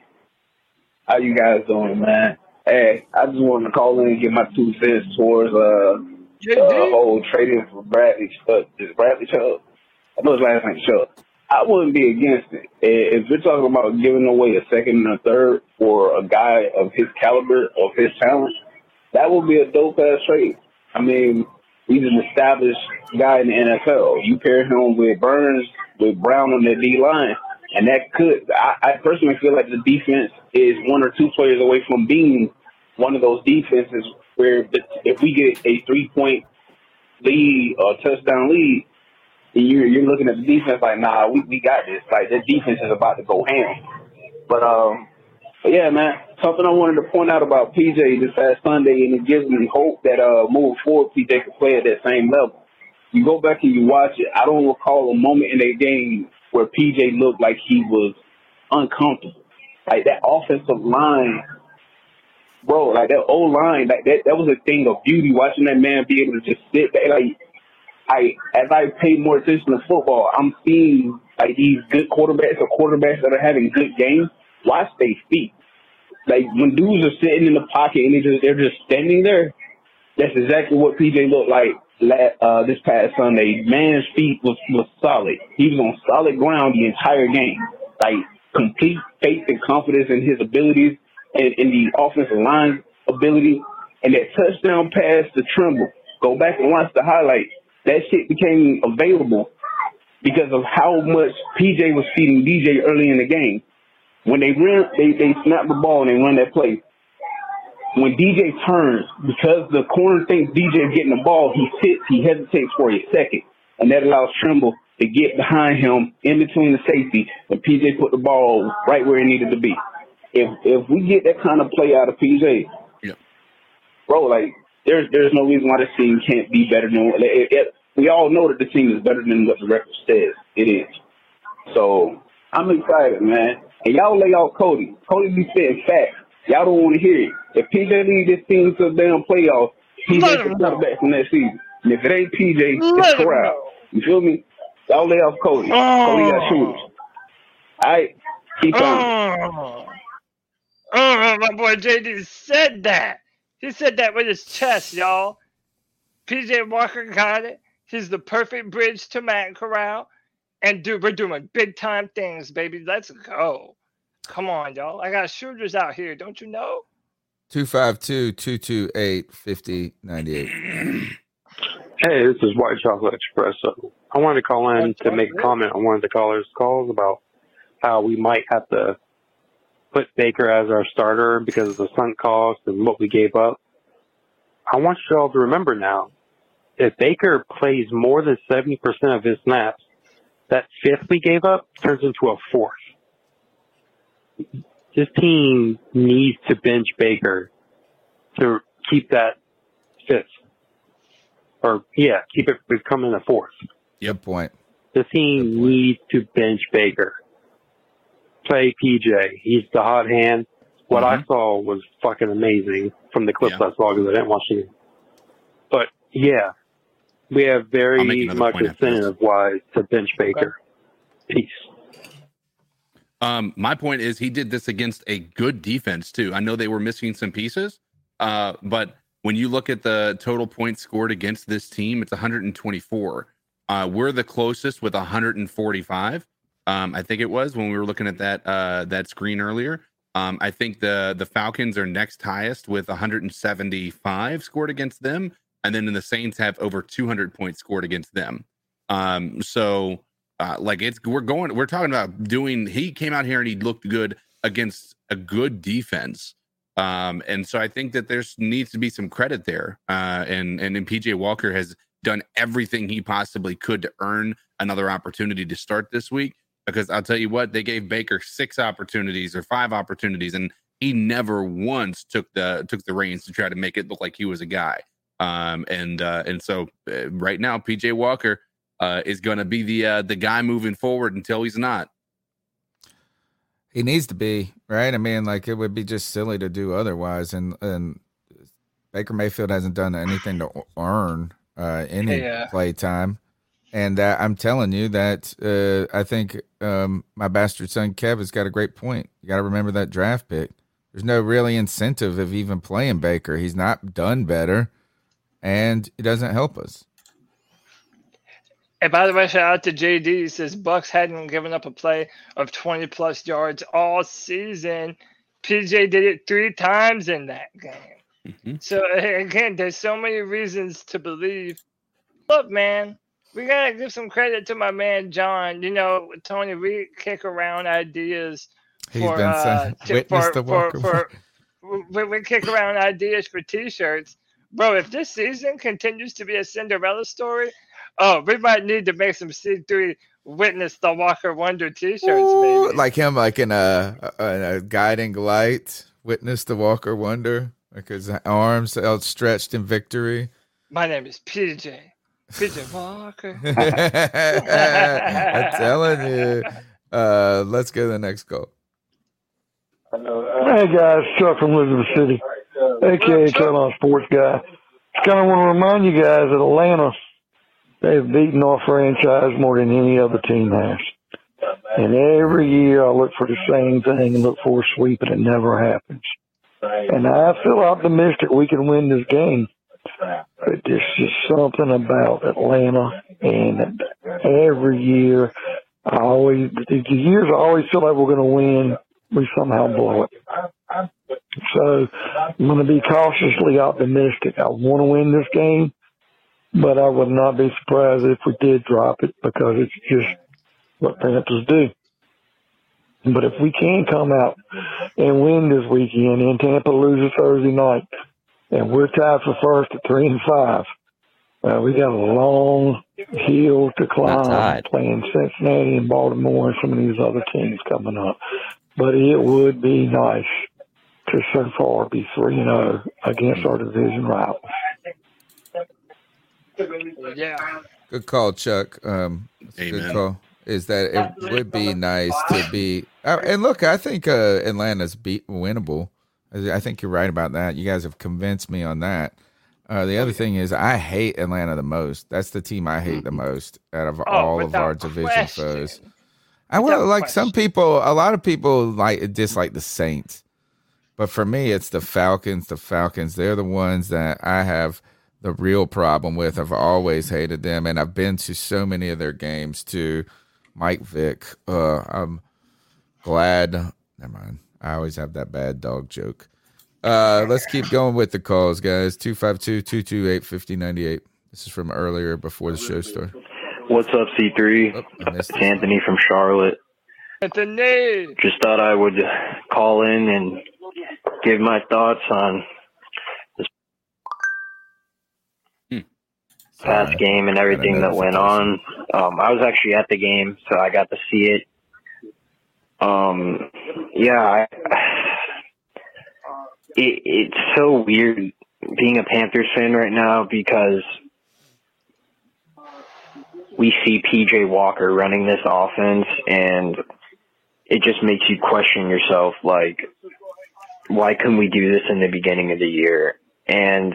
How you guys doing, man? Hey, I just wanted to call in and get my two cents towards uh, uh whole trading for Bradley Chubb. Is Bradley Chubb? I know his last name Chubb. I wouldn't be against it. If you're talking about giving away a second and a third for a guy of his caliber, of his talent, that would be a dope ass trade. I mean, he's an established guy in the NFL. You pair him with Burns, with Brown on the D line, and that could. I, I personally feel like the defense is one or two players away from being one of those defenses where if we get a three point lead or touchdown lead, you're you're looking at the defense like, nah, we, we got this. Like the defense is about to go ham. But um, but yeah, man, something I wanted to point out about PJ this past Sunday, and it gives me hope that uh, moving forward, PJ can play at that same level. You go back and you watch it. I don't recall a moment in that game where PJ looked like he was uncomfortable. Like that offensive line, bro, like that old line, like that that was a thing of beauty. Watching that man be able to just sit there, like I as I pay more attention to football, I'm seeing like these good quarterbacks or quarterbacks that are having good games. Watch their feet. Like when dudes are sitting in the pocket and they just they're just standing there. That's exactly what PJ looked like uh, this past Sunday. Man's feet was was solid. He was on solid ground the entire game. Like complete faith and confidence in his abilities and in the offensive line ability. And that touchdown pass to Tremble. Go back and watch the highlights. That shit became available because of how much PJ was feeding DJ early in the game. When they ran, they they snap the ball and they run that play. When DJ turns, because the corner thinks DJ is getting the ball, he sits, he hesitates for a second, and that allows Tremble to get behind him in between the safety, and PJ put the ball right where it needed to be. If if we get that kind of play out of PJ, yeah. bro, like there's there's no reason why this team can't be better than it, it, we all know that the team is better than what the record says it is. So I'm excited, man. And y'all lay off Cody. Cody be saying facts. Y'all don't want to hear it. If PJ lead this team to the damn playoffs, PJ the quarterback from that season. And if it ain't PJ, Let it's Corral. You feel me? Y'all lay off Cody. Cody got oh. shooters. All right, keep on. Oh. oh, my boy JD said that. He said that with his chest, y'all. PJ Walker got it. He's the perfect bridge to Matt Corral. And dude, we're doing big time things, baby. Let's go. Come on, y'all. I got shooters out here, don't you know? 252 228 5098. Hey, this is White Chocolate Espresso. I wanted to call in to make a comment on one of the callers' calls about how we might have to put Baker as our starter because of the sunk cost and what we gave up. I want you all to remember now, if Baker plays more than 70% of his snaps, that fifth we gave up turns into a fourth. This team needs to bench Baker to keep that fifth or yeah, keep it becoming a fourth. Good point. The team needs to bench Baker. Play PJ. He's the hot hand. What Mm-hmm. I saw was fucking amazing from the clips I saw because I didn't watch it. But yeah, we have very much point after this. incentive wise to bench Baker. Peace. Um, my point is he did this against a good defense too. I know they were missing some pieces, uh, but when you look at the total points scored against this team, it's 124. Uh, we're the closest with 145. Um, I think it was when we were looking at that uh, that screen earlier. Um, I think the the Falcons are next highest with 175 scored against them, and then the Saints have over 200 points scored against them. Um, so uh, like it's we're going we're talking about doing he came out here and he looked good against a good defense. Um and so i think that there's needs to be some credit there. Uh and and, and pj walker has done everything he possibly could to earn another opportunity to start this week because i'll tell you what they gave baker six opportunities or five opportunities and he never once took the took the reins to try to make it look like he was a guy um and uh and so uh, right now pj walker uh, is going to be the uh, the guy moving forward until he's not. He needs to be right. I mean, like it would be just silly to do otherwise. And and Baker Mayfield hasn't done anything to earn uh, any Yeah. play time. And uh, I'm telling you that uh, I think um, my bastard son Kev has got a great point. You got to remember that draft pick. There's no really incentive of even playing Baker. He's not done better, and it doesn't help us. And by the way, shout out to JD. He says Bucks hadn't given up a play of 20 plus yards all season. PJ did it three times in that game. So again, there's so many reasons to believe. Look, man, we gotta give some credit to my man John. You know, Tony, we kick around ideas He's for been uh, to- for, the for, Walker for, we, we kick around ideas for t-shirts. Bro, if this season continues to be a Cinderella story, oh, we might need to make some C3 witness the Walker Wonder t-shirts, Ooh, baby. like him, like in a, a, a guiding light, witness the Walker Wonder, like his arms outstretched in victory. My name is PJ. PJ Walker. I'm telling you. Uh, let's go to the next call. Hey guys, Chuck from Elizabeth City, aka Carolina Sports Guy. Just kind of want to remind you guys that Atlanta, they've beaten our franchise more than any other team has. And every year I look for the same thing and look for a sweep, and it never happens. And I feel optimistic we can win this game. But there's just something about Atlanta, and every year I always, the years I always feel like we're going to win, we somehow blow it. So I'm going to be cautiously optimistic. I want to win this game, but I would not be surprised if we did drop it because it's just what Panthers do. But if we can come out and win this weekend and Tampa loses Thursday night and we're tied for first at three and five, uh, we got a long hill to climb playing Cincinnati and Baltimore and some of these other teams coming up. But it would be nice to so far be 3 and 0 against our division rivals. Yeah. Good call, Chuck. Um, it's good call. is that it would be nice to be. Uh, and look, I think uh, Atlanta's beat winnable. I I think you're right about that. You guys have convinced me on that. Uh, the other thing is, I hate Atlanta the most. That's the team I hate the most out of all of our division question. foes. I will like some people. A lot of people like dislike the Saints, but for me, it's the Falcons. The Falcons. They're the ones that I have the real problem with. I've always hated them, and I've been to so many of their games too. Mike Vick. Uh, I'm glad. Never mind. I always have that bad dog joke. Uh, let's keep going with the calls, guys. 252 228 5098. This is from earlier before the show started. What's up, C3? it's Anthony from Charlotte. Anthony. Just thought I would call in and give my thoughts on this past game and everything that went on. Um, I was actually at the game, so I got to see it. Um, yeah, I, it, it's so weird being a Panthers fan right now because we see PJ Walker running this offense and it just makes you question yourself like why couldn't we do this in the beginning of the year? And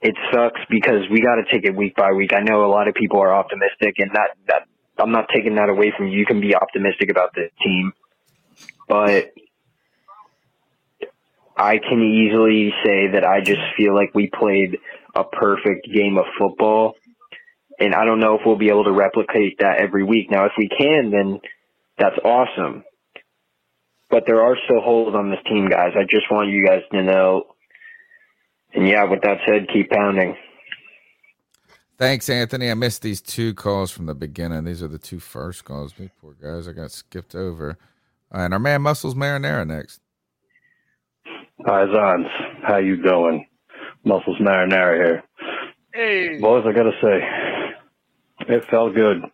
it sucks because we got to take it week by week. I know a lot of people are optimistic and that that I'm not taking that away from you. You can be optimistic about the team. But I can easily say that I just feel like we played a perfect game of football. And I don't know if we'll be able to replicate that every week. Now, if we can, then that's awesome. But there are still holes on this team, guys. I just want you guys to know. And yeah, with that said, keep pounding. Thanks, Anthony. I missed these two calls from the beginning. These are the two first calls. Me poor guys, I got skipped over. Uh, and our man Muscles Marinara next. Hi, Zons. How you doing? Muscles Marinara here. Hey. Boys, I gotta say, it felt good.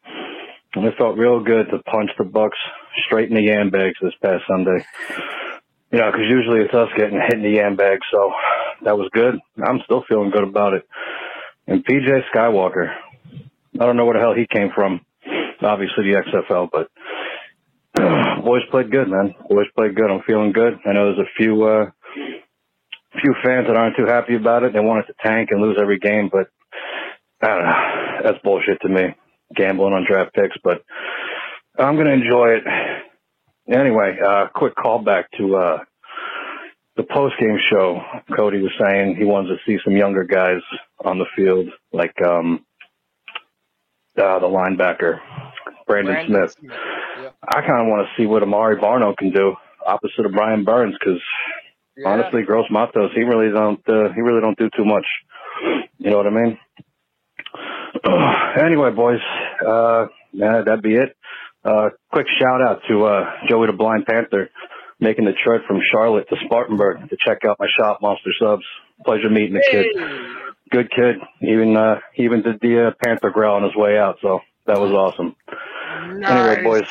It felt real good to punch the Bucks straight in the yam bags this past Sunday. You know, 'cause usually it's us getting hit in the yam bag, so that was good. I'm still feeling good about it. And PJ Skywalker, I don't know where the hell he came from. Obviously the XFL, but boys played good, man. Boys played good. I'm feeling good. I know there's a few uh few fans that aren't too happy about it. They want us to tank and lose every game, but I don't know. That's bullshit to me. Gambling on draft picks, but I'm gonna enjoy it. Anyway, uh quick callback to uh the post game show. Cody was saying he wanted to see some younger guys on the field, like um uh, the linebacker, Brandon, Brandon Smith. I kind of want to see what Amaré Barno can do opposite of Brian Burns because honestly, Gross Matos, he really don't uh, he really don't do too much. You know what I mean? anyway, boys, uh, yeah, that'd be it. Uh, quick shout out to uh, Joey the Blind Panther making the trek from Charlotte to Spartanburg to check out my shop, Monster Subs. Pleasure meeting the kid. Good kid. Even uh, even did the uh, Panther growl on his way out, so that was awesome. Anyway, boys,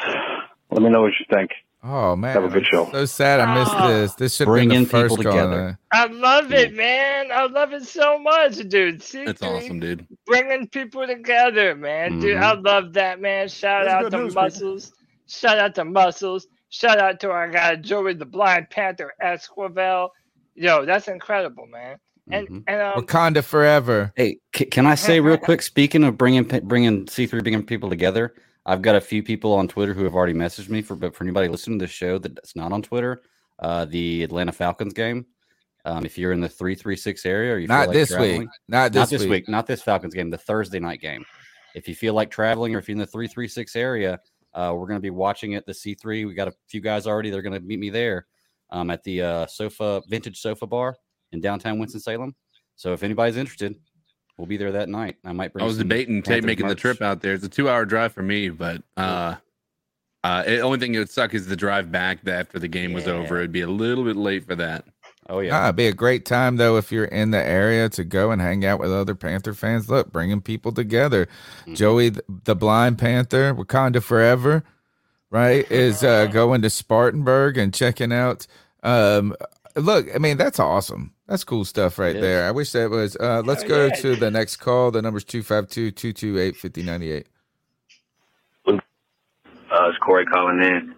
let me know what you think. Oh man, Have a good show. So sad I missed this. This should bring been Bringing the first people call. together. I love it, man. I love it so much, dude. See, That's awesome, dude. bringing people together, man. Dude, Mhm. I love that, man. Shout That's out to news, people. Muscles. Shout out to Muscles. Shout out to our guy Joey the Blind Panther Esquivel. Yo, that's incredible, man. And Mm-hmm. and um, Wakanda forever. Hey, c- can I say real quick? Speaking of bringing bringing C three bringing people together, I've got a few people on Twitter who have already messaged me. For but for anybody listening to the show that's not on Twitter, uh, the Atlanta Falcons game. Um, if you're in the three three six area, or you feel Not like this week. traveling- Not this this week. week, not this Falcons game, the Thursday night game. If you feel like traveling, or if you're in the three three six area, uh, we're going to be watching it. the C three. We got a few guys already. They're going to meet me there um, at the uh, sofa vintage sofa bar in downtown Winston Salem. So if anybody's interested, we'll be there that night. I might bring. I was debating ta- Panthers making the trip out there. It's a two-hour drive for me, but uh, uh, the only thing that would suck is the drive back after the game was over. It'd be a little bit late for that. Oh Ah, it'd be a great time though if you're in the area to go and hang out with other Panther fans. Look, bringing people together. Mm-hmm. Joey, the Blind Panther, Wakanda Forever, right? Is uh, going to Spartanburg and checking out. Um, look, I mean that's awesome. That's cool stuff right It there. is. I wish that was. Uh, let's Oh, go yeah. to the next call. The number's 252 228 5098. Uh, it's Corey calling in,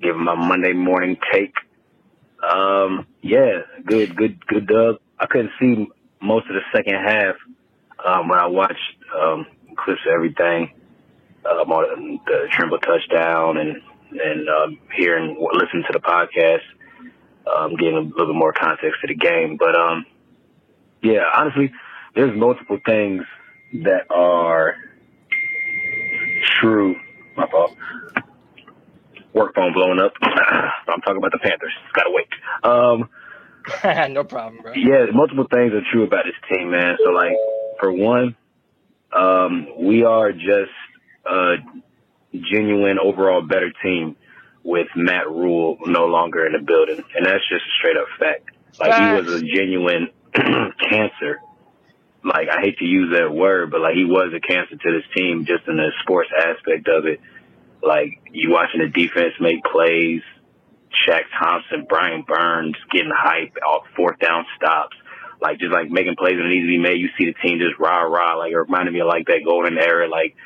giving my Monday morning take. Um, yeah, good, good, good dub. I couldn't see most of the second half um, when I watched um, clips of everything, um, on the Tremble touchdown and and um, hearing, listening to the podcast, um, getting a little bit more context to the game. But um, yeah, honestly, there's multiple things that are true. My fault. Work phone blowing up. I'm talking about the Panthers. Gotta wait. Um, no problem, bro. yeah, multiple things are true about this team, man. So like, for one, um, we are just a genuine overall better team with Matt Rhule no longer in the building, and that's just a straight up fact. Like he was a genuine cancer. Like I hate to use that word, but like he was a cancer to this team just in the sports aspect of it. Like you watching the defense make plays, Shaq Thompson, Brian Burns getting hype off fourth down stops, like just like making plays that need to be made. You see the team just rah rah. Like it reminded me of like that golden era, like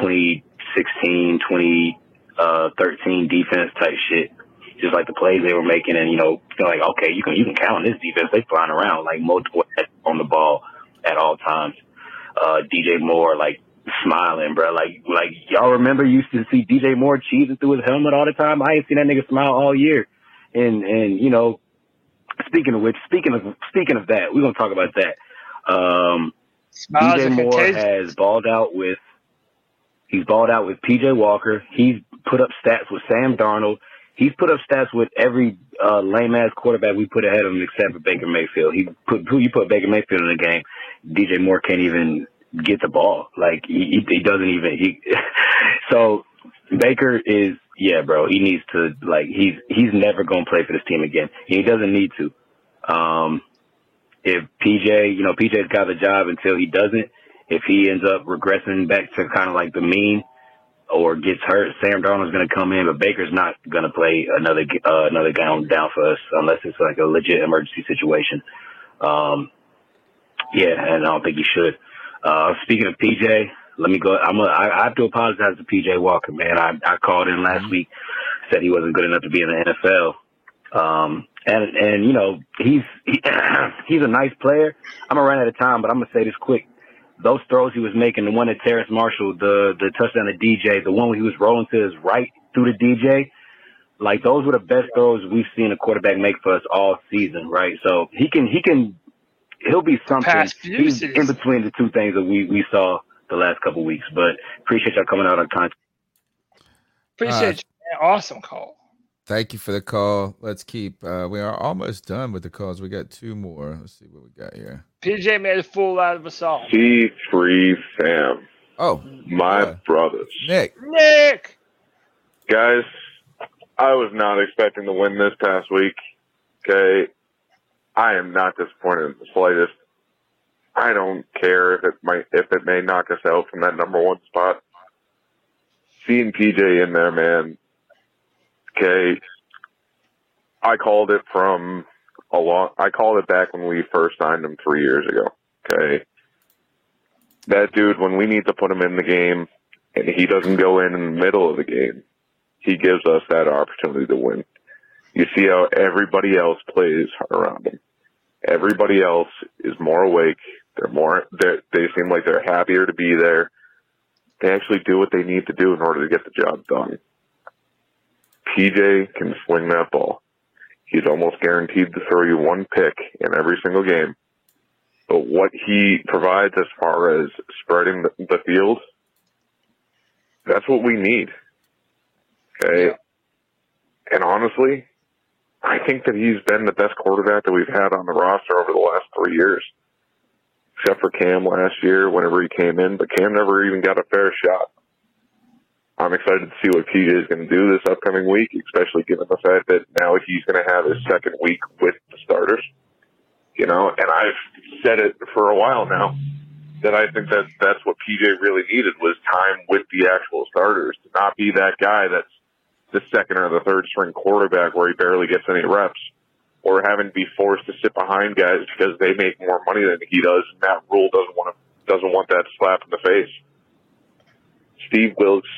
2016, 2013 defense type shit. Just like the plays they were making, and you know, like okay, you can you can count on this defense. They flying around like multiple on the ball at all times. Uh, DJ Moore like smiling, bro. Like like y'all remember used to see DJ Moore cheesing through his helmet all the time. I ain't seen that nigga smile all year. And and you know, speaking of which, speaking of speaking of that, we're gonna talk about that. Um, Smiles DJ Moore has balled out with he's balled out with PJ Walker. He's put up stats with Sam Darnold. He's put up stats with every uh, lame ass quarterback we put ahead of him except for Baker Mayfield. He put who you put Baker Mayfield in the game. DJ Moore can't even get the ball. Like he, he doesn't even he. so Baker is yeah, bro. He needs to like he's he's never gonna play for this team again. He doesn't need to. Um, if PJ, you know, PJ's got the job until he doesn't. If he ends up regressing back to kind of like the mean or gets hurt, Sam Darnold's going to come in, but Baker's not going to play another uh, another down down for us unless it's like a legit emergency situation. Um, yeah, and I don't think he should. Uh, speaking of PJ, let me go. I'm a, I, I have to apologize to PJ Walker, man. I, I called in last week, said he wasn't good enough to be in the NFL. Um, and, and, you know, he's, he, he's a nice player. I'm gonna run out of time, but I'm gonna say this quick. Those throws he was making, the one at Terrace Marshall, the, the touchdown to DJ, the one where he was rolling to his right through the DJ, like those were the best throws we've seen a quarterback make for us all season, right? So he can, he can, he'll be something. He's in between the two things that we, we saw the last couple weeks, but appreciate y'all coming out on content. Appreciate you. man. Awesome call. Thank you for the call. Let's keep. Uh, we are almost done with the calls. We got two more. Let's see what we got here. PJ made a fool out of us all. C3 fam. Oh, my brothers. Nick. Nick. Guys, I was not expecting to win this past week. Okay. I am not disappointed in the slightest. I don't care if it might, if it may knock us out from that number one spot. Seeing PJ in there, man. Okay. I called it from a long, I called it back when we first signed him three years ago. Okay. That dude, when we need to put him in the game and he doesn't go in in the middle of the game, he gives us that opportunity to win. You see how everybody else plays around him. Everybody else is more awake. They're more, they're, they seem like they're happier to be there. They actually do what they need to do in order to get the job done. PJ can sling that ball. He's almost guaranteed to throw you one pick in every single game. But what he provides as far as spreading the, the field, that's what we need. Okay. And honestly, I think that he's been the best quarterback that we've had on the roster over the last three years. Except for Cam last year whenever he came in, but Cam never even got a fair shot. I'm excited to see what PJ is going to do this upcoming week, especially given the fact that now he's going to have his second week with the starters. You know, and I've said it for a while now that I think that that's what PJ really needed was time with the actual starters to not be that guy that's the second or the third string quarterback where he barely gets any reps or having to be forced to sit behind guys because they make more money than he does. And Matt Rhule doesn't want to, doesn't want that slap in the face. Steve Wilks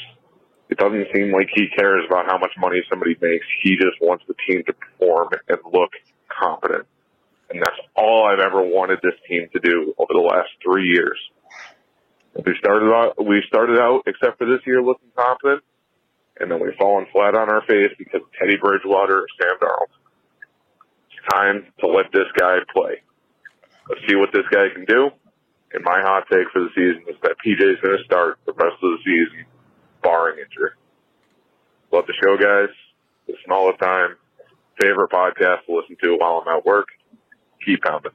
It doesn't seem like he cares about how much money somebody makes. He just wants the team to perform and look competent. And that's all I've ever wanted this team to do over the last three years. We started out, we started out, except for this year, looking competent, and then we've fallen flat on our face because of Teddy Bridgewater or Sam Darnold. It's time to let this guy play. Let's see what this guy can do. And my hot take for the season is that PJ's going to start the rest of the season, barring injury. Love the show, guys. Listen all the time. Favorite podcast to listen to while I'm at work. Keep pounding.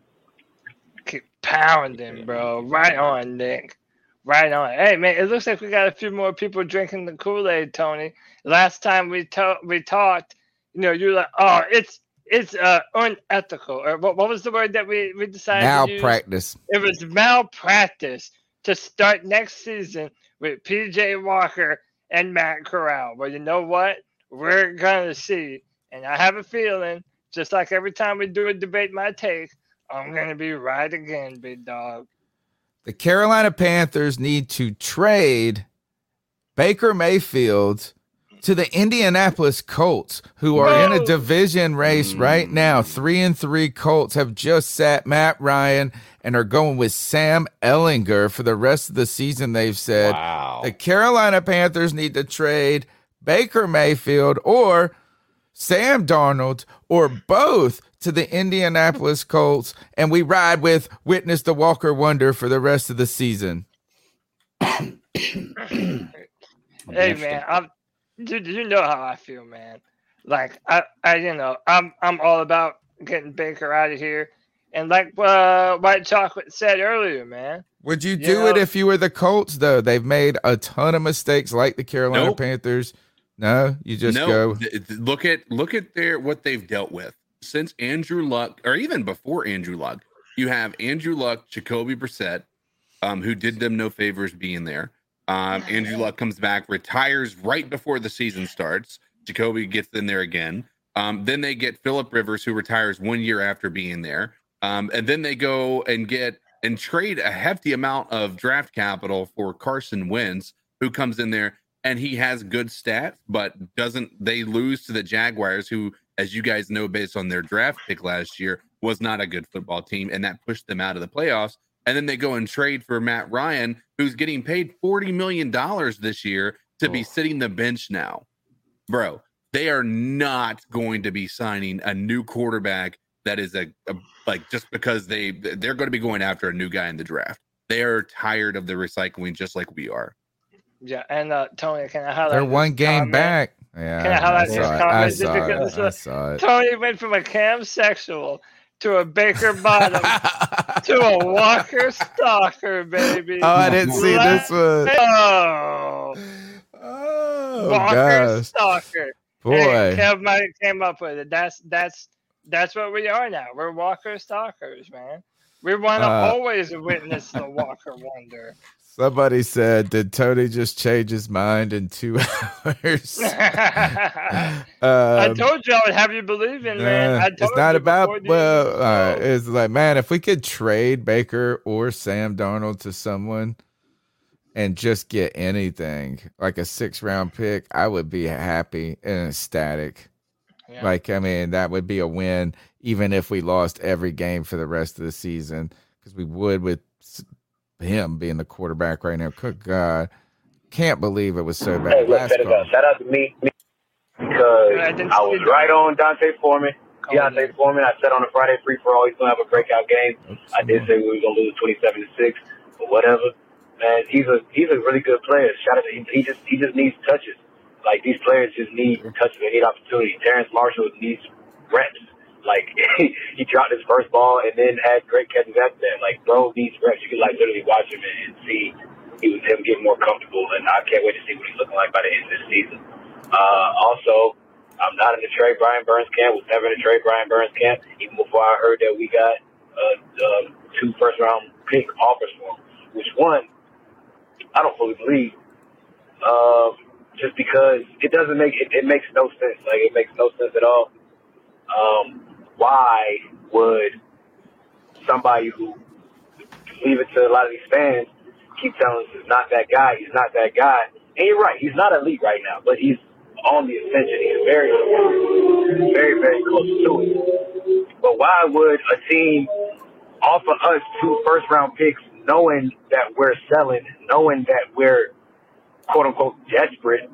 Keep pounding, bro. Right on, Nick. Right on. Hey, man, it looks like we got a few more people drinking the Kool Aid, Tony. Last time we to- we talked, you know, you were like, oh, it's it's uh, unethical. Or what, what was the word that we, we decided to use? Malpractice. It was malpractice to start next season with PJ Walker and Matt Corral. Well, you know what? We're gonna see, and I have a feeling, just like every time we do a debate, my take, I'm gonna be right again, big dog. The Carolina Panthers need to trade Baker Mayfield to the Indianapolis Colts, who are in a division race mm. right now. Three and three Colts have just sat Matt Ryan and are going with Sam Ehlinger for the rest of the season. They've said the Carolina Panthers need to trade Baker Mayfield or Sam Darnold or both to the Indianapolis Colts, and we ride with Witness the Walker Wonder for the rest of the season. Hey man, I'm you, you know how I feel, man. Like I, I you know, I'm I'm all about getting Baker out of here. And like uh, White Chocolate said earlier, man. Would you You do know- it if you were the Colts, though? They've made a ton of mistakes like the Carolina Nope. Panthers. No, you just no, go. th- th- look at look at their what they've dealt with since Andrew Luck, or even before Andrew Luck. You have Andrew Luck, Jacoby Brissett, um, who did them no favors being there. Um, Andrew Luck comes back, retires right before the season starts. Jacoby gets in there again. Um, then they get Philip Rivers, who retires one year after being there. Um, and then they go and get and trade a hefty amount of draft capital for Carson Wentz, who comes in there and he has good stats, but doesn't they lose to the Jaguars, who, as you guys know, based on their draft pick last year, was not a good football team, and that pushed them out of the playoffs. And then they go and trade for Matt Ryan, who's getting paid $40 million this year to be sitting the bench now. Bro, they are not going to be signing a new quarterback that is a, a like just because they they're going to be going after a new guy in the draft. They are tired of the recycling just like we are. Yeah, and uh, Tony, can I highlight? They're this one game comment? back. Yeah, Can I I highlight this saw it. comment? I saw it. I saw it. Tony went from a cam sexual to a Baker Bottom to a Walker Stalker, baby. Oh, I didn't see this one. Oh, Oh, Walker gosh. Stalker. Boy. Hey, Kev might have came up with it. That's that's that's what we are now. We're Walker Stalkers, man. We want to Uh, always witness the Walker Wonder. Somebody said, "Did Tony just change his mind in two hours?" I Um, told you I would have you believing, man. Uh, I it's not about well. right, it's like man, if we could trade Baker or Sam Darnold to someone and just get anything like a six round pick, I would be happy and ecstatic. Like I mean, that would be a win, even if we lost every game for the rest of the season, because we would with him being the quarterback right now. Good God, can't believe it was so bad. Hey, look, Last check it out. Shout out to me, me because I was right on D'Onta Foreman. D'Onta Foreman, I said on the Friday free for all, he's gonna have a breakout game. I did say we were gonna lose twenty seven to six, but whatever. Man, he's a he's a really good player. Shout out to him. He just he just needs touches. Like these players just need touches. They need opportunity. Terrace Marshall needs reps. Like he dropped his first ball and then had great catches after that. Like bro needs reps. You can like literally watch him and see he was him getting more comfortable. And I can't wait to see what he's looking like by the end of this season. Uh, also, I'm not in the Trey Brian Burns camp. Was never in the Trey Brian Burns camp. Even before I heard that we got uh, uh, two first round pick offers for him, which one I don't fully believe. Um, just because it doesn't make it, it makes no sense. Like it makes no sense at all. Um, why would somebody who leave it to a lot of these fans keep telling us he's not that guy, he's not that guy, And you're right, he's not elite right now, but he's on the ascension. He's very, very, very close to it. But why would a team offer us two first round picks knowing that we're selling, knowing that we're quote unquote desperate,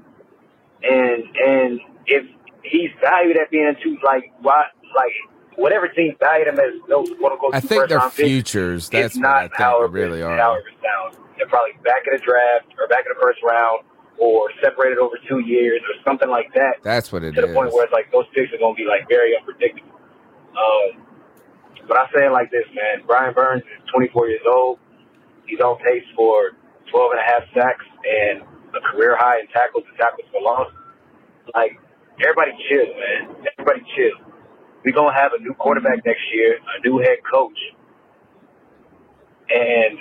and and if he's valued at being two, like why, like whatever team valued him as those quote unquote I think first they're round picks, futures. That's what I not how they it really how are. it sounds. They're probably back in the draft or back in the first round or separated over two years or something like that. That's what it to the point where it's like those picks are going to be like very unpredictable. Um, but I say it like this, man. Brian Burns is 24 years old. He's on pace for 12 and a half sacks and a career high in tackles and tackles for loss. Like, everybody chill, man. Everybody chill. We're going to have a new quarterback next year, a new head coach, and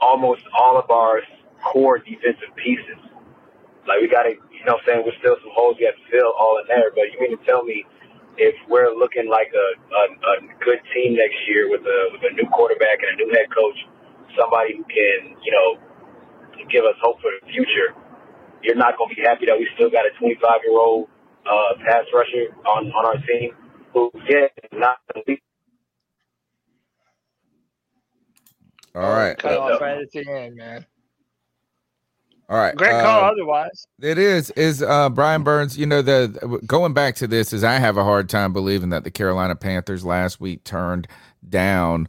almost all of our core defensive pieces. Like, we got to, you know what I'm saying, we're still some holes we have to fill all in there. But you mean to tell me if we're looking like a, a, a good team next year with a, with a new quarterback and a new head coach, somebody who can, you know, give us hope for the future, you're not going to be happy that we still got a 25 year old uh, pass rusher on, on our team who, yeah, is not elite. All right. Cut off right at the end, man. All right. Great call. uh, otherwise, It is is uh, Brian Burns. You know the going back to this is I have a hard time believing that the Carolina Panthers last week turned down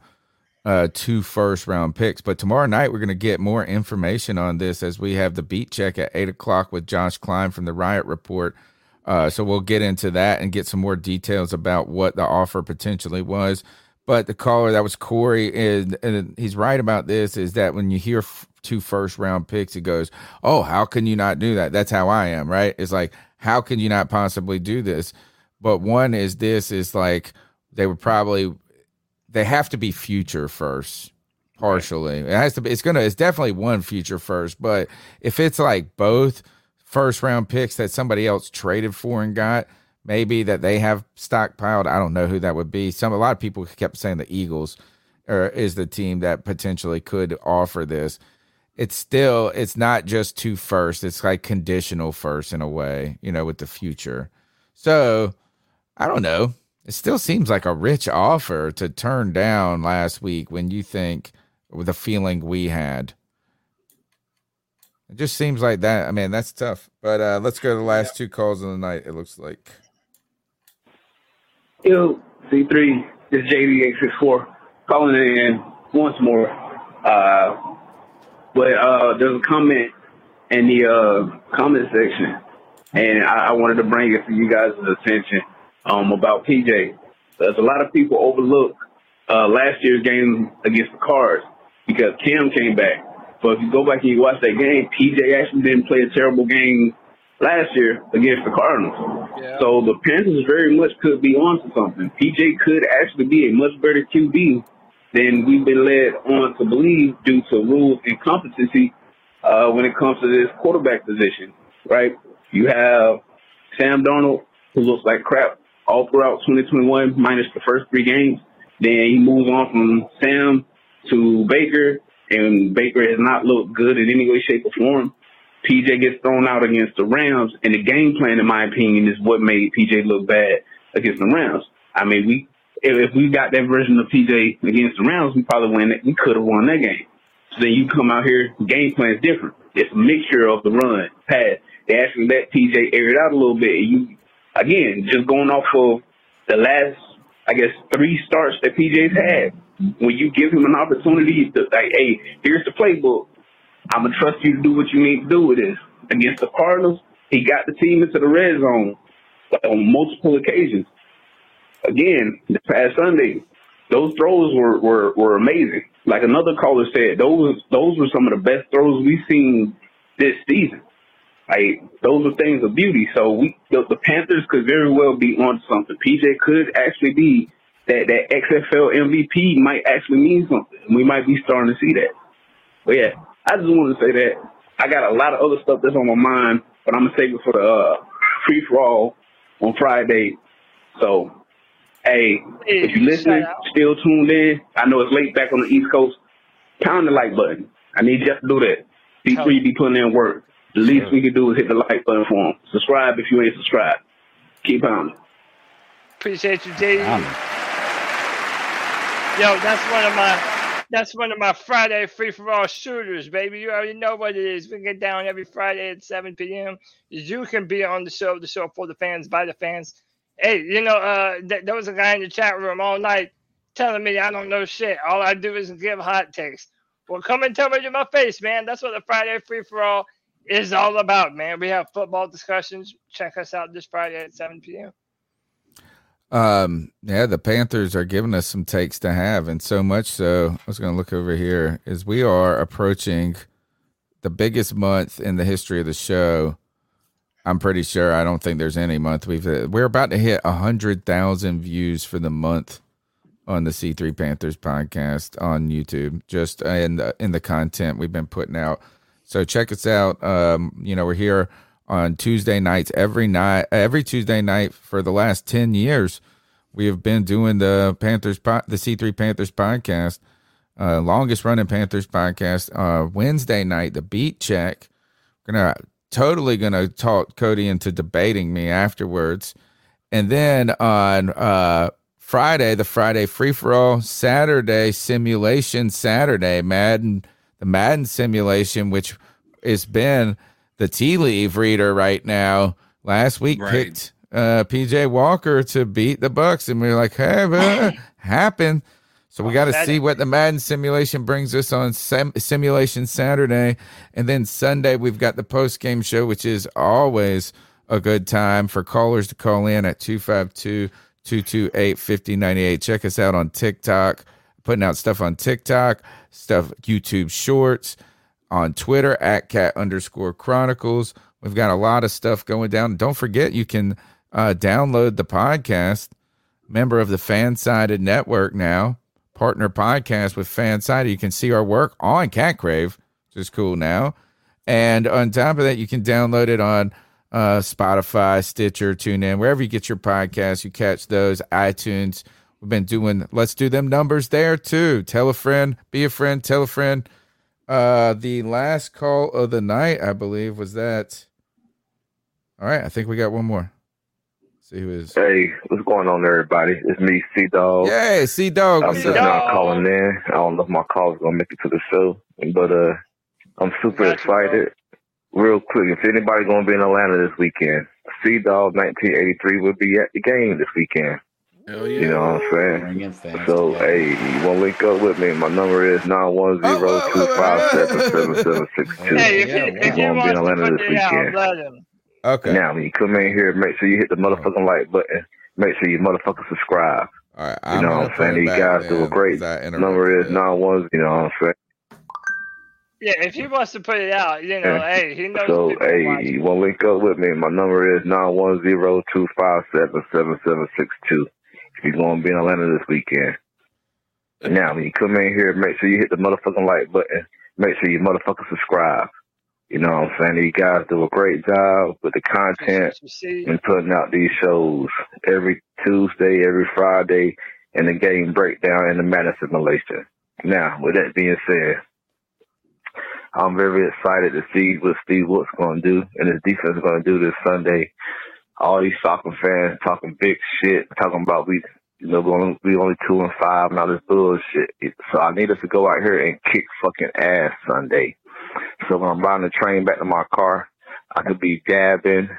uh, two first round picks. But tomorrow night we're going to get more information on this as we have the beat check at eight o'clock with Josh Klein from the Riot Report. Uh, so we'll get into that and get some more details about what the offer potentially was. But the caller that was Corey, and, and he's right about this is that when you hear f- two first round picks, it goes, Oh, how can you not do that? That's how I am, right? It's like, how can you not possibly do this? But one is this is like they would probably they have to be future first, partially. It has to be it's gonna it's definitely one future first, but if it's like both first round picks that somebody else traded for and got, maybe that they have stockpiled. I don't know who that would be. Some a lot of people kept saying the Eagles or is the team that potentially could offer this. It's still it's not just two first. It's like conditional first in a way, you know, with the future. So I don't know. It still seems like a rich offer to turn down last week when you think with the feeling we had. It just seems like that. I mean, that's tough. But uh let's go to the last two calls of the night, it looks like. Yo, C3, this is JD864 calling in once more. Uh, but uh, there's a comment in the uh, comment section, and I, I wanted to bring it to you guys' attention um, about PJ. There's a lot of people overlook uh, last year's game against the Cards because Cam came back. But if you go back and you watch that game, PJ actually didn't play a terrible game last year against the Cardinals. So the Panthers very much could be onto something. PJ could actually be a much better QB than we've been led on to believe due to Rhule's and competency uh, when it comes to this quarterback position, right? You have Sam Darnold, who looks like crap all throughout 2021, minus the first three games. Then he moves on from Sam to Baker, and Baker has not looked good in any way, shape, or form. PJ gets thrown out against the Rams, and the game plan, in my opinion, is what made PJ look bad against the Rams. I mean, we if, we got that version of PJ against the Rams, we probably win. That, we could have won that game. So then you come out here, game plan is different. It's a mixture of the run, pass. They actually let PJ air it out a little bit. You again, just going off of the last, I guess, three starts that PJ's had. When you give him an opportunity to like, hey, here's the playbook. I'm gonna trust you to do what you need to do with this. Against the Cardinals, he got the team into the red zone on multiple occasions. Again, this past Sunday, those throws were, were, were amazing. Like another caller said, those those were some of the best throws we've seen this season. Like those are things of beauty. So we the, the Panthers could very well be on something. PJ could actually be that that XFL MVP might actually mean something. We might be starting to see that. But yeah, I just wanted to say that I got a lot of other stuff that's on my mind, but I'm gonna save it for the uh, free for all on Friday. So, hey, if you're listening, still tuned in. I know it's late back on the East Coast. Pound the like button. I need you to do that. B3 be putting in work. The least we can do is hit the like button for them. Subscribe if you ain't subscribed. Keep on. Appreciate you, J. Yo, that's one of my that's one of my Friday free for all shooters, baby. You already know what it is. We get down every Friday at 7 p.m. You can be on the show, the show for the fans, by the fans. Hey, you know, uh, th- there was a guy in the chat room all night telling me I don't know shit. All I do is give hot takes. Well, come and tell me to my face, man. That's what the Friday free for all is all about, man. We have football discussions. Check us out this Friday at 7 p.m. Um, yeah, the Panthers are giving us some takes to have, and so much so. I was going to look over here is we are approaching the biggest month in the history of the show. I'm pretty sure. I don't think there's any month we've we're about to hit a hundred thousand views for the month on the C3 Panthers podcast on YouTube. Just in the in the content we've been putting out. So check us out. Um, you know, we're here on Tuesday nights every night, every Tuesday night for the last 10 years. We have been doing the Panthers, the C3 Panthers podcast, uh, longest running Panthers podcast. Uh, Wednesday night, the beat check. Gonna totally gonna talk Cody into debating me afterwards, and then on uh, Friday, the Friday free for all, Saturday simulation, Saturday Madden, the Madden simulation, which has been the tea leaf reader right now. Last week Right. picked uh, PJ Walker to beat the Bucks, and we are like, "Hey, uh, happened." So we got to see what the Madden simulation brings us on sim- simulation Saturday, and then Sunday we've got the post game show, which is always a good time for callers to call in at 252 228 5098. Check us out on TikTok, putting out stuff on TikTok, stuff YouTube Shorts, on Twitter at cat underscore chronicles. We've got a lot of stuff going down. Don't forget, you can uh, download the podcast, member of the Fansided Network now, partner podcast with Fansided. You can see our work on Cat Crave, which is cool now. And on top of that, you can download it on uh, Spotify, Stitcher, TuneIn, wherever you get your podcasts. You catch those, iTunes. We've been doing, let's do them numbers there too. Tell a friend, be a friend, tell a friend. Uh, the last call of the night, I believe, was that. All right, I think we got one more. See who is. Hey, what's going on, everybody? It's me, C Dog. Yay, C Dog. I'm What's just up? not calling in. I don't know if my call is gonna make it to the show, but uh, I'm super excited. Real quick, if anybody gonna be in Atlanta this weekend, C Dog 1983 will be at the game this weekend. Hell You know what I'm saying? So, hey, you want to link up with me? My number is nine one zero two five seven seven seven six two. Hey, if he, if he We're gonna be in wants to Atlanta put this it out, weekend. Okay. Now, when you come in here, make sure you hit the motherfucking like button. Make sure you motherfucking subscribe. All right, You I'm know what I'm saying? These guys do a then, great. 'cause I interrupted Number is nine one. You know what I'm saying? Yeah, if he wants to put it out, you know, Yeah. hey, he knows So, hey, you want to link up with me? My number is nine one zero two five seven seven seven six two. Going to be in Atlanta this weekend. Now, when you come in here, make sure you hit the motherfucking like button. Make sure you motherfucking subscribe. You know what I'm saying? These guys do a great job with the content and putting out these shows every Tuesday, every Friday, and the game breakdown and the Madden simulation. Now, with that being said, I'm very excited to see what Steve Wilks going to do and his defense is going to do this Sunday. All these soccer fans talking big shit, talking about we, you know, we only, we only two and five and all this bullshit. So I need us to go out here and kick fucking ass Sunday. So when I'm riding the train back to my car, I could be dabbing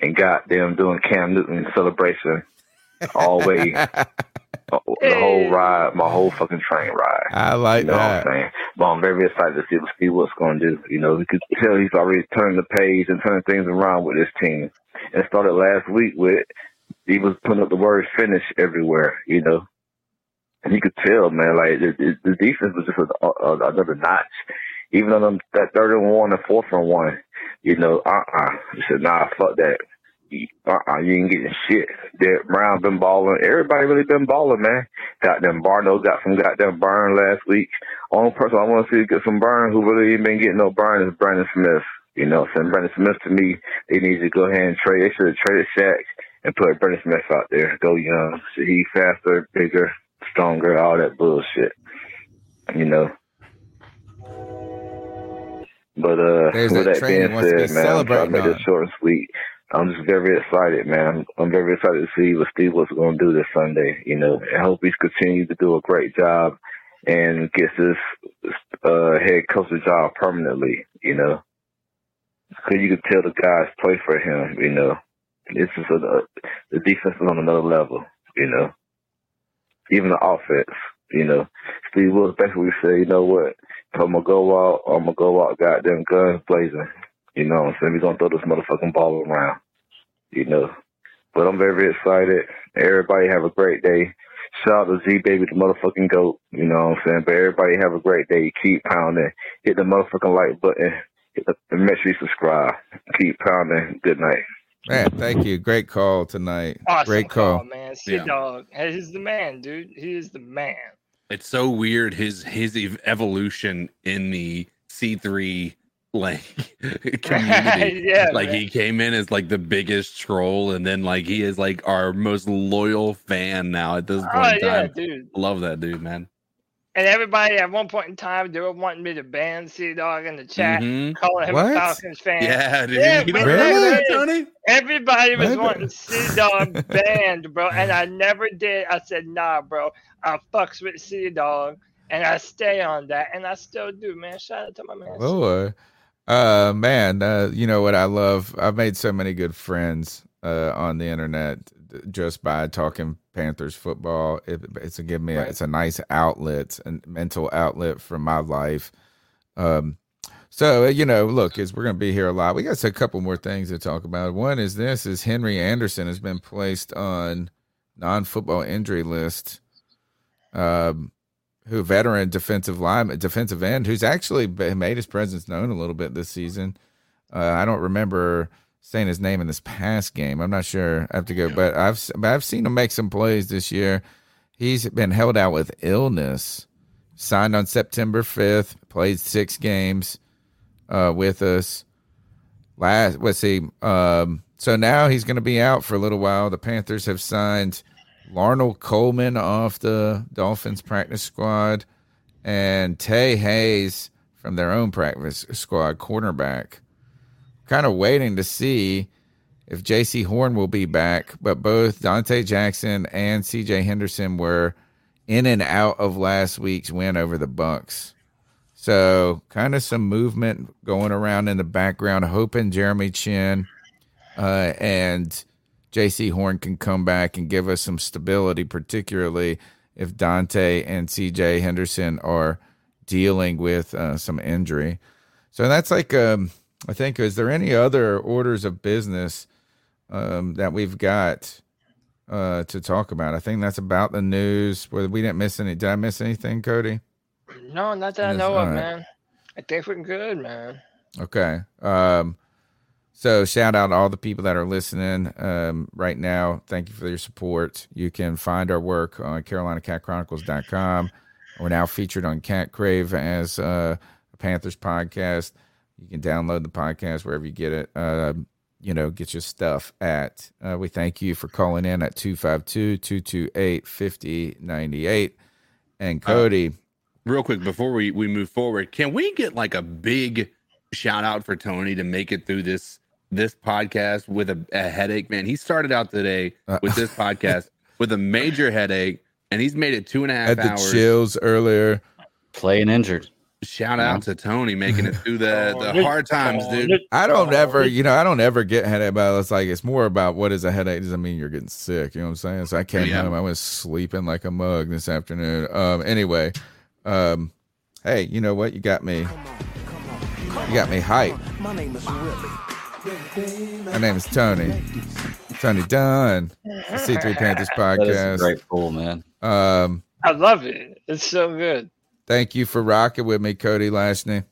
and goddamn doing Cam Newton celebration all the way, the whole ride, my whole fucking train ride. I like You know that. what I'm saying? But I'm very excited to see what Steve what's going to do. You know, we could tell he's already turned the page and turning things around with this team. And it started last week with he was putting up the word finish everywhere. You know, and you could tell, man, like the, defense was just a, a, another notch. Even on them, that third and one and fourth and one, you know, uh uh I said, nah, fuck that. Uh uh you ain't getting shit. Derrick Brown been balling. Everybody really been balling, man. Goddamn Barno got some goddamn burn last week. Only person I want to see get some burn who really ain't been getting no burn is Brandon Smith. You know, so Brandon Smith to me, they need to go ahead and trade. They should have traded Shaq and put Brandon Smith out there. Go young. So he faster, bigger, stronger, all that bullshit. You know. But uh, There's with that that being he wants to be said, man, I'm trying to make on. this short and sweet. I'm just very excited, man. I'm, very excited to see what Steve was going to do this Sunday. You know, I hope he's continued to do a great job and gets this uh, head coaching job permanently. You know, because you can tell the guys play for him. You know, this is a, the defense is on another level. You know, even the offense. You know, Steve Wilks basically said, you know what, if I'm gonna go out, I'm gonna go out, goddamn guns blazing. You know what I'm saying? We're gonna throw this motherfucking ball around. You know, but I'm very, very excited. Everybody have a great day. Shout out to Z Baby, the motherfucking goat. You know what I'm saying? But everybody have a great day. Keep pounding. Hit the motherfucking like button. The, and make sure you subscribe. Keep pounding. Good night. Man, thank you. Great call tonight. Awesome Great call. man. Sea Yeah. Dog. He's the man, dude. He is the man. It's so weird his his evolution in the C three like community. Yeah, like man. he came in as like the biggest troll, and then like he is like our most loyal fan now at this point Oh, in yeah, dude. Love that dude, man. And everybody at one point in time, they were wanting me to ban C Dog in the chat, Mhm. calling him What? a Falcons fan. Yeah, dude. Yeah, You but don't remember that. Tony? Everybody was Maybe. wanting C Dog banned, bro, and I never did. I said, nah, bro. I fucks with C Dog, and I stay on that, and I still do, man. Shout out to my man. Lord. Uh man, uh, you know what I love? I've made so many good friends uh on the internet just by talking Panthers football. It, it's a give me a, it's a nice outlet and mental outlet for my life. Um so you know, look, as we're going to be here a lot, we got a couple more things to talk about. One is this: is Henry Anderson has been placed on non-football injury list. Um, who veteran defensive line defensive end who's actually made his presence known a little bit this season. Uh, I don't remember saying his name in this past game. I'm not sure. I have to go, but I've but I've seen him make some plays this year. He's been held out with illness. Signed on September 5th. Played six games uh, with us. Last, let's see. Um, so now he's going to be out for a little while. The Panthers have signed Larnel Coleman off the Dolphins practice squad and Tae Hayes from their own practice squad, cornerback. Kind of waiting to see if Jaycee Horn will be back, but both Donte Jackson and C.J. Henderson were in and out of last week's win over the Bucks. So, kind of some movement going around in the background, hoping Jeremy Chinn uh, and Jaycee Horn can come back and give us some stability, particularly if Donte and C.J. Henderson are dealing with uh, some injury. So that's like, um, I think, is there any other orders of business um, that we've got uh, to talk about? I think that's about the news. Whether we didn't miss any, did I miss anything, Cody? No, not that I know of, right. man. I think we're good, man. Okay. Um, so shout out to all the people that are listening um, right now. Thank you for your support. You can find our work on CarolinaCatChronicles.com. We're now featured on Cat Crave as uh, a Panthers podcast. You can download the podcast wherever you get it. Um, you know, get your stuff at. Uh, we thank you for calling in at 252 228 5098. And Cody. Real quick before we, we move forward, can we get like a big shout out for Tony to make it through this this podcast with a, a headache? Man, he started out today Uh, with this podcast with a major headache, and he's made it two and a half Had the hours. chills earlier. Playing injured. Shout out to Tony making it through the, the hard times, dude. I don't ever, you know, I don't ever get headache, but it's like it's more about what is a headache doesn't mean you're getting sick. You know what I'm saying? So I came Yeah. home, I was sleeping like a mug this afternoon. Um, anyway, um, hey, you know what? You got me. You got me hype. My name is Willie. My name is Tony. Tony Dunn. C3 Panthers That is a podcast. great pool, man. Um, I love it. It's so good. thank you for rocking with me, Cody Lashney.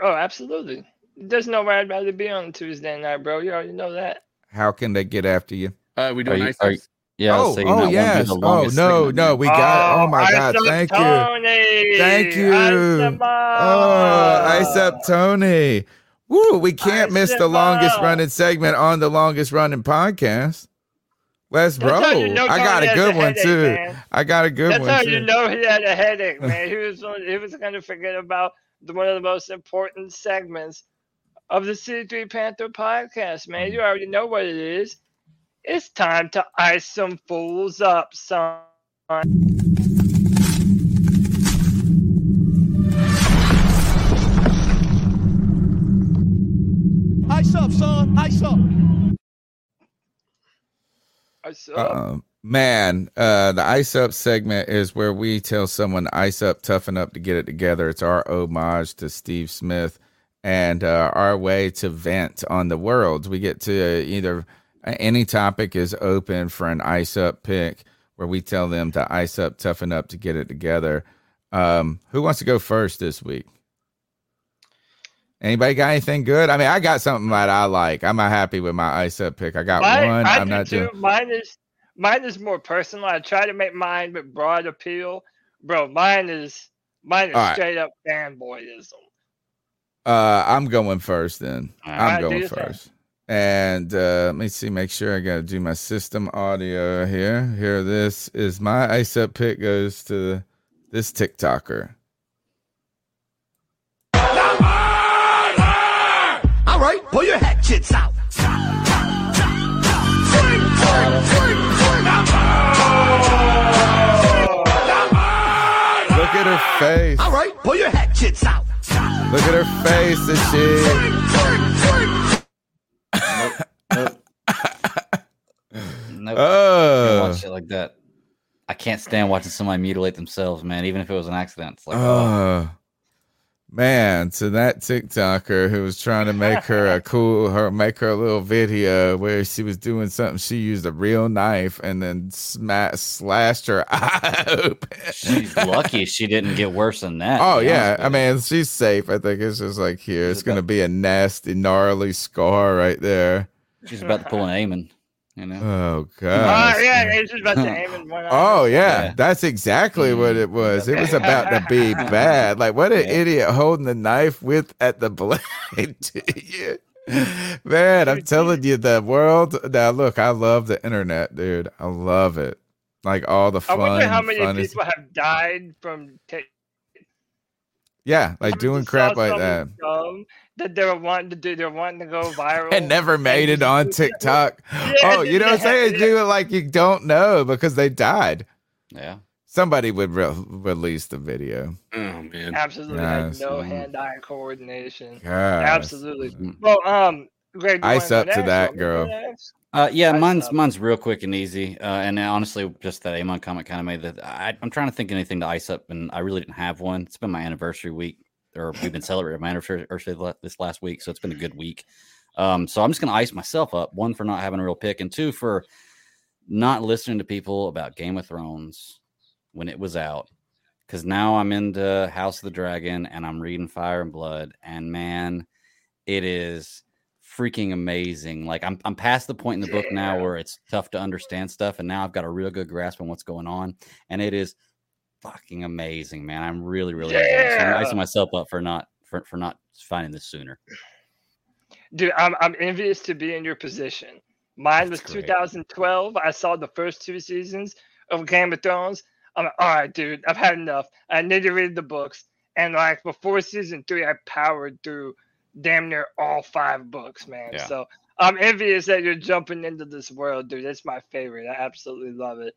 Oh, absolutely. There's no way I'd rather be on Tuesday night, bro. You already know that. How can they get after you? Uh, we Are nice. are you- yeah, oh, so oh not wanna be yes. Oh longest no, segment, no, we got. Oh, my Ice God! Up Thank you, thank you. Ice Up Oh, ice up, Tony. Woo! We can't Ice miss the longest up. running segment on the longest running podcast. Let's roll. you know I got a good a one headache, too. man. I got a good That's one That's how too. you know he had a headache, man. He was he was gonna forget about the, one of the most important segments of the C3 Panther podcast, man. You already know what it is. It's time to ice some fools up, son. Ice up. Uh, man, uh, the ice up segment is where we tell someone ice up, toughen up to get it together. It's our homage to Steve Smith and uh, our way to vent on the world. We get to either any topic is open for an ice up pick where we tell them to ice up, toughen up to get it together. Um, who wants to go first this week? Anybody got anything good? I mean, I got something that I like. I'm not happy with my ice up pick. I got mine, one. I I'm do not too. doing. Mine is mine is more personal. I try to make mine with broad appeal, bro. Mine is mine is All right. straight up fanboyism. Uh, I'm going first then. All I'm right, going thing. first. And uh, let me see, make sure I got to do my system audio here. Here, this is my ice up pick goes to this TikToker. Pull your hatchets out. Look at her face. All right, pull your hatchets out. Look at her face and shit. Nope. Oh. Can't watch shit like that. I can't stand watching somebody mutilate themselves, man. Even if it was an accident, it's like, oh, Oh man, to that TikToker who was trying to make her a cool her make her a little video where she was doing something, she used a real knife and then sma- slashed her eye open. she's lucky she didn't get worse than that. Oh yeah, I mean she's safe. I think it's just like here, it's gonna be a nasty, gnarly scar right there. she's about to pull an Eamon. You know. Oh Oh god. yeah, it's just about to aim in. Oh yeah, that's exactly what it was. It was about to be bad. Like what an idiot holding the knife with at the blade to. Man, I'm telling you, the world. Now look, I love the internet, dude. I love it. Like all the fun. I wonder how many fun is- people have died from ta- yeah, like doing crap like that, dumb that they were wanting to do. They're wanting to go viral. and never made it on TikTok. Yeah, oh, you know what I'm saying? yeah. Do it like you don't know because they died. Yeah. Somebody would re- release the video. Oh man. Absolutely Yes. had no hand-eye coordination. Yes. Absolutely. Well, um, Greg, do Ice up to next? that Want me to go girl. Uh, yeah, Ice mine's up. mine's real quick and easy. Uh, and honestly, just that Amon comment kind of made that. I, I'm trying to think of anything to ice up, and I really didn't have one. It's been my anniversary week, or we've been celebrating my anniversary this last week, so it's been a good week. Um, so I'm just gonna ice myself up. One for not having a real pick, and two for not listening to people about Game of Thrones when it was out. Because now I'm into House of the Dragon and I'm reading Fire and Blood, and man, it is freaking amazing. Like I'm I'm past the point in the book now where it's tough to understand stuff, and now I've got a real good grasp on what's going on, and it is fucking amazing, man. I'm really really. So I'm Yeah. icing myself up for not for, for not finding this sooner. Dude, I'm I'm envious to be in your position. Mine was great. 2012. I saw the first two seasons of Game of Thrones. I'm like, all right, dude, I've had enough. I need to read the books. And like before season three, I powered through damn near all five books, man. Yeah. So I'm envious that you're jumping into this world, dude. It's my favorite. I absolutely love it.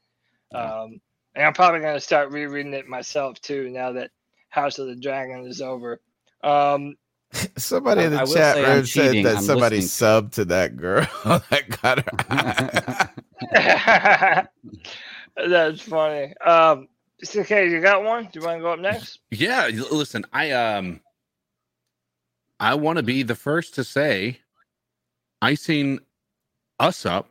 Um, and I'm probably gonna start rereading it myself too now that House of the Dragon is over. Um, Somebody in the I chat I'm room said cheating. that I'm somebody subbed to that girl that got her. That's funny. Um, so, okay, you got one? Do you want to go up next? Yeah, listen, I um I want to be the first to say I seen us up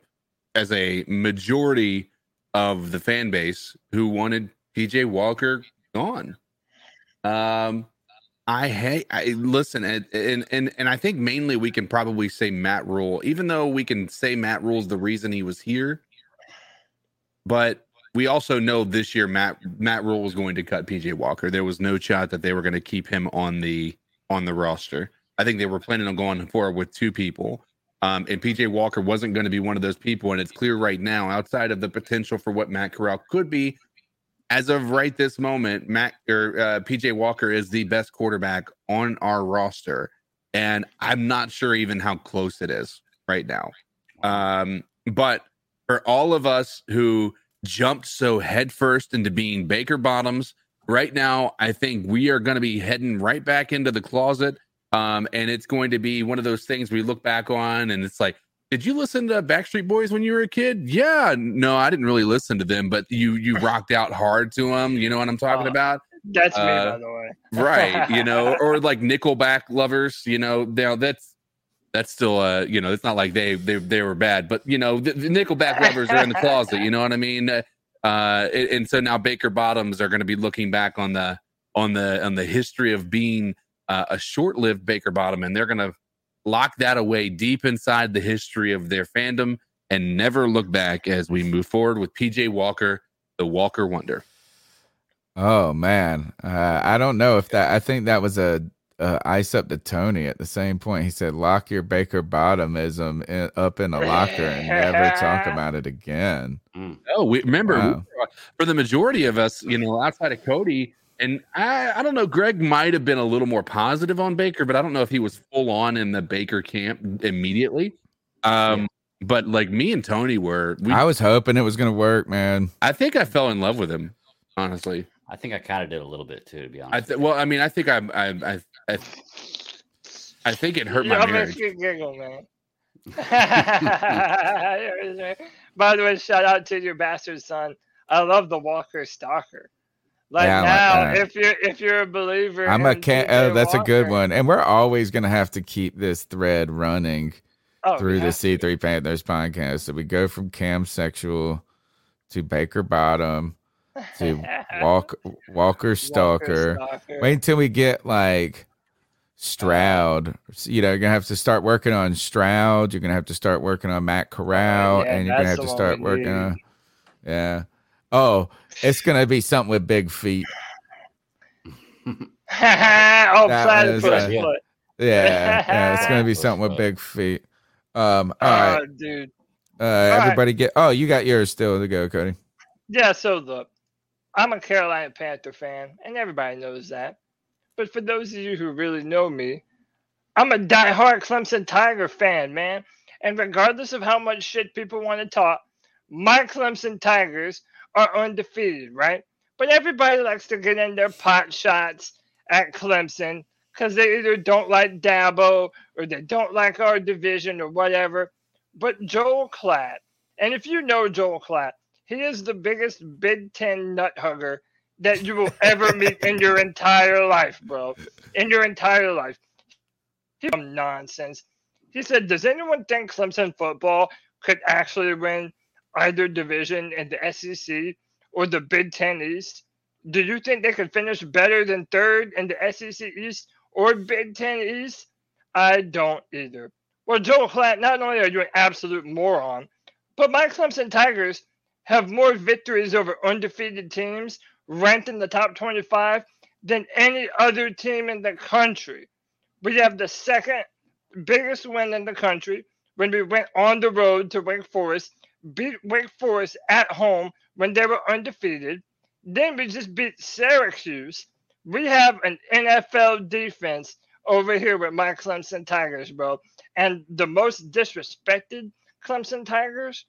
as a majority of the fan base who wanted PJ Walker gone. Um I hate I listen and and and, I think mainly we can probably say Matt Rhule, even though we can say Matt Rhule's the reason he was here. But we also know this year Matt Matt Rhule was going to cut PJ Walker. There was no shot that they were going to keep him on the on the roster. I think they were planning on going forward with two people. Um, and PJ Walker wasn't going to be one of those people. And it's clear right now, outside of the potential for what Matt Corral could be, as of right this moment, Matt or uh, PJ Walker is the best quarterback on our roster, and I'm not sure even how close it is right now. Um, but for all of us who jumped so headfirst into being Baker Bottoms, right now, I think we are going to be heading right back into the closet. Um, and it's going to be one of those things we look back on and it's like, did you listen to Backstreet Boys when you were a kid? Yeah, no, I didn't really listen to them, but you you rocked out hard to them. You know what I'm talking Uh, about? That's me, Uh, by the way. right you know or like nickelback lovers you know now that's that's still uh you know it's not like they they, they were bad but you know the, the nickelback lovers are in the closet you know what i mean uh and, and so now baker bottoms are going to be looking back on the on the on the history of being uh, a short-lived baker bottom and they're going to lock that away deep inside the history of their fandom and never look back as we move forward with pj walker the walker wonder Oh man, uh, I don't know if that. I think that was a, a ice up to Tony at the same point. He said, "Lock your Baker Bottomism in, up in a locker and never talk about it again." Oh, we remember we- for the majority of us, you know, outside of Cody, and I, I don't know, Greg might have been a little more positive on Baker, but I don't know if he was full on in the Baker camp immediately. Um, but like me and Tony were, we, I was hoping it was going to work, man. I think I fell in love with him, honestly. I think I kind of did a little bit too, to be honest. I th- well, I mean, I think I, I, I, I, I think it hurt my Y'all marriage. make me giggle, man. By the way, shout out to your bastard son. I love the Walker Stalker. Like Yeah, I like now, if you're if you're a believer, I'm a can. Oh, that's a good one. And we're always going to have to keep this thread running Oh, through we the C3 Panthers podcast. So we go from Cam Sexual to Baker Bottom to Walk Walker Stalker. Stalker. Wait until we get like uh-huh. Stroud. you know, you're gonna have to start working on Stroud. You're gonna have to start working on Matt oh, Corral, Oh, yeah, and you're gonna have to start working on. Yeah. Oh, it's gonna be something with big feet. oh, was, uh, foot. Yeah, yeah, it's gonna be something with big feet. Um, all right, Oh, dude. uh, everybody get. Oh, you got yours still to go, Cody. Yeah, so look, I'm a Carolina Panther fan, and everybody knows that. But for those of you who really know me, I'm a diehard Clemson Tiger fan, man. And regardless of how much shit people want to talk, my Clemson Tigers are undefeated, right? But everybody likes to get in their pot shots at Clemson because they either don't like Dabo or they don't like our division or whatever. But Joel Klatt, and if you know Joel Klatt, he is the biggest Big Ten nut hugger that you will ever meet in your entire life, bro. In your entire life. He's some nonsense. He said, Does anyone think Clemson football could actually win either division in the SEC or the Big Ten East? Do you think they could finish better than third in the SEC East or Big Ten East? I don't either. Well, Joe Klatt, not only are you an absolute moron, but my Clemson Tigers have more victories over undefeated teams ranked in the top 25 than any other team in the country. We have the second biggest win in the country when we went on the road to Wake Forest, beat Wake Forest at home when they were undefeated. Then we just beat Syracuse. We have an NFL defense over here with my Clemson Tigers, bro. And the most disrespected Clemson Tigers,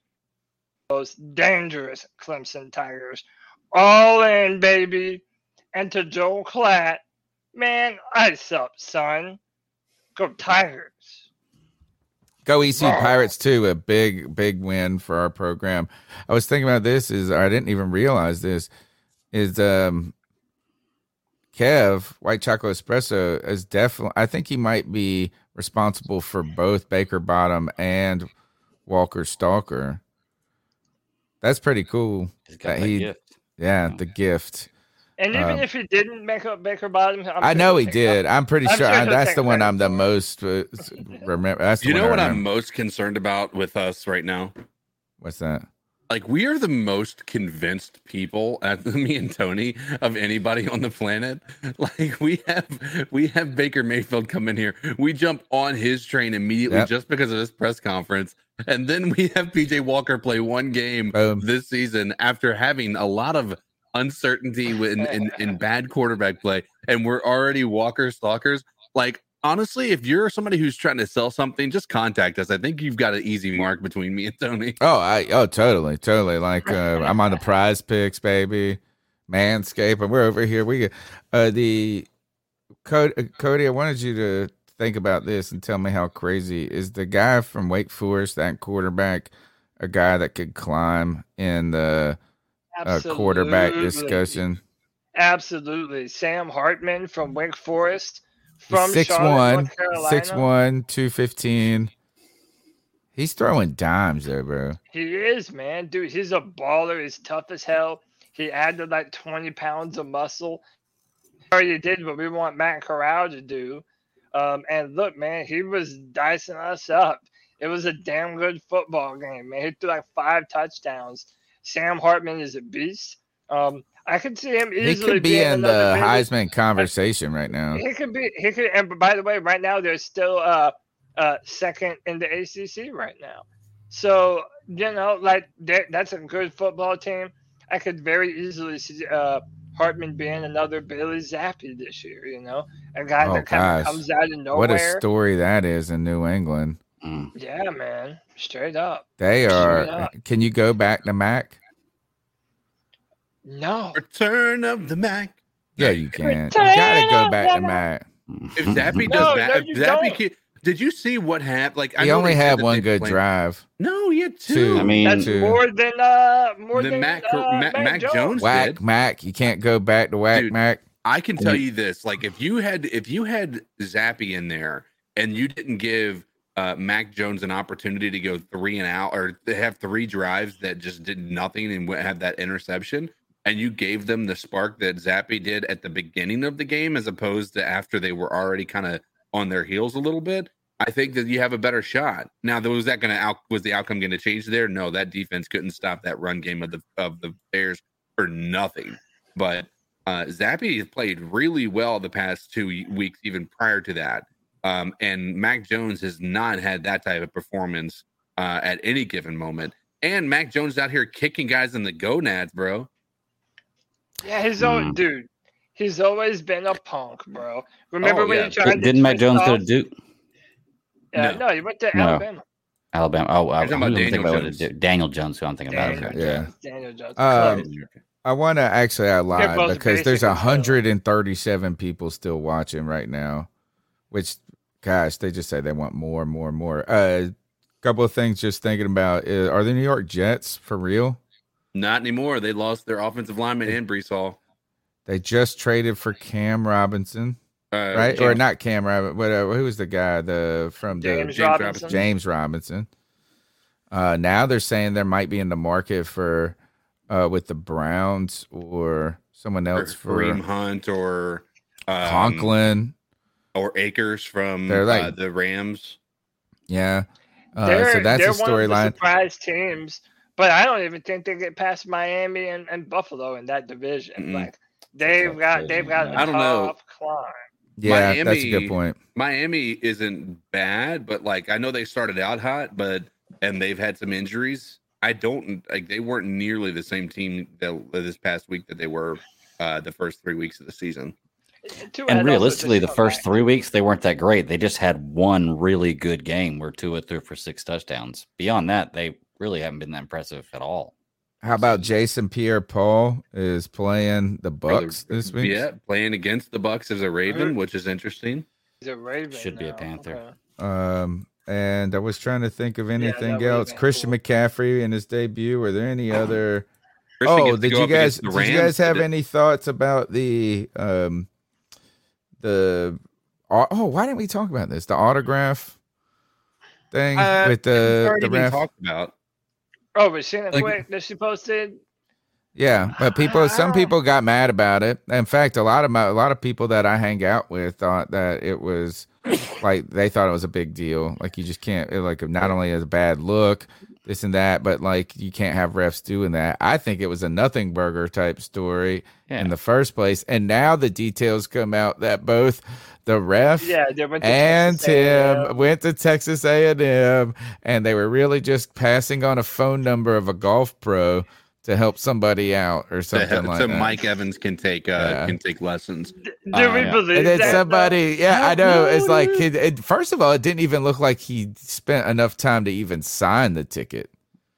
most dangerous Clemson Tigers. All in, baby. And to Joel Klatt, man, ice up, son. Go Tigers. Go EC Pirates too. A big, big win for our program. I was thinking about this. Is I didn't even realize this. Is um, Kev White Chocolate Espresso is definitely. I think he might be responsible for both Baker Bottom and Walker Stalker. That's pretty cool. that that he, gift. yeah, the gift. And even Um, if he didn't make up Baker Bottom, I'm I sure know he'll he take it up. did. I'm pretty I'm sure. sure I, that's the one I'm the most uh, remember. That's You know what I'm most concerned about with us right now? What's that? Like we are the most convinced people at me and Tony of anybody on the planet. Like we have we have Baker Mayfield come in here. We jump on his train immediately Yep. just because of this press conference. And then we have PJ Walker play one game this season after having a lot of uncertainty in, in in bad quarterback play, and we're already Walker stalkers. Like honestly, if you're somebody who's trying to sell something, just contact us. I think you've got an easy mark between me and Tony. Oh, I oh totally, totally. Like uh, I'm on the prize picks, baby. Manscape, and we're over here. We uh the Cody, uh, Cody, I wanted you to think about this and tell me how crazy is the guy from Wake Forest, that quarterback, a guy that could climb in the uh, quarterback discussion. Absolutely. Sam Hartman from Wake Forest, from Six one, six one, two fifteen. He's throwing dimes there, bro. He is, man. Dude, he's a baller. He's tough as hell. He added like 20 pounds of muscle. He already did what we want Matt Corral to do. Um, and look, man, he was dicing us up. It was a damn good football game, man. He threw like five touchdowns. Sam Hartman is a beast. Um, I could see him easily. He could be in the Heisman conversation right now. He could be. He could. And by the way, right now they're still uh uh second in the ACC right now. So you know, like that's a good football team. I could very easily see uh Hartman being another Bailey Zappe this year. You know, a guy Oh that kind of comes out of nowhere. what a story that is in New England. Yeah, man, straight up. They are. up. Can you go back to Mac? No. Return of the Mac. Yeah, you can. You gotta go back to Mac. If Zappe No, does that, no, if Zappe can, did you see what happened? Like I He know only they had one good played- drive. No, he had two. Two. I mean, That's two. more than uh more The than Mac- uh, Mac- Mac, Mac Jones. Jones Whack did. Mac. You can't go back to Whack Dude, Mac. I can tell you this: like if you had if you had Zappe in there and you didn't give uh, Mac Jones an opportunity to go three and out or have three drives that just did nothing and have that interception, and you gave them the spark that Zappe did at the beginning of the game as opposed to after they were already kind of on their heels a little bit. I think that you have a better shot. Now, was that going to out? Was the outcome going to change there? No, that defense couldn't stop that run game of the of the Bears for nothing. But uh, Zappe played really well the past two weeks, even prior to that. Um, and Mac Jones has not had that type of performance uh, at any given moment. And Mac Jones out here kicking guys in the gonads, bro. Yeah, he's always Hmm. dude. He's always been a punk, bro. Remember Oh, when yeah. he tried Didn't Mac Jones off? go to Duke? Yeah, No. no. he went to No. Alabama. Alabama. Oh, I, You're talking about I'm Daniel about Jones. what it- Daniel Jones, who I'm thinking about. Daniel Okay. Yeah. Daniel Jones. Um, I want to actually I lied because there's 137 people still watching right now, which, gosh, they just say they want more, and more, and more. A uh, couple of things just thinking about uh, are the New York Jets for real? Not anymore. They lost their offensive lineman and Breece Hall. They just traded for Cam Robinson, Uh, right? Or not Cam Robinson, but uh, who was the guy the from the James James Robinson. Robinson. James Robinson. Uh, now they're saying there might be in the market for uh, with the Browns or someone or else for Kareem Hunt or um, Conklin. Or Akers from They're like- uh, the Rams. Yeah. Uh, they're, so that's they're a one of the storyline. surprise teams, but I don't even think they get past Miami and, and Buffalo in that division. Mm-mm. Like they've got they've got a I don't know. tough climb. Yeah, that's a good point. Miami isn't bad, but like I know they started out hot, but and they've had some injuries. I don't like they weren't nearly the same team that this past week that they were uh, the first three weeks of the season. Tua had And realistically, the first back. three weeks they weren't that great. They just had one really good game where Tua threw for six touchdowns. Beyond that, they really haven't been that impressive at all. How about Jason Pierre Paul is playing the Bucks this week? Yeah, playing against the Bucks as a Raven, which is interesting. He's a Raven. Should be a now. Panther. Um, and I was trying to think of anything that would've else. been Christian McCaffrey in his debut. Were there any other? Christian oh, did you guys did you guys have today. any thoughts about the um the oh why didn't we talk about this the autograph thing Uh, with the the ref? talked about. Oh, but Shannon Like- Quick that she posted. Yeah, but people, Ah. some people got mad about it. In fact, a lot of my, a lot of people that I hang out with thought that it was like they thought it was a big deal. Like you just can't, it, like not only is a bad look, this and that, but like you can't have refs doing that. I think it was a nothing burger type story in the first place, and now the details come out that both the ref Yeah, they went to and Tim went to Texas A&M, and they were really just passing on a phone number of a golf pro to help somebody out or So, something like so that. Mike Evans can take uh, Yeah. can take lessons. Do Uh, we believe and then that? somebody, yeah, I know. It's like, it, it- first of all, it didn't even look like he spent enough time to even sign the ticket.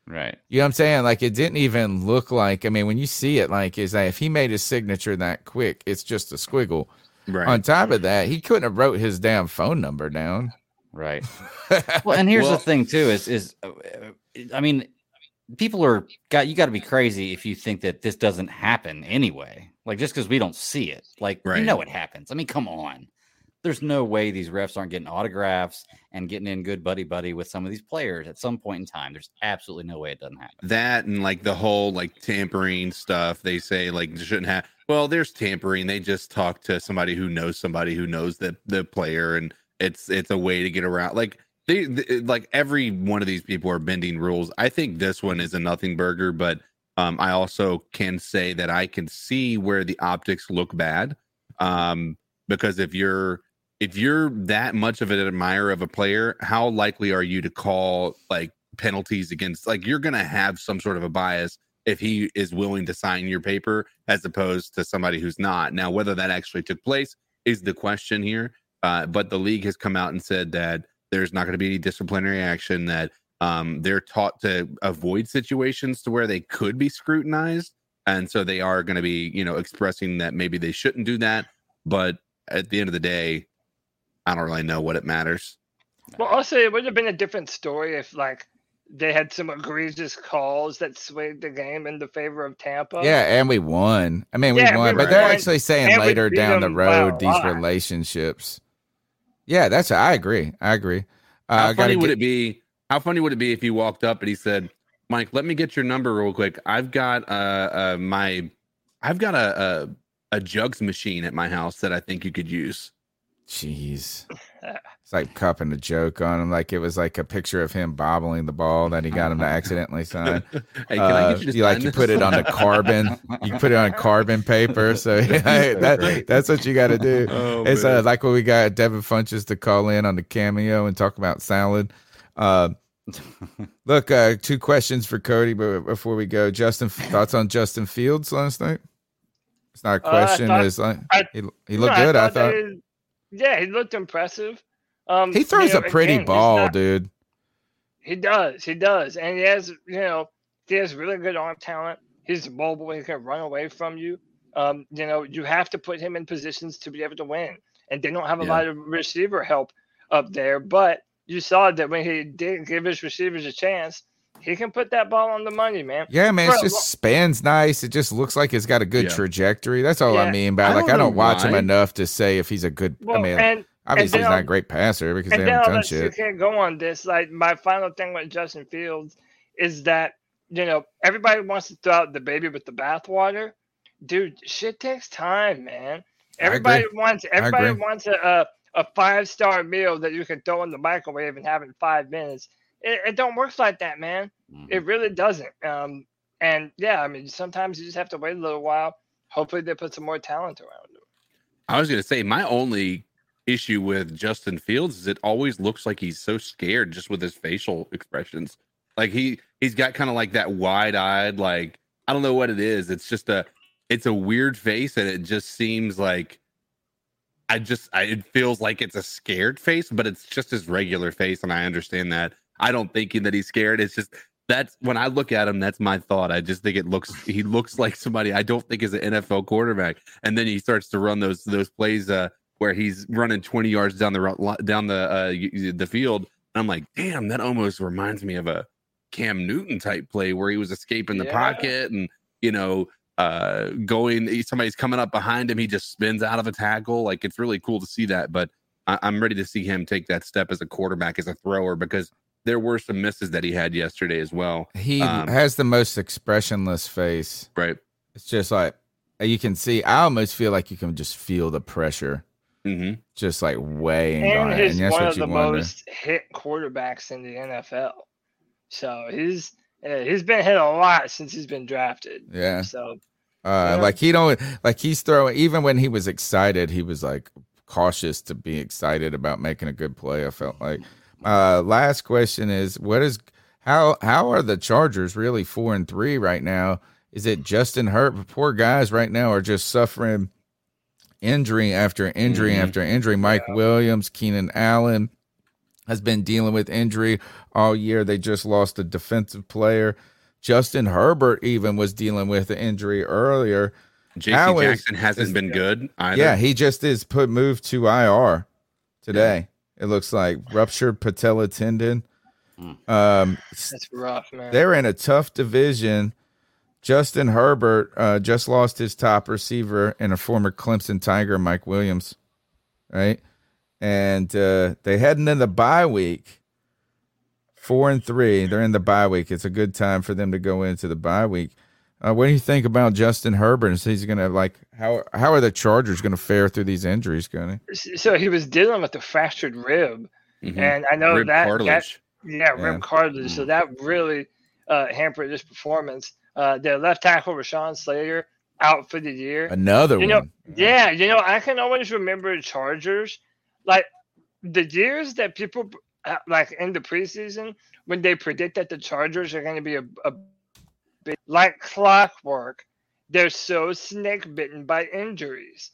Right. You know what I'm saying? Like, it didn't even look like. I mean, when you see it, like, is that if he made his signature that quick, it's just a squiggle. Right. On top of that, he couldn't have wrote his damn phone number down. Right. well, and here's Well- the thing too: is is uh, I mean, people are got you got to be crazy if you think that this doesn't happen anyway. Like just because we don't see it, like Right. you know it happens. I mean, come on. There's no way these refs aren't getting autographs and getting in good buddy buddy with some of these players at some point in time. There's absolutely no way it doesn't happen. that and like the whole like tampering stuff they say like shouldn't have well there's tampering they just talk to somebody who knows somebody who knows the the player and it's it's a way to get around like they, they like every one of these people are bending rules. I think this one is a nothing burger but um i also can say that i can see where the optics look bad um because if you're if you're that much of an admirer of a player how likely are you to call like penalties against like you're to have some sort of a bias if he is willing to sign your paper as opposed to somebody who's not. Now whether that actually took place is the question here uh, but the league has come out and said that there's not going to be any disciplinary action that um, they're taught to avoid situations to where they could be scrutinized and so they are going to be you know expressing that maybe they shouldn't do that but at the end of the day i don't really know what it matters Well, also, it would have been a different story if, like, they had some egregious calls that swayed the game in the favor of Tampa. Yeah, and we won. I mean, Yeah, we we won, but they're actually saying and later down the road a these lot. relationships. Yeah, that's. I agree. I agree. Uh, How funny would get- it be? How funny would it be if he walked up and he said, "Mike, let me get your number real quick. I've got uh, uh my, I've got a, a a jugs machine at my house that I think you could use." Jeez. It's like cupping a joke on him, like it was like a picture of him bobbling the ball that he got him to accidentally sign. Hey, can I Uh, get you to you like you put it on the carbon, you put it on carbon paper. So yeah, that, that's what you got to do. Oh, it's uh, like when we got Devin Funchess to call in on the cameo and talk about salad. Uh, look, uh, two questions for Cody, but before we go, Justin, thoughts on Justin Fields last night? It's not a Uh, question. thought- it's like I- he, he No, looked good. I thought. they- yeah, he looked impressive. Um, He throws you know, a pretty again, ball, not- dude. He does. He does. And he has, you know, he has really good arm talent. He's mobile. He can run away from you. Um, you know, you have to put him in positions to be able to win. And they don't have a Yeah. lot of receiver help up there. But you saw that when he did give his receivers a chance, he can put that ball on the money, man. Yeah, man, it a just spans nice. It just looks like it's got a good Yeah. trajectory. That's all I mean by I like don't I don't know watch him enough to say if he's a good. Well, I mean, and- obviously and he's not a great passer because they then haven't done let you can't go on this. Like my final thing with Justin Fields is that you know everybody wants to throw out the baby with the bathwater. Dude, shit takes time, man. Everybody wants everybody wants a, a a five star meal that you can throw in the microwave and have in five minutes. It, it don't work like that, man. It really doesn't. Um, and yeah, I mean sometimes you just have to wait a little while. Hopefully they put some more talent around him. I was going to say my only issue with Justin Fields is it always looks like he's so scared just with his facial expressions. Like he he's got kind of like that wide-eyed like I don't know what it is. It's just a it's a weird face and it just seems like I just I, it feels like it's a scared face, but it's just his regular face and I understand that. I don't think that he's scared. It's just that's when I look at him, that's my thought. I just think it looks he looks like somebody I don't think is an NFL quarterback. And then he starts to run those those plays uh where he's running 20 yards down the down the uh the field. And I'm like, damn, that almost reminds me of a Cam Newton type play where he was escaping the Yeah. pocket and you know uh going somebody's coming up behind him he just spins out of a tackle like it's really cool to see that but I, i'm ready to see him take that step as a quarterback as a thrower because there were some misses that he had yesterday as well He Um, has the most expressionless face. right It's just like you can see. I almost feel like you can just feel the pressure, mm-hmm. just like weighing and on it, he's and that's one what of you the wonder. most hit quarterbacks in the NFL. So he's uh, he's been hit a lot since he's been drafted. Yeah. So Uh, Yeah. like he don't like he's throwing even when he was excited, he was like cautious to be excited about making a good play. I felt like. Uh, last question is what is how how are the Chargers really four and three right now? is it Justin Herbert? Poor guys right now are just suffering injury after injury Mhm. after injury. Mike Williams, Keenan Allen has been dealing with injury all year. They just lost a defensive player. Justin Herbert even was dealing with an injury earlier. JC Now is- Jackson hasn't is- been good either. Yeah, he just is put moved to IR today. It looks like ruptured patella tendon. Um, That's rough, man. they're in a tough division. Justin Herbert uh, just lost his top receiver and a former Clemson Tiger, Mike Williams, right? And uh, they heading in the bye week, four and three. They're in the bye week. It's a good time for them to go into the bye week. Uh, what do you think about Justin Herbert? Is he's gonna like how how are the Chargers gonna fare through these injuries, Gunny? so he was dealing with a fractured rib, Mhm. and I know Rib that, that cartilage. yeah, Yeah. rib cartilage. So that really uh, hampered his performance. Uh, their left tackle Rashawn Slater out for the year. Another you know, one. yeah, you know, I can always remember the Chargers, like the years that people uh, like in the preseason when they predict that the Chargers are going to be a, a like clockwork. They're so snake bitten by injuries,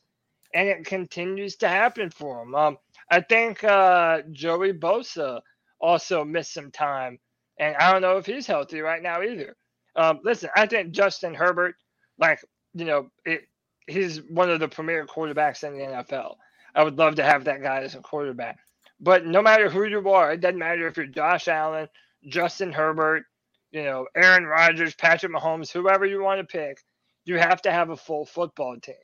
and it continues to happen for them. Um, I think uh, Joey Bosa also missed some time, and I don't know if he's healthy right now either. Um, listen, I think Justin Herbert, like you know, it, he's one of the premier quarterbacks in the NFL. I would love to have that guy as a quarterback. But no matter who you are, it doesn't matter if you're Josh Allen, Justin Herbert, you know, Aaron Rodgers, Patrick Mahomes, whoever you want to pick, you have to have a full football team.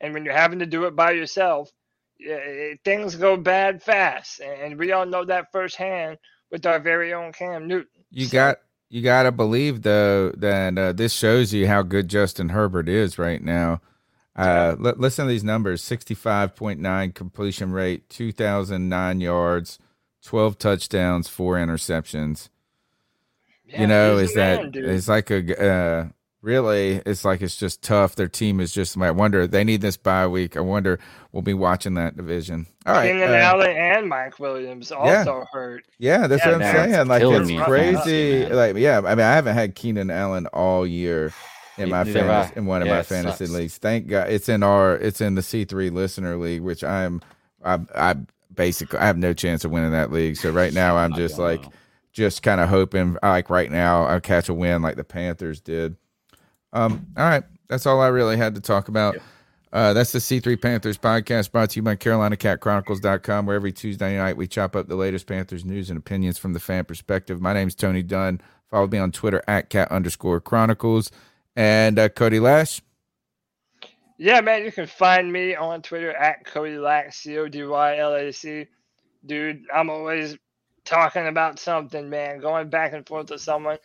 And when you're having to do it by yourself, it- things go bad fast. And we all know that firsthand with our very own Cam Newton. You got you got to believe though that uh, this shows you how good Justin Herbert is right now. Uh, li- listen to these numbers: sixty-five point nine completion rate, two thousand nine yards, twelve touchdowns, four interceptions. You know, is that man, it's like a uh, really? It's like it's just tough. Their team is just. I wonder they need this bye week. I wonder we'll be watching that division. All right, Keenan uh, Allen and Mike Williams also hurt. yeah, that's Yeah, what I'm man. saying. Like killing it's me crazy. fantasy, like yeah, I mean, I haven't had Keenan Allen all year in my Neither have I. fantasy, in one of Yeah, my fantasy sucks. leagues. Thank God, it's in our it's in the C three listener league, which I'm I I basically I have no chance of winning that league. So right now I'm just like just kind of hoping like right now I'll catch a win like the Panthers did. Um, all right, that's all I really had to talk about. Uh, that's the C3 Panthers podcast brought to you by CarolinaCatChronicles.com, where every Tuesday night we chop up the latest Panthers news and opinions from the fan perspective. My name's Tony Dunn. Follow me on Twitter at cat underscore chronicles. And uh, Cody Lash. Yeah, man, you can find me on Twitter at Cody Lack, C O D Y L A C. Dude, I'm always talking about something, man, going back and forth with someone,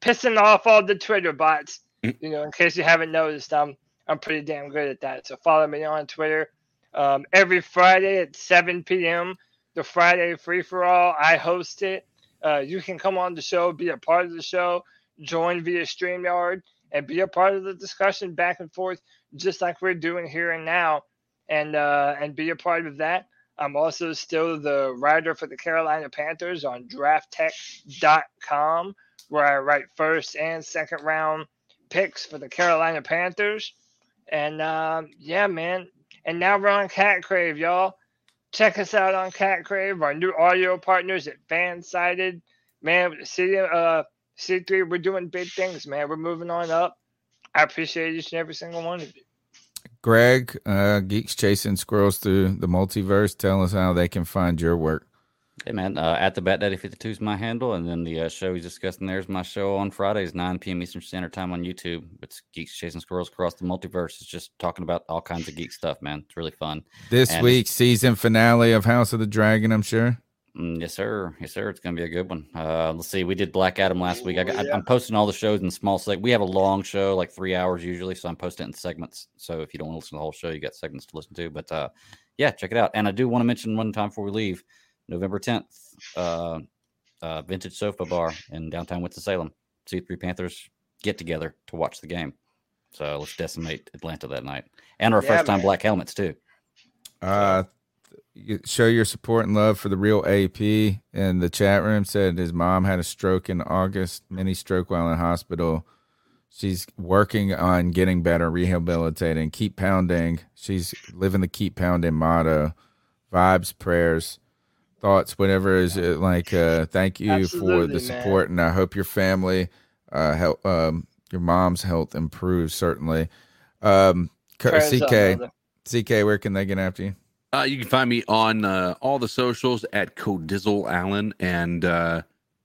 pissing off all the Twitter bots. You know, in case you haven't noticed, I'm I'm pretty damn good at that. So follow me on Twitter. Um, every Friday at 7 p.m., the Friday free for all, I host it. Uh, you can come on the show, be a part of the show, join via StreamYard, and be a part of the discussion back and forth, just like we're doing here and now, and uh, and be a part of that. I'm also still the writer for the Carolina Panthers on DraftTek.com, where I write first and second round picks for the Carolina Panthers. And um, yeah, man. And now we're on Cat Crave, y'all. Check us out on Cat Crave, our new audio partners at Fansided. Man, city, uh, C3, we're doing big things, man. We're moving on up. I appreciate each and every single one of you. Greg, uh, Geeks Chasing Squirrels Through the Multiverse. Tell us how they can find your work. Hey man, uh, at the Bat Daddy 52 is my handle, and then the uh, show he's discussing there is my show on Fridays, 9 p.m. Eastern Standard Time on YouTube. It's Geeks Chasing Squirrels Across the Multiverse. It's just talking about all kinds of geek stuff, man. It's really fun. This And- week, season finale of House of the Dragon, I'm sure. Mm, yes, sir. Yes, sir. It's gonna be a good one. Uh, let's see. We did Black Adam last week. I got, yeah. I'm posting all the shows in small seg. We have a long show, like three hours usually, so I'm posting it in segments. So if you don't want to listen to the whole show, you got segments to listen to. But uh, yeah, check it out. And I do want to mention one time before we leave, November 10th, uh, uh, Vintage Sofa Bar in downtown Winston Salem. C3 Panthers get together to watch the game. So let's decimate Atlanta that night, and our Yeah, first time man. black helmets too. Uh, you show your support and love for the real AP in the chat room. Said his mom had a stroke in August, mini stroke while in hospital. She's working on getting better, rehabilitating, keep pounding. She's living the keep pounding motto. Vibes, prayers, thoughts, whatever is it, like. Uh, thank you for Absolutely, the man. support, and I hope your family, uh, help, um, your mom's health improves. Certainly, um, Prayers CK. CK, where can they get after you? Uh, you can find me on uh, all the socials at Codizzle Allen, and uh,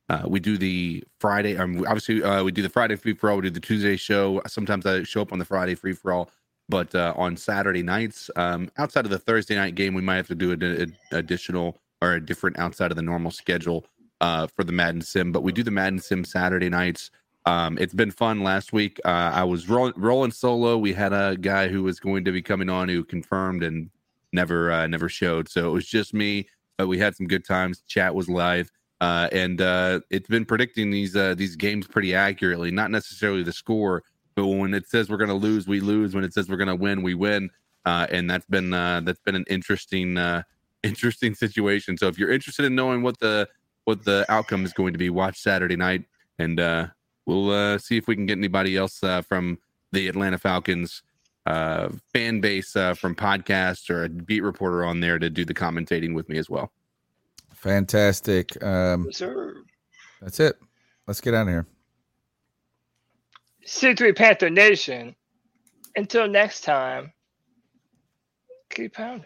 uh, we do the Friday. Um, obviously, uh, we do the Friday free for all. We do the Tuesday show. Sometimes I show up on the Friday free for all, but uh, on Saturday nights, um, outside of the Thursday night game, we might have to do an additional or a different outside of the normal schedule for the Madden Sim. But we do the Madden Sim Saturday nights. Um, it's been fun. Last week, I was roll- rolling solo. We had a guy who was going to be coming on who confirmed and never uh, never showed. So it was just me, but we had some good times. Chat was live, uh, and uh, it's been predicting these uh, these games pretty accurately. Not necessarily the score, but when it says we're going to lose, we lose. When it says we're going to win, we win. Uh, and that's been uh, that's been an interesting uh, interesting situation. So if you're interested in knowing what the what the outcome is going to be, watch Saturday night, and uh, we'll uh, see if we can get anybody else from the Atlanta Falcons uh, fan base uh, from podcasts or a beat reporter on there to do the commentating with me as well. Fantastic. Um, Yes, sir. that's it. Let's get out of here. C3 Panther Nation. Until next time, keep pounding.